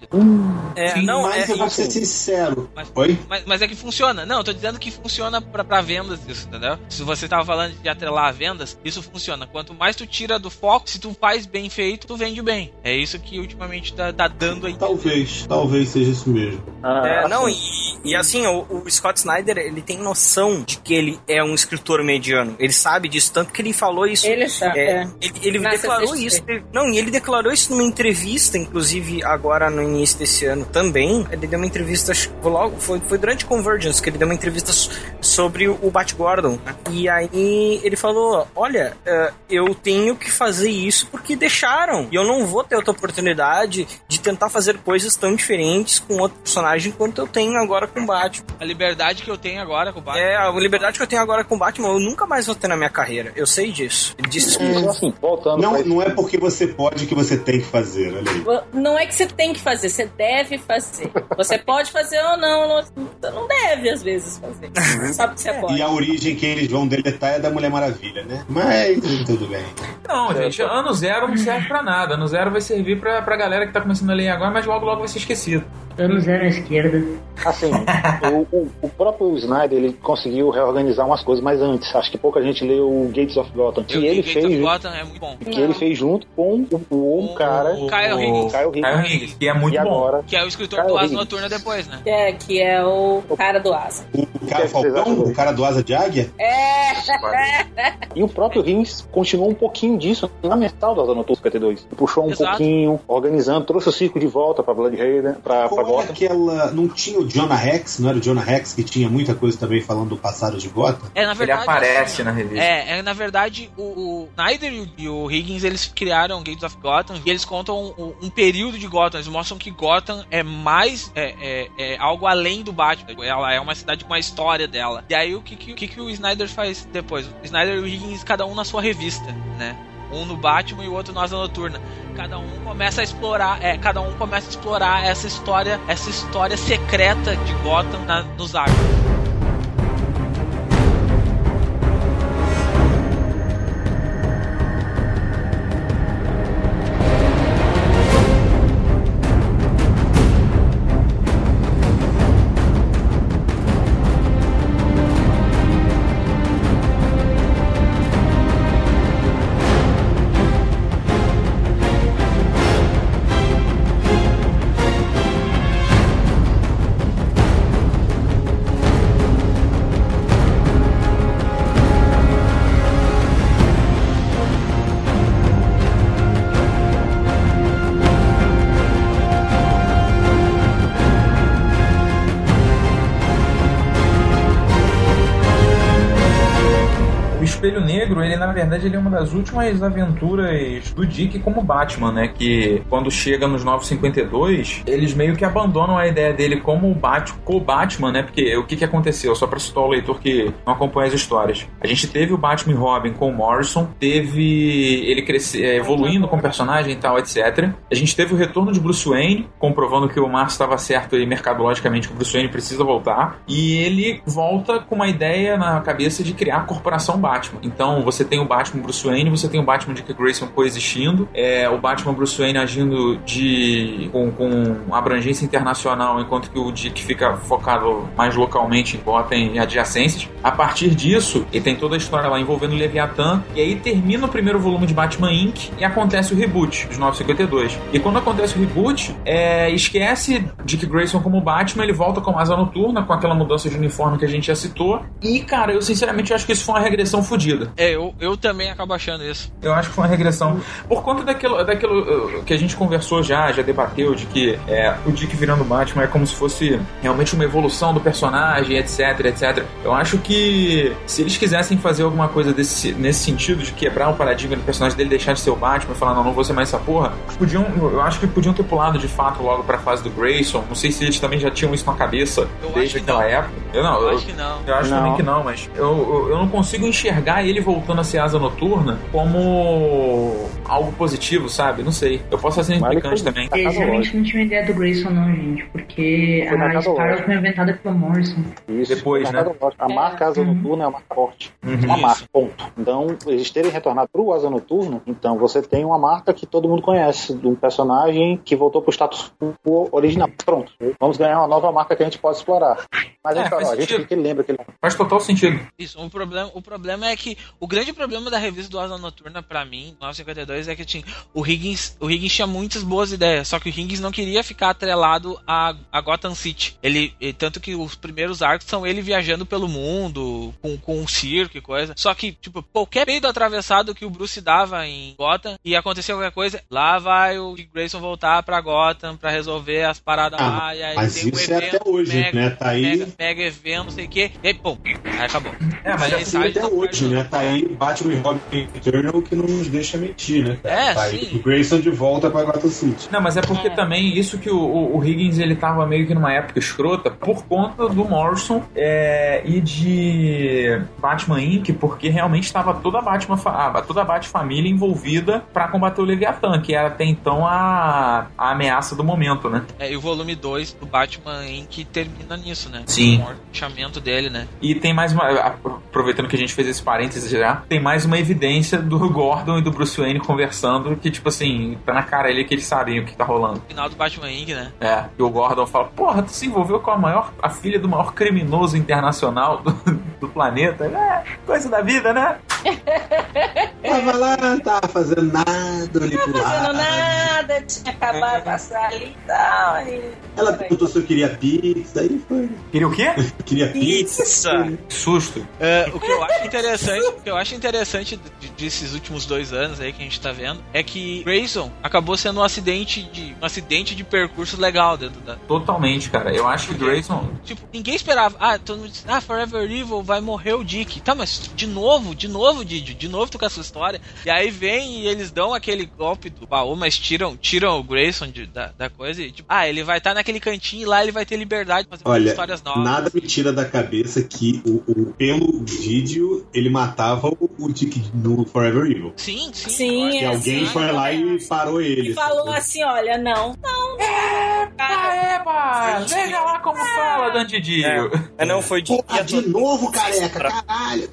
É, Sim, não, mas é, eu vou ser sincero. Mas, Oi? mas, mas é que funciona. Não, eu tô dizendo que funciona pra, pra vendas isso, entendeu? Se você tava falando de atrelar a vendas, isso funciona. Quanto mais tu tira do foco, se tu faz bem feito, tu vende bem. É isso que ultimamente tá, tá dando aí. Talvez, talvez seja isso mesmo. Ah, É, não, e, e assim, o, o Scott Snyder, ele tem noção de que ele é um escritor mediano. Ele sabe disso, tanto que ele falou isso. Ele sabe. É, É. Ele, ele declarou isso. Não, e ele declarou isso numa entrevista, inclusive agora no início desse ano também. Ele deu uma entrevista, acho que foi logo, foi, foi durante Convergence que ele deu uma entrevista so- sobre o Bat Gordon. né? E aí ele falou: Olha, eh, eu tenho que fazer isso porque deixaram. E eu não vou ter outra oportunidade de tentar fazer coisas tão diferentes com outro personagem quanto eu tenho agora com o Batman. A liberdade que eu tenho agora com o Batman. É, a liberdade que eu tenho agora com o Batman, eu nunca mais vou ter na minha carreira. Eu sei disso. Ele disse isso. Isso, assim, voltando Não, não é porque você pode que você tem que fazer, olha aí. Não é que você tem que fazer, você deve fazer. Você pode fazer ou não, não, você não deve às vezes fazer. Você Sabe que você pode. E a origem que eles vão deletar é da Mulher Maravilha, né? Mas tudo bem. Não, gente, ano zero não serve pra nada. Ano zero vai servir pra, pra galera que tá começando a ler agora, mas logo logo vai ser esquecido. Ano zero à esquerda. Assim, o, o- o próprio Snyder ele conseguiu reorganizar umas coisas, mas antes, acho que pouca gente leu o Gates of Gotham, que Eu ele Gates fez, of Gotham é muito bom. que ele fez junto com o, o, O- cara, o Kyle Higgins. Kyle Higgins. Kyle Higgins, que é muito e bom. agora, Que é o escritor Kyle do Asa Higgins. Noturna depois, né? É, que é o cara do Asa. O cara Falcão, o cara do Asa de Águia, É, [LAUGHS] e o próprio Higgins continuou um pouquinho disso na mental do Asa Noturna 52. Puxou um Exato. pouquinho, organizando, trouxe o circo de volta pra Blood Raider, pra, pra qual é Gotham. aquela... Não tinha o Jonah Rex, não era o Jonah Rex que tinha muita coisa também falando do passado de Gotham? É, na Ele verdade. aparece assim, na revista. É, é, na verdade, o, o Snyder e o, Higgins, eles criaram Gates of Gotham e eles contam um, um período de Gotham. Eles mostram que Gotham é mais, é, é, é algo além do Batman. Ela é uma cidade com uma história dela. E aí, o que, que, o que, que o Snyder faz depois? O Snyder e o Higgins, cada um na sua revista, né? Um no Batman e o outro no Asa Noturna. Cada um começa a explorar, é, cada um começa a explorar essa história, essa história secreta de Gotham na- nos arcos. Negro, ele na verdade ele é uma das últimas aventuras do Dick como Batman, né? Que quando chega nos 952, eles meio que abandonam a ideia dele como o Bat co-Batman, né? Porque o que, que aconteceu? Só pra citar o leitor que não acompanha as histórias. A gente teve o Batman e Robin com o Morrison, teve ele crescer, é, evoluindo como personagem e tal, etc. A gente teve o retorno de Bruce Wayne, comprovando que o Marcio estava certo e mercadologicamente que o Bruce Wayne precisa voltar. E ele volta com uma ideia na cabeça de criar a corporação Batman. Então você tem o Batman Bruce Wayne, você tem o Batman Dick Grayson coexistindo, é, o Batman Bruce Wayne agindo de com, com abrangência internacional, enquanto que o Dick fica focado mais localmente em Gotham e adjacências. A partir disso, ele tem toda a história lá envolvendo o Leviathan, e aí termina o primeiro volume de Batman Inc. e acontece o reboot dos 952. E quando acontece o reboot, é, esquece Dick Grayson como Batman, ele volta com a asa noturna, com aquela mudança de uniforme que a gente já citou. E, cara, eu sinceramente acho que isso foi uma regressão fodida. É, eu, eu também acabo achando isso. Eu acho que foi uma regressão. Por conta daquilo, daquilo uh, que a gente conversou já, já debateu, de que é, o Dick virando Batman é como se fosse realmente uma evolução do personagem, etc, etc. Eu acho que se eles quisessem fazer alguma coisa desse, nesse sentido, de quebrar o paradigma do personagem dele, deixar de ser o Batman e falar, não, não vou ser mais essa porra, podiam, eu acho que podiam ter pulado de fato logo pra fase do Grayson. Não sei se eles também já tinham isso na cabeça Eu desde aquela não. época. Eu não, Eu eu, acho que não. eu acho Não. também que não, mas eu, eu, eu não consigo enxergar ele voltando a ser asa noturna como algo positivo, sabe? Não sei. Eu posso ser implicante também. Eles realmente não tinham ideia do Grayson, não, gente. Porque Foi a lógica. foi inventada pelo Morrison. Isso, Depois, né? A marca Asa Uhum. Noturna é uma marca forte. Uhum. Uma marca, ponto. Então, eles terem retornado pro Asa Noturna, então você tem uma marca que todo mundo conhece, de um personagem que voltou pro status quo original. Pronto. Vamos ganhar uma nova marca que a gente pode explorar. Mas É, aí, faz a gente sentido. que lembra que ele Faz total sentido. Isso, o problema, o problema é que o grande problema da revista do Asa Noturna pra mim, 952, é que tinha o Higgins, o Higgins tinha muitas boas ideias, só que o Higgins não queria ficar atrelado a, a Gotham City. Ele, tanto que os primeiros arcos são ele viajando pelo mundo com, com um circo e coisa. Só que, tipo, qualquer peido atravessado que o Bruce dava em Gotham e acontecer qualquer coisa, lá vai o Dick Grayson voltar pra Gotham pra resolver as paradas Ah, lá e aí mas tem um isso é evento até hoje, mega, né? Tá aí- mega, mega evento, não sei o que, e aí, pum, aí acabou. É, mas Aí é sai até do hoje, né? Tá aí Batman e Robin Eternal que não nos deixa mentir, né? É, tá aí sim. o Grayson de volta pra Gotham City. Não, mas é porque É. também isso que o, o- o Higgins ele tava meio que numa época escrota por conta do Morrison é, e de Batman Inc., porque realmente estava toda a Batman, fa- a- toda a Bat-família envolvida pra combater o Leviathan, que era até então a, a ameaça do momento, né? É, e o volume 2 do Batman Inc. termina nisso, né? Sim. Com o fechamento dele, né? E tem mais uma. Aproveitando que a gente fez esse parênteses já, tem mais uma evidência do [LAUGHS] Gordon e do Bruce Wayne conversando que, tipo assim, tá na cara ali que eles sabem o que tá rolando. Final do Batman Inc., né? É, e o Gordon fala, porra, tu se envolveu com a maior, a filha do maior criminoso internacional do, do planeta. É, coisa da vida, né? Tava lá, não tava fazendo nada ali pro Não fazendo lado. nada, tinha acabado de passar ali e tal. aí- Ela perguntou se eu queria pizza, aí foi. Queria o quê? [LAUGHS] Queria pizza. Pizza! Que susto. É, o que eu acho interessante, o que eu acho interessante de- desses últimos dois anos aí que a gente tá vendo é que Grayson acabou sendo um acidente de um acidente de percurso legal dentro da Totalmente, cara. Eu acho que Grayson. Tipo, ninguém esperava. Ah, todo mundo disse, ah, Forever Evil vai morrer o Dick. Tá, mas de novo, de novo, Didio, de novo tu com essa história. E aí vem e eles dão aquele golpe do baú, mas tiram, tiram o Grayson de- da, da coisa e tipo, ah, ele vai estar naquele cantinho e lá ele vai ter liberdade de fazer Olha, histórias novas. nada me tira da cabeça que o, o- pelo vídeo ele matava o, o Dick no Forever Evil. Sim, sim. Sim, E é, alguém sim, foi lá e parou ele. E falou assim: olha, não, não, não. Cara, Eba! Veja lá como fala, Dandidio. É, não, foi de. Porra, de novo, careca, caralho.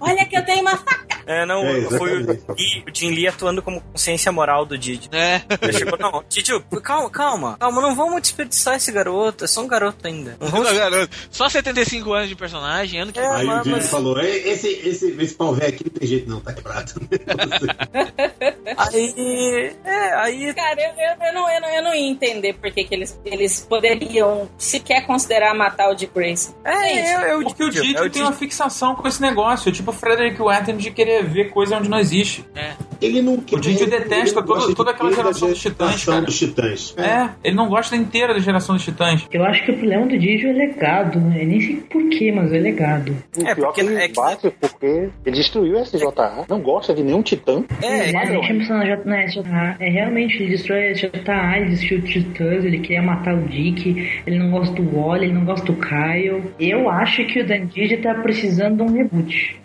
Olha que eu tenho uma faca. É, não, É, foi o. Lee- o Jim Lee atuando como consciência moral do Didi. É. Ele chegou, não, Didi, calma, calma, calma, não vamos desperdiçar esse garoto, é só um garoto ainda. Não vamos Só 75 anos de personagem, ano que É, Aí o mas- Didi mas- falou: "Ei, esse, esse, esse pau velho aqui não tem jeito, não, tá quebrado. [LAUGHS] Aí. É, aí. Cara, eu, eu, eu não, eu, não, eu não ia entender por que, que eles, eles poderiam sequer considerar matar o Dick Grayson. É, Gente, é, é o Porque o É o tem uma Didi. fixação com esse negócio, tipo o Frederick Watton de querer ver coisa onde não existe. É. Ele não O Dick detesta toda, toda aquela geração dos titãs, cara. dos titãs. É, ele não gosta inteira da geração dos titãs. Eu acho que o problema do Digio é legado, né? Eu nem sei porquê, mas é legado. O É, pior porque que ele é que- bate porque ele destruiu o SJA. Não gosta de nenhum titã. É, Ele é, realmente é na SJA. É realmente, ele destrói a SJA, ele destruiu o Titãs, ele queria matar o Dick, ele não gosta do Wally, ele não gosta do Kyle. Eu acho que o Dan Digio tá precisando de um reboot.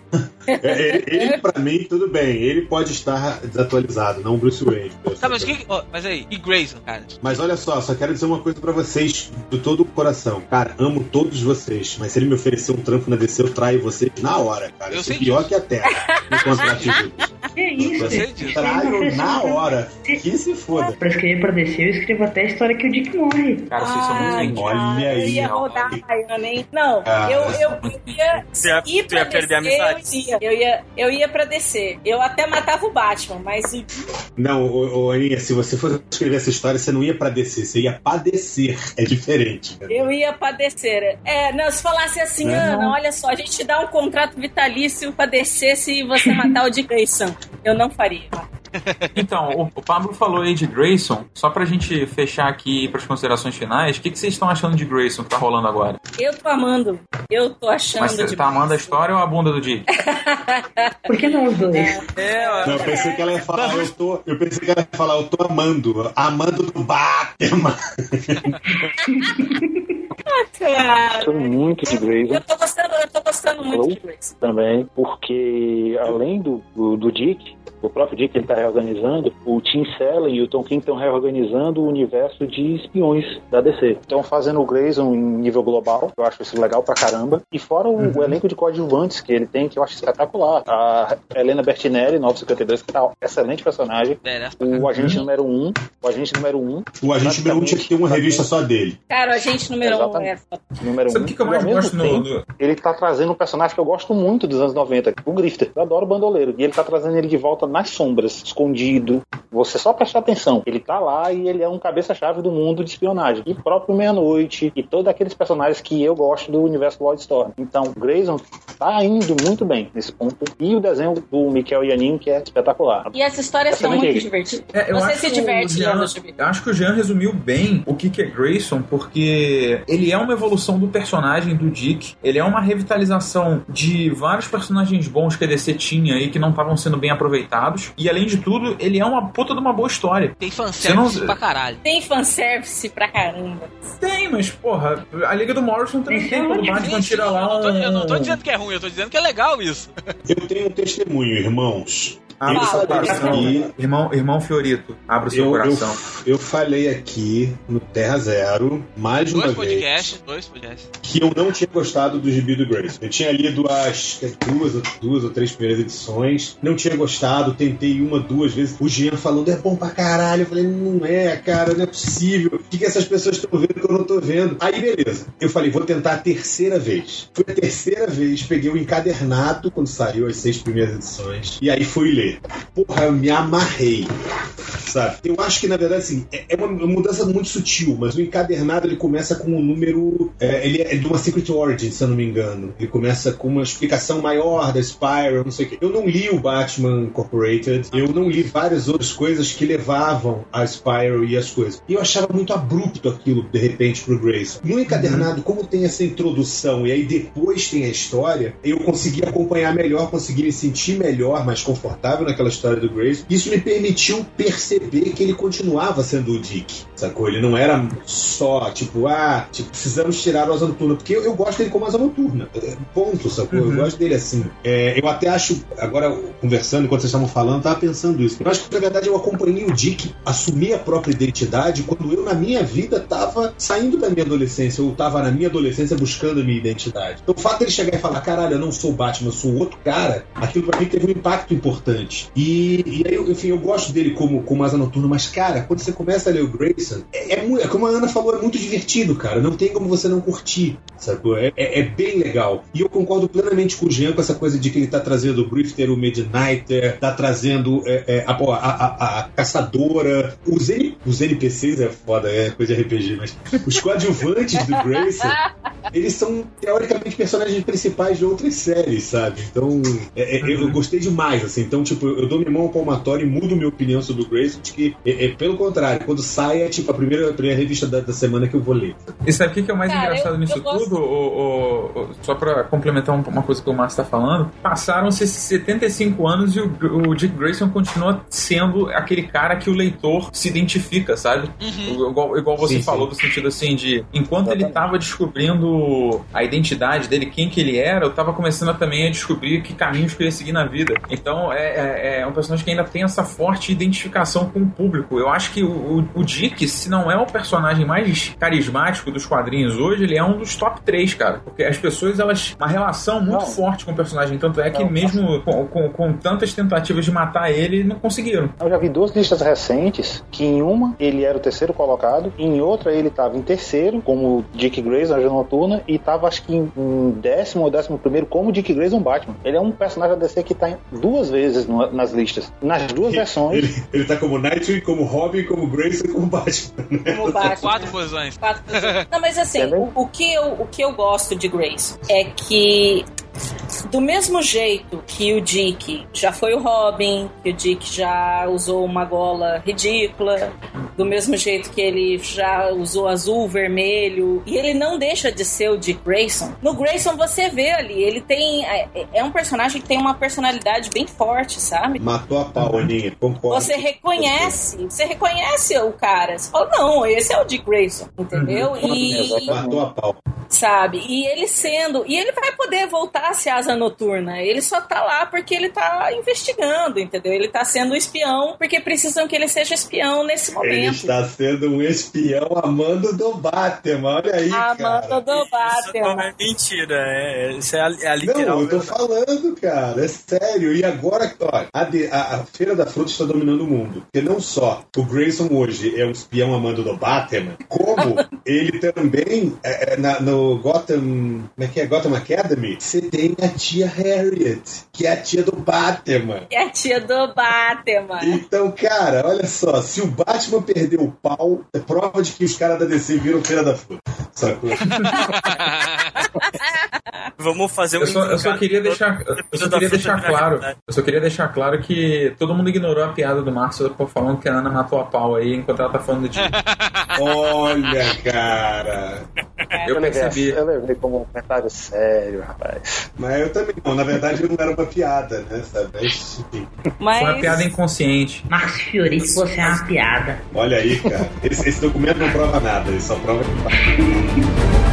É, ele, ele, pra mim, tudo bem. Ele pode estar desatualizado, não o Bruce Wayne. Tá, mas, que, ó, mas aí, e Grayson, cara? Mas olha só, só quero dizer uma coisa pra vocês de todo o coração. Cara, amo todos vocês, mas se ele me oferecer um trampo na DC, eu traio vocês na hora, cara. Eu Eu sou pior que a Terra no contrato de Judas. Que isso? Eu sei disso. traio na hora. Que se foda. Pra escrever pra DC, eu escrevo até a história que o Dick morre. Cara, vocês são muito gente. Olha aí, Eu ia rodar a Baiana, hein? Não, eu, eu, eu ia Você ia, ia perder a amizade. Eu ia, eu ia. Eu ia pra DC. Eu até matava o Batman, mas Não, ô, ô, Aninha, se você fosse escrever essa história, você não ia padecer, você ia padecer. É diferente. cara. Eu ia padecer. É, não, se falasse assim, Não. Ana, olha só, a gente te dá um contrato vitalício pra descer se você matar o Dick Grayson. Eu não faria. [LAUGHS] Então, o, Pablo falou aí de Grayson. Só pra gente fechar aqui pras considerações finais, o que, que vocês estão achando de Grayson que tá rolando agora? Eu tô amando. Eu tô achando Mas você de tá amando a história ou a bunda do Dick? [LAUGHS] Por que não os dois? É, eu pensei que ela ia falar, eu tô. Eu pensei que ela ia falar, eu tô amando. Amando do Batman. Cara, Gosto muito de Grayson. eu tô gostando, eu tô gostando muito Alô? de Grayson. também, porque além do, do, do Dick, o próprio Dick ele está reorganizando, o Tim Sellen e o Tom King estão reorganizando o universo de espiões da DC. Estão fazendo o Grayson em nível global, eu acho isso legal pra caramba. E fora o, o elenco de coadjuvantes que ele tem, que eu acho espetacular. A Helena Bertinelli, 952, que tá um excelente personagem. É, O agente número 1, um, o agente número 1. Um, O agente número um tinha que ter uma revista só dele. Cara, o agente número um é. Número Sabe um. o que, que eu mais ao mesmo gosto no, tempo, no- ele tá trazendo um personagem que eu gosto muito dos anos 90, o Grifter. Eu adoro o bandoleiro. E ele tá trazendo ele de volta nas sombras, escondido. Você só prestar atenção. Ele tá lá e ele é um cabeça-chave do mundo de espionagem. E próprio Meia-Noite, e todos aqueles personagens que eu gosto do universo Wildstorm. Então, Grayson tá indo muito bem nesse ponto. E o desenho do Mikel Yanin, que é espetacular. E as histórias são Excelente. muito divertidas. É, eu Você acho se que diverte o Jean-. Eu acho que o Jean resumiu bem o que, que é Grayson, porque ele é uma evolução do personagem do Dick. Ele é uma revitalização de vários personagens bons que a DC tinha e que não estavam sendo bem aproveitados. E além de tudo, ele é uma puta de uma boa história. Tem fanservice não- pra caralho. Tem fanservice pra caramba. Tem, mas porra, a Liga do Morrison também tem. Quando o. Batman tira lá eu, não tô, eu não tô dizendo que é ruim, eu tô dizendo que é legal isso. Eu tenho um testemunho, irmãos. Abra eu o seu falei coração. aqui, Irmão, irmão Fiorito, abra o seu eu, eu, coração. eu falei aqui no Terra Zero, mais de uma Dois vez, dois podcasts. que eu não tinha gostado do gibi do Grayson. Eu tinha lido as duas, ou- duas ou três primeiras edições, não tinha gostado, tentei uma, duas vezes. O Jean falando, é bom pra caralho. Eu falei, não é, cara, não é possível. O que, que essas pessoas estão vendo que eu não tô vendo? Aí, beleza. Eu falei, vou tentar a terceira vez. Foi a terceira vez, peguei o encadernado quando saiu as seis primeiras edições, e aí fui ler. Porra, eu me amarrei. Sabe? Eu acho que, na verdade, assim, é é uma mudança muito sutil, mas o encadernado ele começa com um número. é, ele é de uma Secret Origin, se eu não me engano. Ele começa com uma explicação maior da Spiral, não sei o quê. Eu não li o Batman Incorporated, eu não li várias outras coisas que levavam a Spiral e as coisas. E eu achava muito abrupto aquilo, de repente, pro Grayson. No encadernado, como tem essa introdução e aí depois tem a história, eu consegui acompanhar melhor, consegui me sentir melhor, mais confortável naquela história do Grayson. Isso me permitiu perceber que ele continuava sendo o Dick, sacou? Ele não era só, tipo, ah, tipo, precisamos tirar o Asa Noturna, porque eu, eu gosto dele como Asa Noturna. É, Ponto, sacou? Eu gosto dele assim. É, eu até acho, agora conversando, enquanto vocês estavam falando, eu tava pensando isso. Eu acho que, na verdade, eu acompanhei o Dick assumir a própria identidade quando eu, na minha vida, tava saindo da minha adolescência, ou tava na minha adolescência buscando a minha identidade. Então, o fato dele chegar e falar, caralho, eu não sou o Batman, eu sou outro cara, aquilo pra mim teve um impacto importante. E, e aí, eu- enfim, eu gosto dele como, como Asa Noturna, mas, cara, quando você começa a ler o Grayson, Grayson é, é, é como a Ana falou, é muito divertido, cara. Não tem como você não curtir, sacou? É, é, é bem legal. E eu concordo plenamente com o Jean com essa coisa de que ele tá trazendo o Grifter, o Midnighter, tá trazendo é, a, a, a- a caçadora, os, N, os NPCs é foda, é coisa de RPG, mas os coadjuvantes do Grayson, eles são teoricamente personagens principais de outras séries, sabe? Então, eu gostei demais, assim. Então, tipo, eu dou minha mão ao palmatório e mudo minha opinião sobre o Grayson, de que, pelo contrário, quando sai é tipo a primeira, a primeira revista da, da semana que eu vou ler. E sabe o que, que é o mais Cara, engraçado eu- nisso eu gosto- tudo? O, o- o- só pra complementar um- uma coisa que o Márcio tá falando, passaram-se esses 75 anos e o, o Dick Grayson continua sendo aquele cara que o leitor se identifica, sabe? Uhum. Igual, igual você Sim, falou, sim. do sentido assim de enquanto ele Exatamente. tava descobrindo a identidade dele, quem que ele era, eu tava começando também a descobrir que caminhos que eu ia seguir na vida. Então é, é- é um personagem que ainda tem essa forte identificação com o público. Eu acho que o, o- o Dick, se não é o personagem mais carismático dos quadrinhos hoje, ele é um dos top 3, cara. Porque as pessoas, elas. Uma relação muito Não. forte com o personagem. Tanto é que Não, mesmo com, com- com tantas tentativas de matar ele, não conseguiram. Eu já vi duas listas recentes que em uma ele era o terceiro colocado, em outra ele estava em terceiro, como Dick Grayson, Anjo Noturna, e estava acho que em, em décimo ou décimo primeiro como Dick Grayson Batman. Ele é um personagem da DC que está duas vezes no- nas listas. Nas duas versões. Ele, ele tá como Nightwing, como Robin, como Grayson e como Batman. Como [LAUGHS] Batman. Quatro posições. Quatro pessoas. Não, mas assim, o, o que eu, o que eu gosto de Grace é que do mesmo jeito que o Dick já foi o Robin, que o Dick já usou uma gola ridícula, do mesmo jeito que ele já usou azul, vermelho, e ele não deixa de ser o Dick Grayson. No Grayson você vê ali, ele tem é, é um personagem que tem uma personalidade bem forte, sabe? Matou a pau, Aninha. Concordo. Você reconhece, você reconhece o cara. Você fala, não, esse é o Dick Grayson, entendeu? E, Exatamente. Matou a pau. Sabe? E ele sendo. E ele vai poder voltar a ser asa noturna. Ele só tá lá porque ele tá investigando, entendeu? Ele tá sendo espião porque precisam que ele seja espião nesse Ele momento. está sendo um espião amando do Batman. Olha aí, Amanda cara. do Isso não Batman. é mentira, é, isso é a, é a literal Não, eu tô verdade. falando, cara, é sério. E agora, olha, a, de- a- a Feira da Fruta está dominando o mundo. Porque não só o Grayson hoje é um espião amando do Batman, como [LAUGHS] ele também, é, é, na- no Gotham, como é que é? Gotham Academy, você tem a tia Harriet, que é a tia do Batman. É a tia do Batman. Então, cara, olha só, se o Batman perdeu o pau, é prova de que os caras da DC viram Feira da Fruta. Sacou? [LAUGHS] Vamos fazer um Eu só, eu só queria deixar, eu só queria deixar claro, Verdade. eu só queria deixar claro que todo mundo ignorou a piada do Márcio falando que a Ana matou a pau aí enquanto ela tá falando de. [LAUGHS] Olha, cara. Eu levei, percebi. eu levei como um comentário sério, rapaz. Mas eu também não. Na verdade, não era uma piada, né? Sabe? Mas. Foi uma piada inconsciente. Márcio Fiorito, você é uma piada. Olha aí, cara. Esse, esse documento não prova nada, ele só prova que.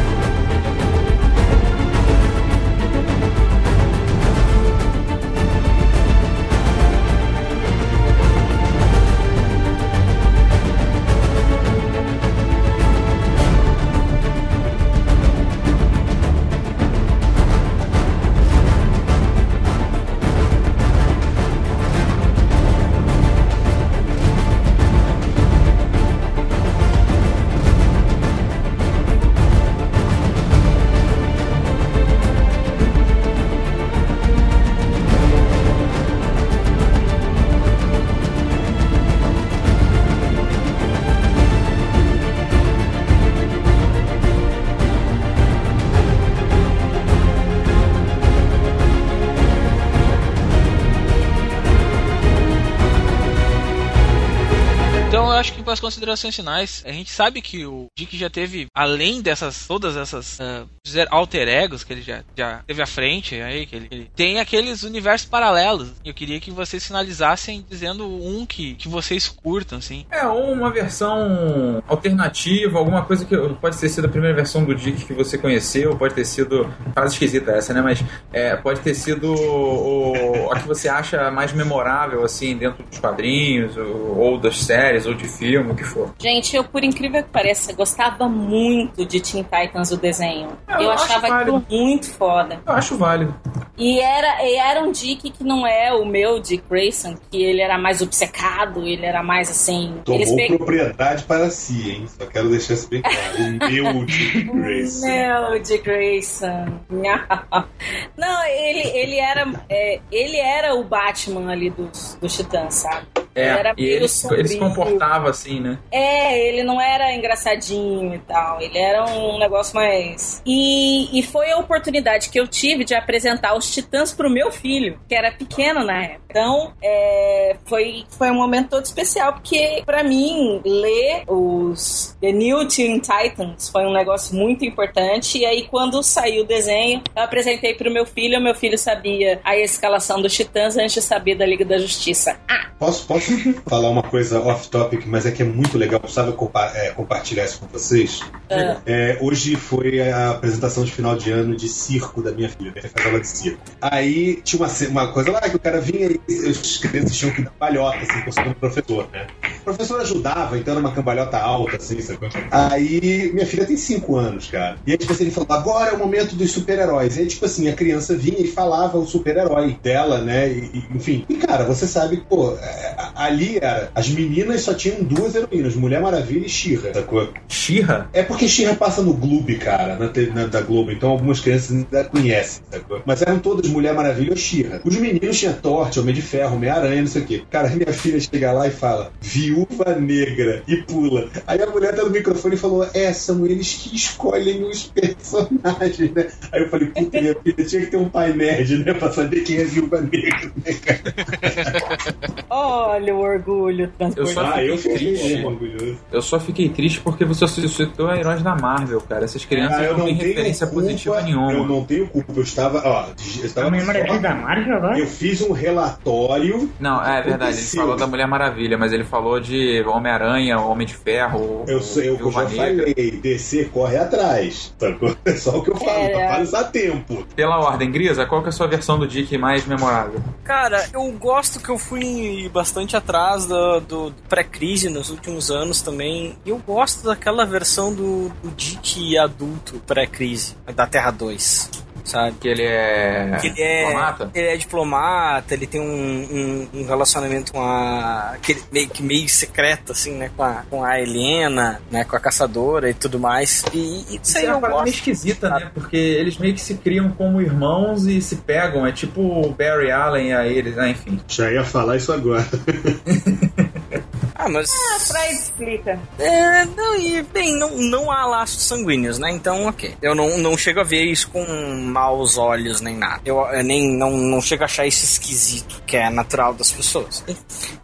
As considerações finais, a gente sabe que o Dick já teve, além dessas, todas essas dizer, alter egos que ele já, já teve à frente, aí, que ele, ele tem aqueles universos paralelos. Eu queria que vocês finalizassem dizendo um que, que vocês curtam, assim. É, ou uma versão alternativa, alguma coisa que pode ter sido a primeira versão do Dick que você conheceu, pode ter sido. Frase esquisita essa, né? Mas é, pode ter sido o, a que você acha mais memorável, assim, dentro dos quadrinhos, ou, ou das séries, ou de filme, o que for. Gente, eu, por incrível que pareça, gostava muito de Teen Titans, o desenho. Eu Eu, achava válido. aquilo muito foda. Eu acho válido. E era, e era um Dick que não é o meu Dick Grayson, que ele era mais obcecado, ele era mais assim. eles Tomou pe- propriedade para si, hein? Só quero deixar isso bem claro. O meu [LAUGHS] Dick Grayson. Meu Dick Grayson. [LAUGHS] Não, ele, ele era. é, ele era o Batman ali dos, dos Titãs, sabe? É, Ele era e meio ele, ele se comportava assim, né? É, ele não era engraçadinho e tal. Ele era um negócio mais. E, e foi a oportunidade que eu tive de apresentar os Titãs pro meu filho, que era pequeno na época. Então, é, foi, foi um momento todo especial, porque pra mim, ler os The New Teen Titans foi um negócio muito importante. E aí, quando saiu o desenho, eu apresentei pro meu filho. O meu filho sabia a escalação dos Titãs antes de saber da Liga da Justiça. Ah, Posso, posso falar uma coisa off-topic, mas é que é muito legal, precisava compa é, compartilhar isso com vocês. ah. É, hoje foi a apresentação de final de ano de circo da minha filha, minha filha faz aula de circo. Aí tinha uma, uma coisa lá que o cara vinha e os crianças tinham que dar palhota, assim, por cima do professor, né? O professor ajudava, então era uma cambalhota alta, assim, sabe? Aí minha filha tem 5 anos, cara. E aí, tipo assim, ele falou, agora é o momento dos super-heróis. E aí, tipo assim, a criança vinha e falava o super-herói dela, né? E, enfim. E, cara, você sabe que, pô, é, ali era, as meninas só tinham duas heroínas, Mulher Maravilha e She-Ra, sacou? Xirra? É porque She-Ra passa no Globo, cara, na, na- da Globo, então algumas crianças ainda conhecem, sacou? Mas eram todas Mulher Maravilha ou She-Ra. Os meninos tinham Torte, Homem de Ferro, Homem-Aranha, não sei o quê. Cara, minha filha chega lá e fala, Viúva Negra, e pula. Aí a mulher tá no microfone e falou, é, são eles que escolhem os personagens, né? Aí eu falei, puta, minha filha tinha que ter um pai nerd, né, pra saber quem é Viúva Negra, né, cara? Olha o orgulho Eu só Ah, eu triste. orgulhoso. Eu só fiquei triste porque você citou heróis da Marvel, cara. Essas crianças Ah, eu não têm referência culpa, positiva nenhuma. Eu não tenho culpa, eu estava, ó, eu estava A Mulher Maravilha da Marvel agora? Eu fiz um relatório. Não, é verdade, ele Aconteceu. falou da Mulher Maravilha, mas ele falou de Homem-Aranha, Homem de Ferro, Eu sei o que eu Viúva já Negra. falei. DC corre atrás. [LAUGHS] É só o que eu falo. É. Não dá tempo. Pela ordem, Grisa, qual que é a sua versão do Dick mais memorável? Cara, eu gosto que eu fui bastante atrás do, do pré-crise nos últimos anos também. E eu gosto daquela versão do, do Dick adulto pré-crise, da Terra 2. Sabe? Que ele é. Que ele é, diplomata? ele é diplomata, ele tem um, um- um relacionamento com a. aquele meio que meio secreto, assim, né? Com a, com a Helena, né? Com a caçadora e tudo mais. E, e isso aí é uma parada meio esquisita, né? Porque eles meio que se criam como irmãos e se pegam. É tipo o Barry Allen a eles, ah, enfim. Já ia falar isso agora. [LAUGHS] Ah, mas. Ah, Freud explica. É, não, e bem, não, não há laços sanguíneos, né? Então, ok. Eu não, não chego a ver isso com maus olhos nem nada. Eu, eu nem não, não chego a achar isso esquisito, que é natural das pessoas.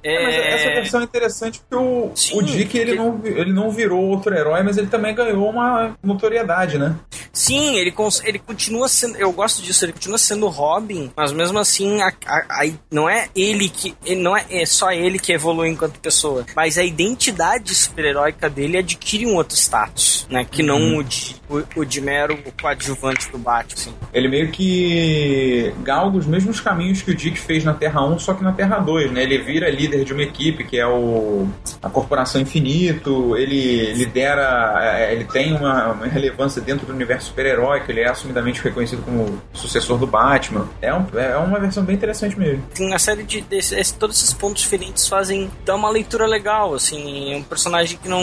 É, mas essa versão é interessante porque o, Sim, o Dick ele, porque- não, ele não virou outro herói, mas ele também ganhou uma notoriedade, né? Sim, ele, ele continua sendo. Eu gosto disso, ele continua sendo Robin, mas mesmo assim, a, a- a- não é ele que. Ele não é, é só ele que evolui enquanto pessoa. Mas a identidade super-heróica dele adquire um outro status, né? Que não o de, o, o de mero coadjuvante do Batman. Assim. Ele meio que galga os mesmos caminhos que o Dick fez na Terra 1, só que na Terra 2, né? Ele vira líder de uma equipe que é o a Corporação Infinito, ele lidera, é, ele tem uma, uma relevância dentro do universo super-heróico, ele é assumidamente reconhecido como sucessor do Batman. É, um- é uma versão bem interessante mesmo. tem uma série de desse- esse- todos esses pontos diferentes fazem dar uma leitura legal assim é um personagem que não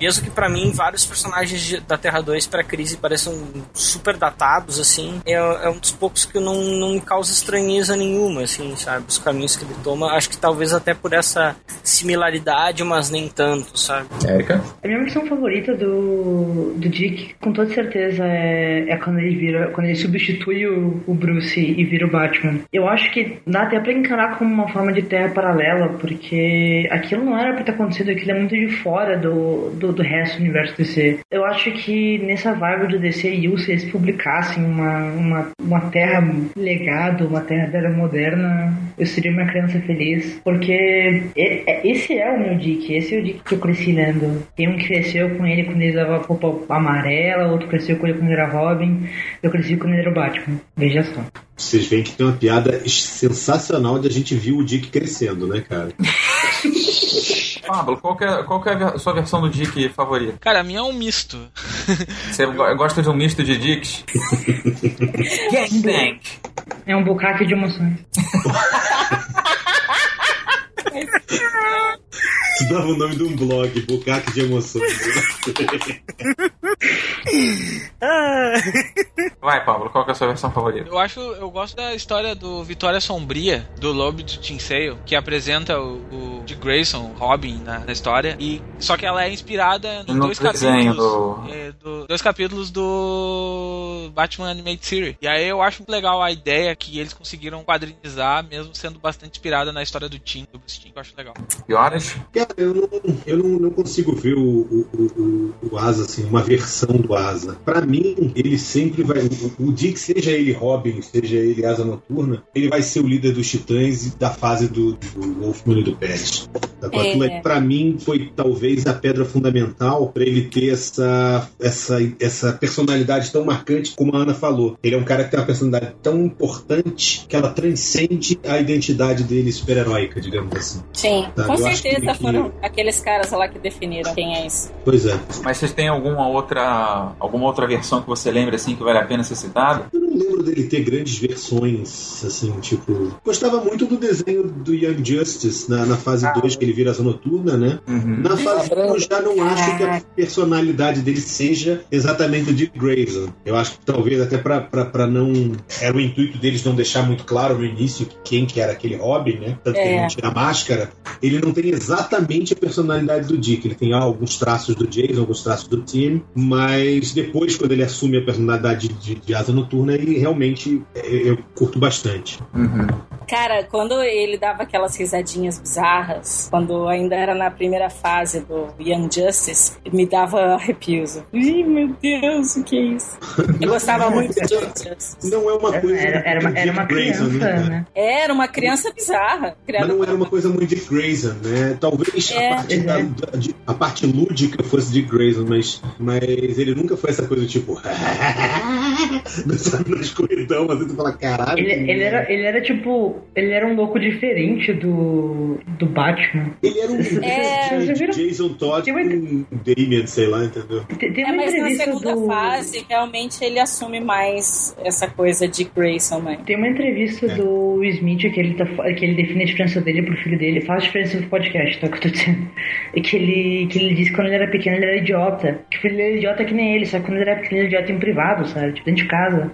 mesmo que pra mim vários personagens de- da Terra 2 pra crise pareçam super datados assim é, é um dos poucos que não, não me causa estranheza nenhuma assim sabe os caminhos que ele toma acho que talvez até por essa similaridade mas nem tanto sabe Érica? A minha versão favorita do, do Dick, com toda certeza, é, é quando ele vira, quando ele substitui o, o Bruce e vira o Batman. Eu acho que dá até pra encarar como uma forma de terra paralela, porque aquilo não era pra ter acontecido, aquilo é muito de fora do, do, do resto do universo DC. Eu acho que nessa vibe do DC e se eles publicassem uma, uma, uma terra legado, uma terra da era moderna, eu seria uma criança feliz, porque é- esse é o meu Dick, esse é o Dick que eu cresci lendo. Tem um que cresceu com ele quando ele dava roupa amarela, outro cresceu com ele quando ele era Robin, eu cresci quando ele era o Batman. Veja só. Vocês veem que tem uma piada sensacional de a gente ver o Dick crescendo, né, cara? [LAUGHS] [LAUGHS] Pablo, qual que é, qual que é a sua versão do Dick favorita? Cara, a minha é um misto. [LAUGHS] Você go- gosta de um misto de Dicks? [LAUGHS] Gangbang! É um bucaque de emoções. Tu dava o nome de um blog, Bucaque de Emoções. Vai, Pablo, qual que é a sua versão favorita? Eu acho, eu gosto da história do Vitória Sombria, do Lobo de Tinsale, que apresenta o, o de Grayson, Robin, na, na história. E, só que ela é inspirada em No dois capítulos. do- é, do- dois capítulos do Batman Animated Series. E aí eu acho muito legal a ideia que eles conseguiram quadrinizar, mesmo sendo bastante inspirada na história do Tim, do Bruce Timm, que eu acho legal. E horas? Eu não, eu não, não consigo ver o, o, o, o Asa, assim, uma versão do Asa. Pra mim, ele sempre vai. O, o Dick, seja ele Robin, seja ele Asa Noturna, ele vai ser o líder dos Titãs e da fase do, do Wolfman e do Pérez. É. Aquilo é, pra mim, foi talvez a pedra fundamental pra ele ter essa, essa, essa personalidade tão marcante como a Ana falou. Ele é um cara que tem uma personalidade tão importante que ela transcende a identidade dele super-heróica, digamos assim. Sim, Tá, com eu certeza que- foram aqueles caras lá que definiram quem é isso. Pois é. Mas vocês têm alguma outra alguma outra versão que você lembra assim que vale a pena ser citada? Eu não lembro dele ter grandes versões, assim, tipo. Gostava muito do desenho do Young Justice na, na fase 2, que ele vira asa noturna, né? Uhum. Na fase 1, eu já não acho que a personalidade dele seja exatamente o Dick Grayson. Eu acho que talvez até pra, pra, pra não. Era o intuito deles não deixar muito claro no início quem que era aquele Robin, né? Tanto que ele É. não tira a máscara. Ele não tem exatamente a personalidade do Dick. Ele tem alguns traços do Jason, alguns traços do Tim, mas depois, quando ele assume a personalidade de, de asa noturna, ele realmente eu, eu curto bastante. Uhum. Cara, quando ele dava aquelas risadinhas bizarras, quando ainda era na primeira fase do Young Justice, me dava arrepios. Ih, meu Deus, o que é isso? [LAUGHS] Eu gostava muito de Young Justice. Não é uma coisa. Era, era, uma, muito era uma Dick Grayson, criança, cara? né? Era uma criança bizarra. Mas não era uma coisa muito Dick Grayson, né? Talvez É. a, parte da- da- de- a parte lúdica fosse Dick Grayson, mas, mas ele nunca foi essa coisa tipo. [LAUGHS] Sabe, na escuridão, assim, tu fala, caralho. Ele, ele, era, ele era tipo. Ele era um louco diferente do, do Batman. Ele era um É, de-? Jason Todd Tem uma- com Damian, sei lá, entendeu? Tem, tem É, mas na entrevista segunda do. fase, realmente ele assume mais essa coisa de Grayson, né? Tem uma entrevista do Will Smith que ele, tá, que ele define a diferença dele pro filho dele. Faz diferença no podcast, tá? Que eu [LAUGHS] que ele, que ele disse que quando ele era pequeno ele era idiota. Que o filho dele era idiota que nem ele, só que quando ele era pequeno ele era idiota em privado, sabe? Tipo, dentro de casa.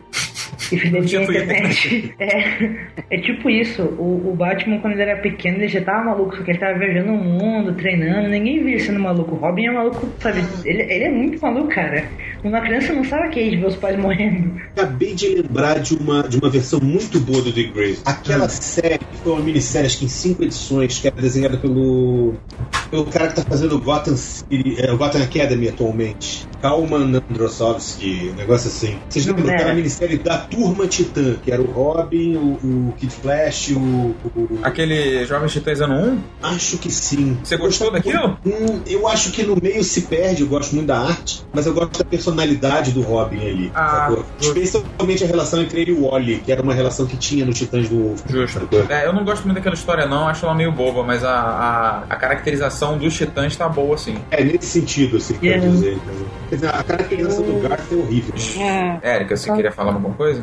E o filho dele tinha Tipo internet. [LAUGHS] É, é tipo isso. O, o Batman, quando ele era pequeno, ele já tava maluco, só que ele tava viajando o mundo, treinando. Ninguém via sendo maluco. O Robin é maluco, sabe? Ele, ele é muito maluco, cara. Uma criança não sabe o que é de ver os pais morrendo. Acabei de lembrar de uma, de uma versão muito boa do Dick Grayson. Aquela série, que foi uma minissérie, acho que em cinco edições, que era desenhada pelo, pelo cara que tá fazendo o Gotham, City, é, o Gotham Academy atualmente. Kalman Androsovsky, um negócio assim. Vocês Não lembram era. daquela minissérie da Turma Titã, que era o Robin, o, o Kid Flash, o, o- Aquele Jovens Titãs ano 1? Acho que sim. Você gostou daquilo? Hum, eu acho que no meio se perde, eu gosto muito da arte, mas eu gosto da personalidade do Robin ali. Ah. Especialmente a relação entre ele e o Wally, que era uma relação que tinha nos Titãs do Wolf. Justo. É, eu não gosto muito daquela história, não. Acho ela meio boba, mas a, a, a caracterização dos titãs tá boa, sim. É, nesse sentido, assim, quer Yeah. dizer. entendeu? Quer dizer, a caracterização do Garth é horrível. É. Érica, você queria falar alguma coisa?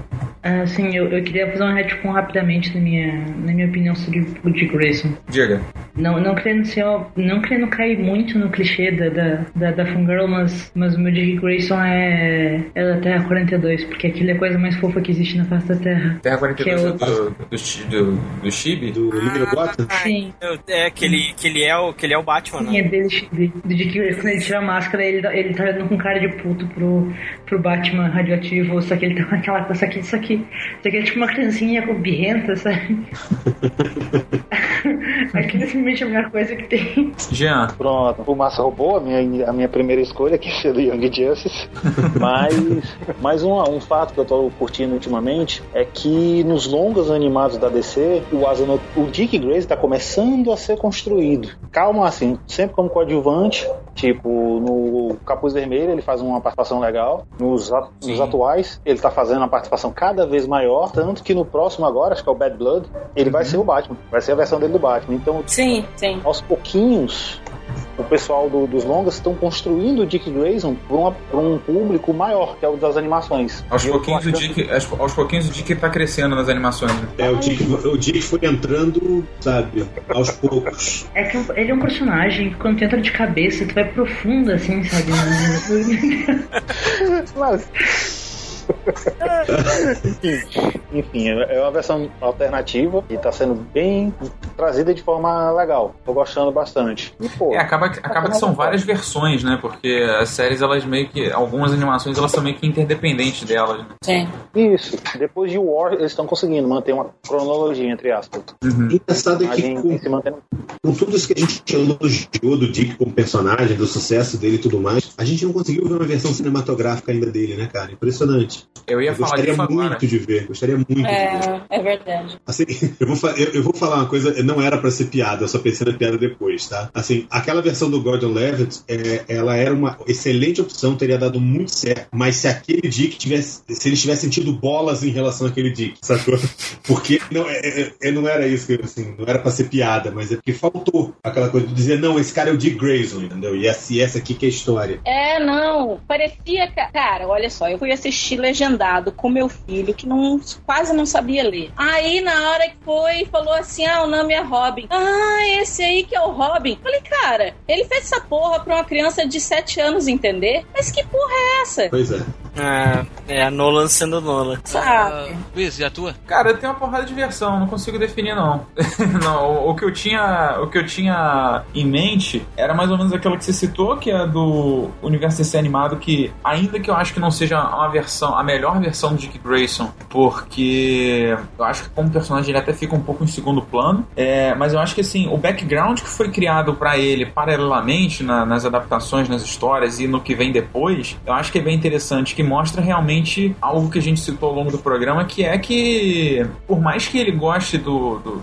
Ah, sim, eu, eu queria fazer um retcon rapidamente na minha, na minha opinião sobre o Dick Grayson. Diga. Não, não querendo ser, não querendo cair muito no clichê da, da, da, da Fangirl, mas, mas o meu Dick Grayson é, é da Terra 42, porque aquilo é a coisa mais fofa que existe na face da Terra. Terra 42 Que é o- do, do, do, Chi- do, Chibi? Do Little Gotham? Sim, É, que ele, que ele, é, o, que ele é o Batman, sim, é né? dele, chibi. do Dick Grayson. Quando ele tira a máscara, ele, ele tá olhando com cara de puto pro, pro Batman radioativo, só que ele tá com aquela coisa, só que, só que, só que ele é tipo uma criancinha com birrenta, sabe? [LAUGHS] Aquilo é simplesmente a melhor coisa que tem. Jean. Pronto, o Massa roubou a minha, a minha primeira escolha, que [LAUGHS] seria Young Justice. Mas, mas um, um fato que eu tô curtindo ultimamente é que nos longas animados da DC, o, Asa No- o Dick Grayson tá começando a ser construído. Calma, assim, sempre como coadjuvante, tipo, no Capuz Vermelho ele faz uma participação legal. Nos, nos atuais, ele tá fazendo uma participação cada vez maior, tanto que no próximo agora, acho que é o Bad Blood, ele vai ser o Batman, vai ser a versão dele do Batman. Então, Sim, sim. aos pouquinhos o pessoal do- dos longas estão construindo o Dick Grayson para um público maior, que é o das animações. Aos pouquinhos, o achando- Dick, aos, aos pouquinhos o Dick tá crescendo nas animações. né? É, o Dick, o Dick foi entrando, sabe, aos poucos. É que ele é um personagem que quando tu entra de cabeça, tu vai profundo assim, sabe? [LAUGHS] Mas. Enfim, enfim, é uma versão alternativa e tá sendo bem trazida de forma legal. Tô gostando bastante. E, pô, É, acaba, acaba que são várias versões, né? Porque as séries, elas meio que. Algumas animações, elas são meio que interdependentes delas, né? Sim. isso. Depois de War, eles estão conseguindo manter uma cronologia, entre aspas. Engraçado é que com, se mantendo. com tudo isso que a gente elogiou do Dick como personagem, do sucesso dele e tudo mais, a gente não conseguiu ver uma versão cinematográfica ainda dele, né, cara? Impressionante. Eu ia Eu falar gostaria disso muito agora. de ver, gostaria muito de ver. É, é verdade. Assim, eu vou, eu, eu vou falar uma coisa, não era pra ser piada, eu só pensei na piada depois, tá? Assim, aquela versão do Gordon Levitt, é, ela era uma excelente opção, teria dado muito certo, mas se aquele Dick tivesse, se ele tivesse sentido bolas em relação àquele Dick, sacou? [LAUGHS] Porque não, é, é- é- não era isso, que, assim, não era pra ser piada, mas é porque faltou aquela coisa de dizer, não, esse cara é o Dick Grayson, entendeu? E essa, e essa aqui que é a história. É, não. Parecia. ca- Cara, olha só, eu fui assistir legendado com meu filho, que não, quase não sabia ler. Aí, na hora que foi, falou assim: ah, o nome é Robin. Ah, esse aí que é o Robin. Falei, cara, ele fez essa porra pra uma criança de 7 anos entender. Mas que porra é essa? Pois é. É, é a Nolan sendo Nolan. Sabe? Ah, Luiz, e a tua? Cara, eu tenho uma porrada de versão, não consigo definir não. [LAUGHS] não, o, o que eu tinha, o que eu tinha em mente era mais ou menos aquela que você citou, que é do universo DC animado, que ainda que eu acho que não seja uma versão, a melhor versão do Dick Grayson, porque eu acho que como personagem ele até fica um pouco em segundo plano, é, mas eu acho que assim, o background que foi criado pra ele paralelamente na- nas adaptações, nas histórias e no que vem depois, eu acho que é bem interessante, que mostra realmente algo que a gente citou ao longo do programa, que é que por mais que ele goste do, do-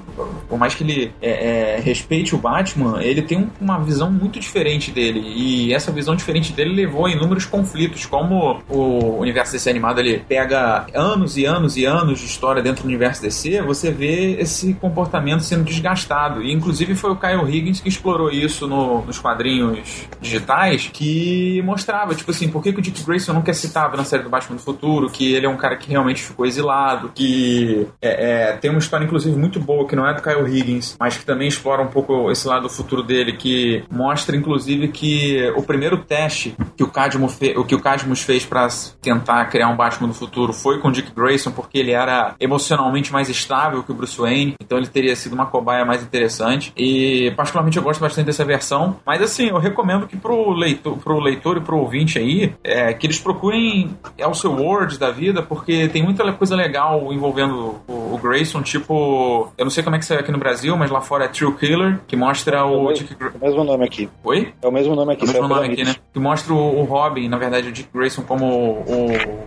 por mais que ele é, é, respeite o Batman, ele tem um- uma visão muito diferente dele. E essa visão diferente dele levou a inúmeros conflitos, como o universo DC animado ele pega anos e anos e anos de história dentro do universo DC, você vê esse comportamento sendo desgastado. E inclusive foi o Kyle Higgins que explorou isso no- nos quadrinhos digitais, que mostrava, tipo assim, por que, que o Dick Grayson nunca é citado na série do Batman do Futuro, que ele é um cara que realmente ficou exilado, que é, é, tem uma história, inclusive, muito boa, que não é do Kyle Higgins, mas que também explora um pouco esse lado do futuro dele, que mostra, inclusive, que o primeiro teste que o Cadmus, fe que o fez para tentar criar um Batman do futuro foi com o Dick Grayson, porque ele era emocionalmente mais estável que o Bruce Wayne, então ele teria sido uma cobaia mais interessante. E, particularmente, eu gosto bastante dessa versão, mas assim, eu recomendo que pro leitor, pro leitor e pro ouvinte aí, é, que eles procurem é o seu Word da vida, porque tem muita coisa legal envolvendo o, o Grayson, tipo, eu não sei como é que saiu aqui no Brasil, mas lá fora é True Killer, que mostra o Dick Gra- É o mesmo nome aqui. Oi? É o mesmo nome aqui. É o mesmo nome aqui, né? Que mostra o, o Robin, na verdade, o Dick Grayson como o,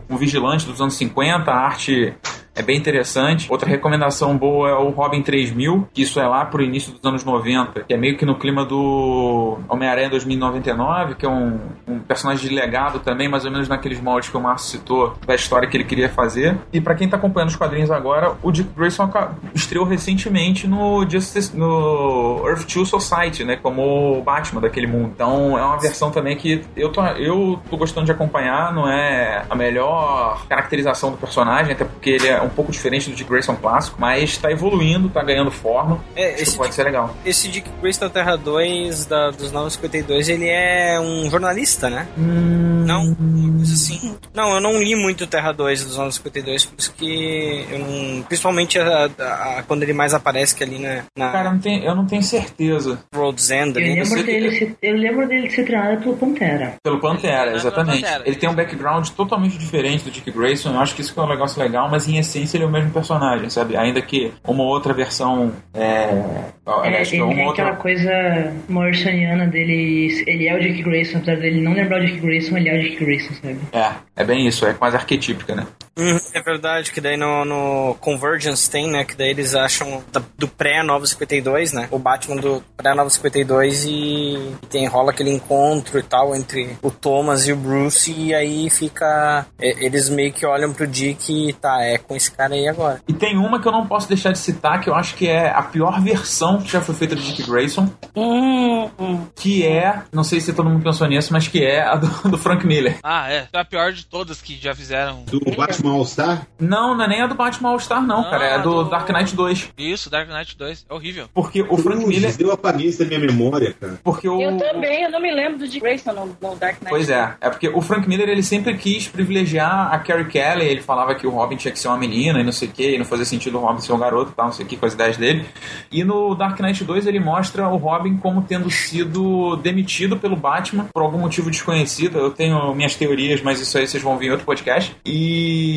o vigilante dos anos 50, a arte é bem interessante. Outra recomendação boa é o Robin 3000, que isso é lá pro início dos anos 90, que é meio que no clima do Homem-Aranha 2099, que é um, um personagem de legado também, mais ou menos naqueles moldes que o Márcio citou, da história que ele queria fazer. E pra quem tá acompanhando os quadrinhos agora, o Dick Grayson estreou recentemente no Justice, no Earth 2 Society, né, como o Batman daquele mundo. Então é uma versão também que eu tô, eu tô gostando de acompanhar, não é a melhor caracterização do personagem, até porque ele é um pouco diferente do Dick Grayson clássico, mas tá evoluindo, tá ganhando forma. É, Isso esse pode Dick, ser legal. esse Dick Grayson da Terra 2 da, dos 952, ele é um jornalista, né? Hum, Não? Uma coisa assim. Não, eu não li muito Terra 2 dos 952, por isso que eu não. Principalmente a, a- a- quando ele mais aparece, que é ali na, na Cara, eu não tenho, eu não tenho certeza. Road's End Eu ali. lembro, sei que- dele ser, eu lembro dele ser treinado pelo Pantera. Pelo Pantera, Pelo exatamente. Pantera. Ele tem um background totalmente diferente do Dick Grayson. Eu acho que isso é um negócio legal, mas em essência ele é o mesmo personagem, sabe? Ainda que uma outra versão. É. É, ele uma tem outra. aquela coisa morrisoniana dele. Ele é o Dick Grayson, apesar dele não lembrar o Dick Grayson, ele é o Dick Grayson, sabe? É, é bem isso, é quase arquetípica, né? Hum, é verdade, que daí no, no Convergence tem, né? Que daí eles acham do pré-Nova 52, né? O Batman do pré-Nova 52 e tem rola aquele encontro e tal entre o Thomas e o Bruce e aí fica... é, Eles meio que olham pro Dick e tá, é com esse cara aí agora. E tem uma que eu não posso deixar de citar, que eu acho que é a pior versão que já foi feita de Dick Grayson, Hum, hum. que é, não sei se todo mundo pensou nisso, mas que é a do, do Frank Miller. Ah, é. É a pior de todas que já fizeram. Do Batman All-Star? Não, não é nem a do Batman All-Star, não, Ah, cara. É a do do- Dark Knight 2. Isso, Dark Knight 2. É horrível. Porque o Frank Cruzes, Miller. Eu apaguei isso da minha memória, cara. Porque o. Eu também, eu não me lembro do Dick Grayson no, no Dark Knight. Pois é, é porque o Frank Miller ele sempre quis privilegiar a Carrie Kelly, ele falava que o Robin tinha que ser uma menina e não sei o que, e não fazia sentido o Robin ser um garoto e tal, não sei o que, com as ideias dele. E no Dark Knight 2 ele mostra o Robin como tendo sido demitido pelo Batman por algum motivo desconhecido. Eu tenho minhas teorias, mas isso aí vocês vão ver em outro podcast. E.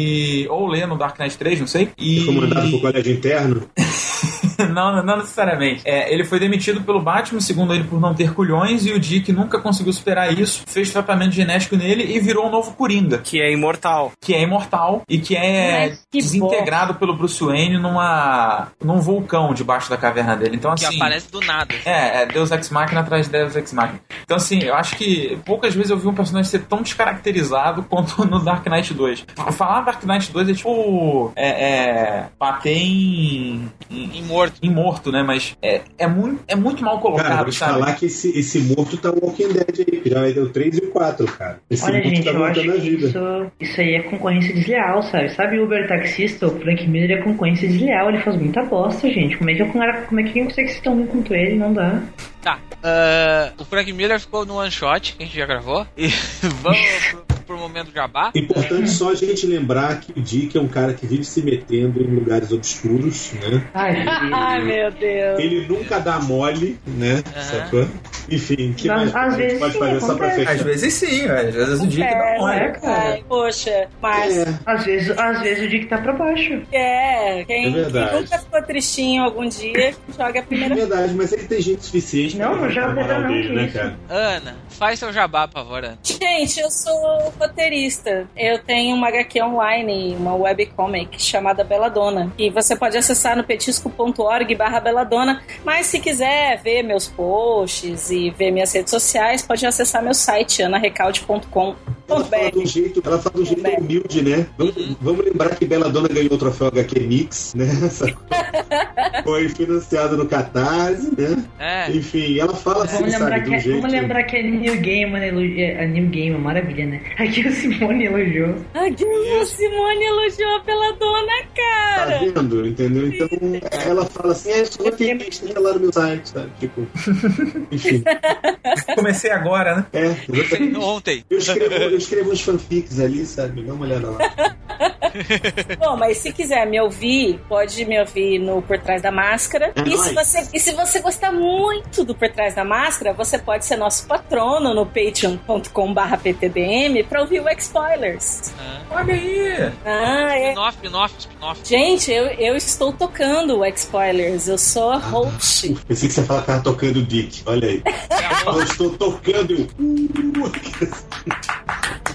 Ou ler no Dark Knight 3, não sei. E. Foi mandado pro colégio interno. [LAUGHS] [LAUGHS] não, não necessariamente. É, ele foi demitido pelo Batman, segundo ele, por não ter culhões, e o Dick nunca conseguiu superar isso, fez tratamento genético nele e virou um novo Coringa, Que é imortal. que é imortal e que é Mas que desintegrado pelo Bruce Wayne numa, num vulcão debaixo da caverna dele. Então, Que assim. aparece do nada. É, é Deus Ex Machina atrás de Deus Ex Machina. Então, assim, eu acho que poucas vezes eu vi um personagem ser tão descaracterizado [LAUGHS] quanto no Dark Knight 2. Falar Dark Knight 2 é tipo. É. é bater em. em Em morto. Em morto, né? Mas é, é, muito, é muito mal Cara, colocado, vou te sabe? falar que esse, esse morto tá Walking Dead aí, que já vai ter o 3 e o 4, cara. Esse Olha, morto gente, tá eu acho que vida. isso, isso aí é concorrência desleal, sabe? Sabe o Uber taxista, o Frank Miller é concorrência desleal, ele faz muita bosta, gente. Como é que o cara, como é que quem consegue ser tão ruim quanto ele? Não dá. Tá. ah, o Frank Miller ficou no one shot, que a gente já gravou. E [LAUGHS] vamos pro, pro momento jabá. Importante só a gente lembrar que o Dick é um cara que vive se metendo em lugares obscuros, né? Ai, Ai, meu Deus. Ele nunca dá mole, né? Sacou? Enfim, que Às- mais às vezes pode sim, fazer só pra fechar? Às vezes sim, às vezes o Dick dá É, mole. é, cara. Ai, poxa, mas É, às vezes, às vezes o Dick tá pra baixo. é, quem, É quem nunca ficou tristinho algum dia, joga a é primeira verdade, mas ele tem gente suficiente Não, pra não já levantar a moral não, dele, né, cara? Ana, faz seu jabá, por favor. Gente, eu sou roteirista. Eu tenho uma HQ online, uma webcomic chamada Beladona. E você pode acessar no petisco.org barra Beladona. Mas se quiser ver meus posts e ver minhas redes sociais, pode acessar meu site, anarecalde.com. Ela fala de um jeito, ela fala de um jeito Bem. humilde, né? Vamos, vamos lembrar que Bela Dona ganhou o troféu HQ Mix, né? [LAUGHS] Foi financiado no Catarse, né? É. Enfim, ela fala assim, Vamos lembrar, sabe, de um que, jeito. vamos lembrar que a New Game, elogiou, a New Game, maravilha, né? Aqui o Simone elogiou. A Guilherme Simone elogiou a Beladona, Tá cara. vendo? Entendeu? Então ela fala assim, é, só tem que lá no meu site, sabe? Tipo. [LAUGHS] Enfim. Comecei agora, né? É, exatamente. [LAUGHS] Ontem. Eu escrevo, eu escrevo uns fanfics ali, sabe? Dá uma olhada lá. [LAUGHS] Bom, mas se quiser me ouvir, pode me ouvir no Por Trás da Máscara. É e, se você, e se você gostar muito do Por Trás da Máscara, você pode ser nosso patrono no patreon.com.br ptbm pra ouvir o X-Spoilers. Olha aí! Ah, é. Spin-off, spin-off, spin-off. Gente, eu, eu estou tocando o X-Spoilers. Eu sou a host. Pensei que você fala que tava tocando o Dick. Olha aí. [LAUGHS] Eu estou tocando. eu-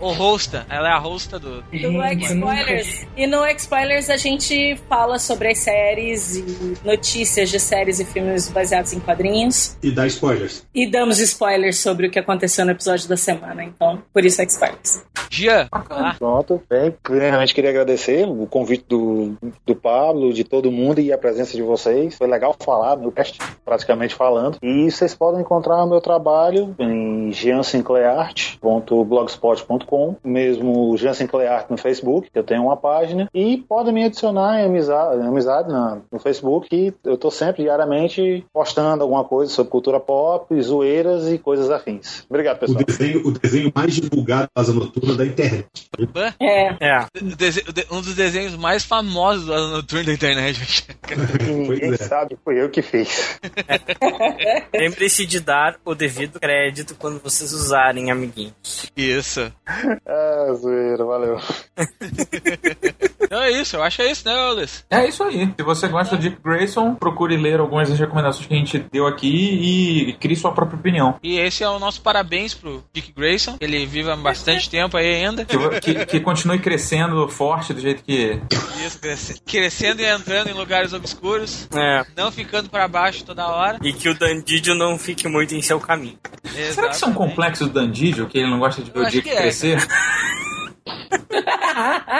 O hosta, ela é a hosta do. do X-Spoilers. E no X-Spoilers a gente fala sobre as séries e notícias de séries e filmes baseados em quadrinhos. E dá spoilers. E damos spoilers sobre o que aconteceu no episódio da semana. Então, por isso X-Spoilers. Gia, ah, Pronto, bem, primeiramente queria agradecer o convite do, do Pablo, de todo mundo e a presença de vocês. Foi legal falar, meu cast praticamente falando. E vocês podem encontrar o meu trabalho em jeansinclairart.blogspot.com, mesmo Jean Sinclair Art no Facebook, eu tenho uma página, e podem me adicionar em amizade, amizade na- no Facebook, e eu tô sempre diariamente postando alguma coisa sobre cultura pop, zoeiras e coisas afins. Obrigado, O pessoal. desenho, o desenho mais divulgado da Asa Noturna da internet. É. É. o o um dos desenhos mais famosos do Noturno da internet. [LAUGHS] Ninguém é. sabe, foi eu que fiz. Lembre-se de dar o devido crédito quando vocês usarem, amiguinhos. Isso. [LAUGHS] Ah, zoeira, valeu. Então é isso, eu acho que é isso, né, Ulisses? É isso aí. Se você gosta do Dick Grayson, procure ler algumas das recomendações que a gente deu aqui e crie sua própria opinião. E esse é o nosso parabéns pro Dick Grayson. que Ele vive há bastante [LAUGHS] tempo aí ainda. Que, que- que continue crescendo forte do jeito que. Isso, cresce- crescendo e entrando em lugares obscuros. É. Não ficando pra baixo toda hora. E que o Dandidio não fique muito em seu caminho. Será que isso é um complexo do Dandidio, que ele não gosta de ver Eu o Dick é, crescer? do. [LAUGHS]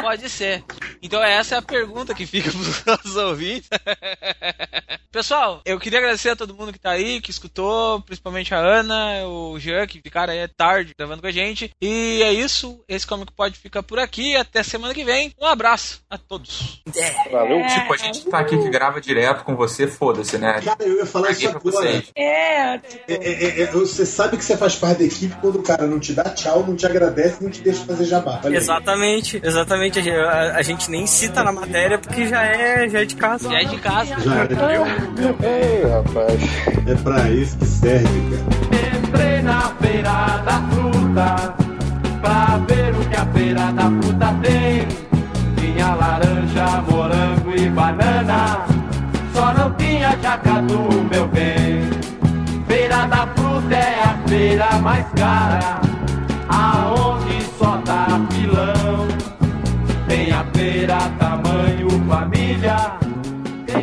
Pode ser. Então essa é a pergunta que fica pros [LAUGHS] nossos ouvintes. [LAUGHS] Pessoal, eu queria agradecer a todo mundo que tá aí, que escutou, principalmente a Ana, o Jean, que ficaram aí tarde gravando com a gente. E é isso. Esse Comic Pod fica por aqui. Até semana que vem. Um abraço a todos. Valeu. Tipo, a gente tá aqui que grava direto com você, foda-se, né? Cara, eu ia falar isso agora. É, É, é, é, você sabe que você faz parte da equipe quando o cara não te dá tchau, não te agradece, não te deixa fazer jabá. Aí. Exatamente, exatamente. A, a gente nem cita na matéria porque já é, já é de casa. Já é de casa. Já é, Ei, rapaz. é pra isso que serve, cara. Entrei na feira da fruta pra ver o que a feira da fruta tem. Tinha laranja, morango e banana, só não tinha jacatu, meu bem. Feira da fruta é a feira mais cara,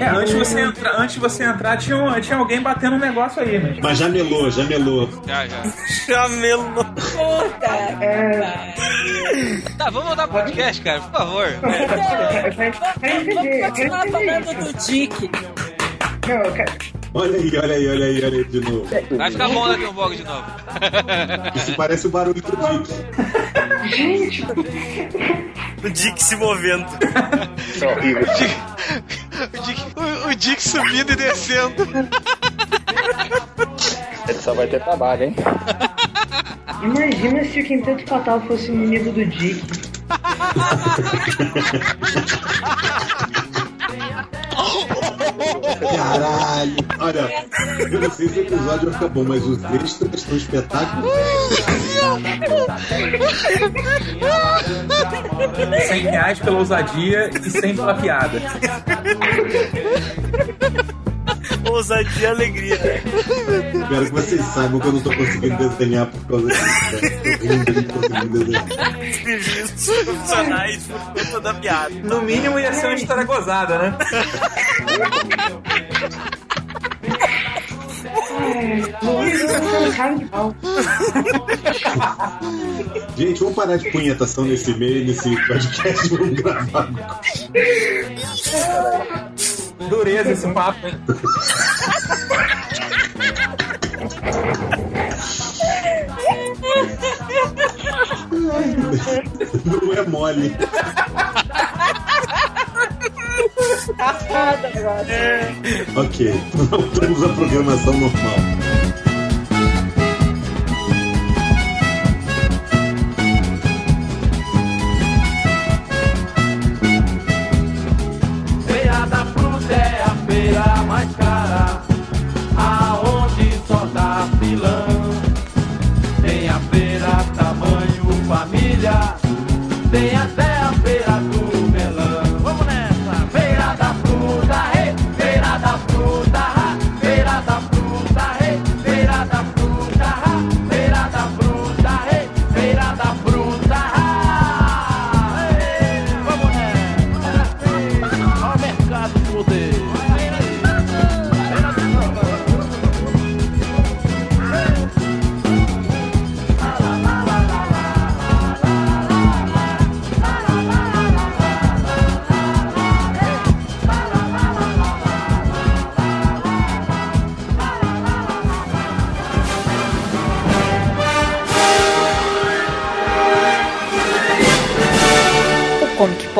É, antes de você entrar, antes de você entrar tinha, um- tinha alguém batendo um negócio aí, né? Mas já melou, já melou. Já, já. Chamelo. puta. Tá, vamos voltar pro podcast, cara, por favor. Vamos continuar falando do Dick. Não, cara, Olha aí, olha aí, olha aí, olha aí de novo. Vai ficar bom daqui um pouco de novo. Isso parece o barulho do Dick. gente, O Dick se movendo. Isso é horrível. O Dick, o, o Dick subindo e descendo. Ele só vai ter trabalho, hein? imagina se o Quinteto Fatal fosse nível do Dick. [LAUGHS] Caralho. Olha, eu não sei se o episódio vai ficar bom, mas os extras estão espetáculos. 100 reais pela ousadia e 100 pela piada. Ousadia e alegria. Espero que vocês saibam que eu não tô conseguindo desenhar por causa disso. né? Serviços profissionais por conta da piada. No mínimo ia ser uma história gozada, né? Gente, vamos parar de punhetação nesse meio, nesse podcast. Vamos gravar. Dureza esse papo, hein? Não é mole. Agora. Ok, [LAUGHS] voltamos à programação normal.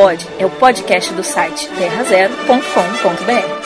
Pod é o podcast do site terrazero.com.br.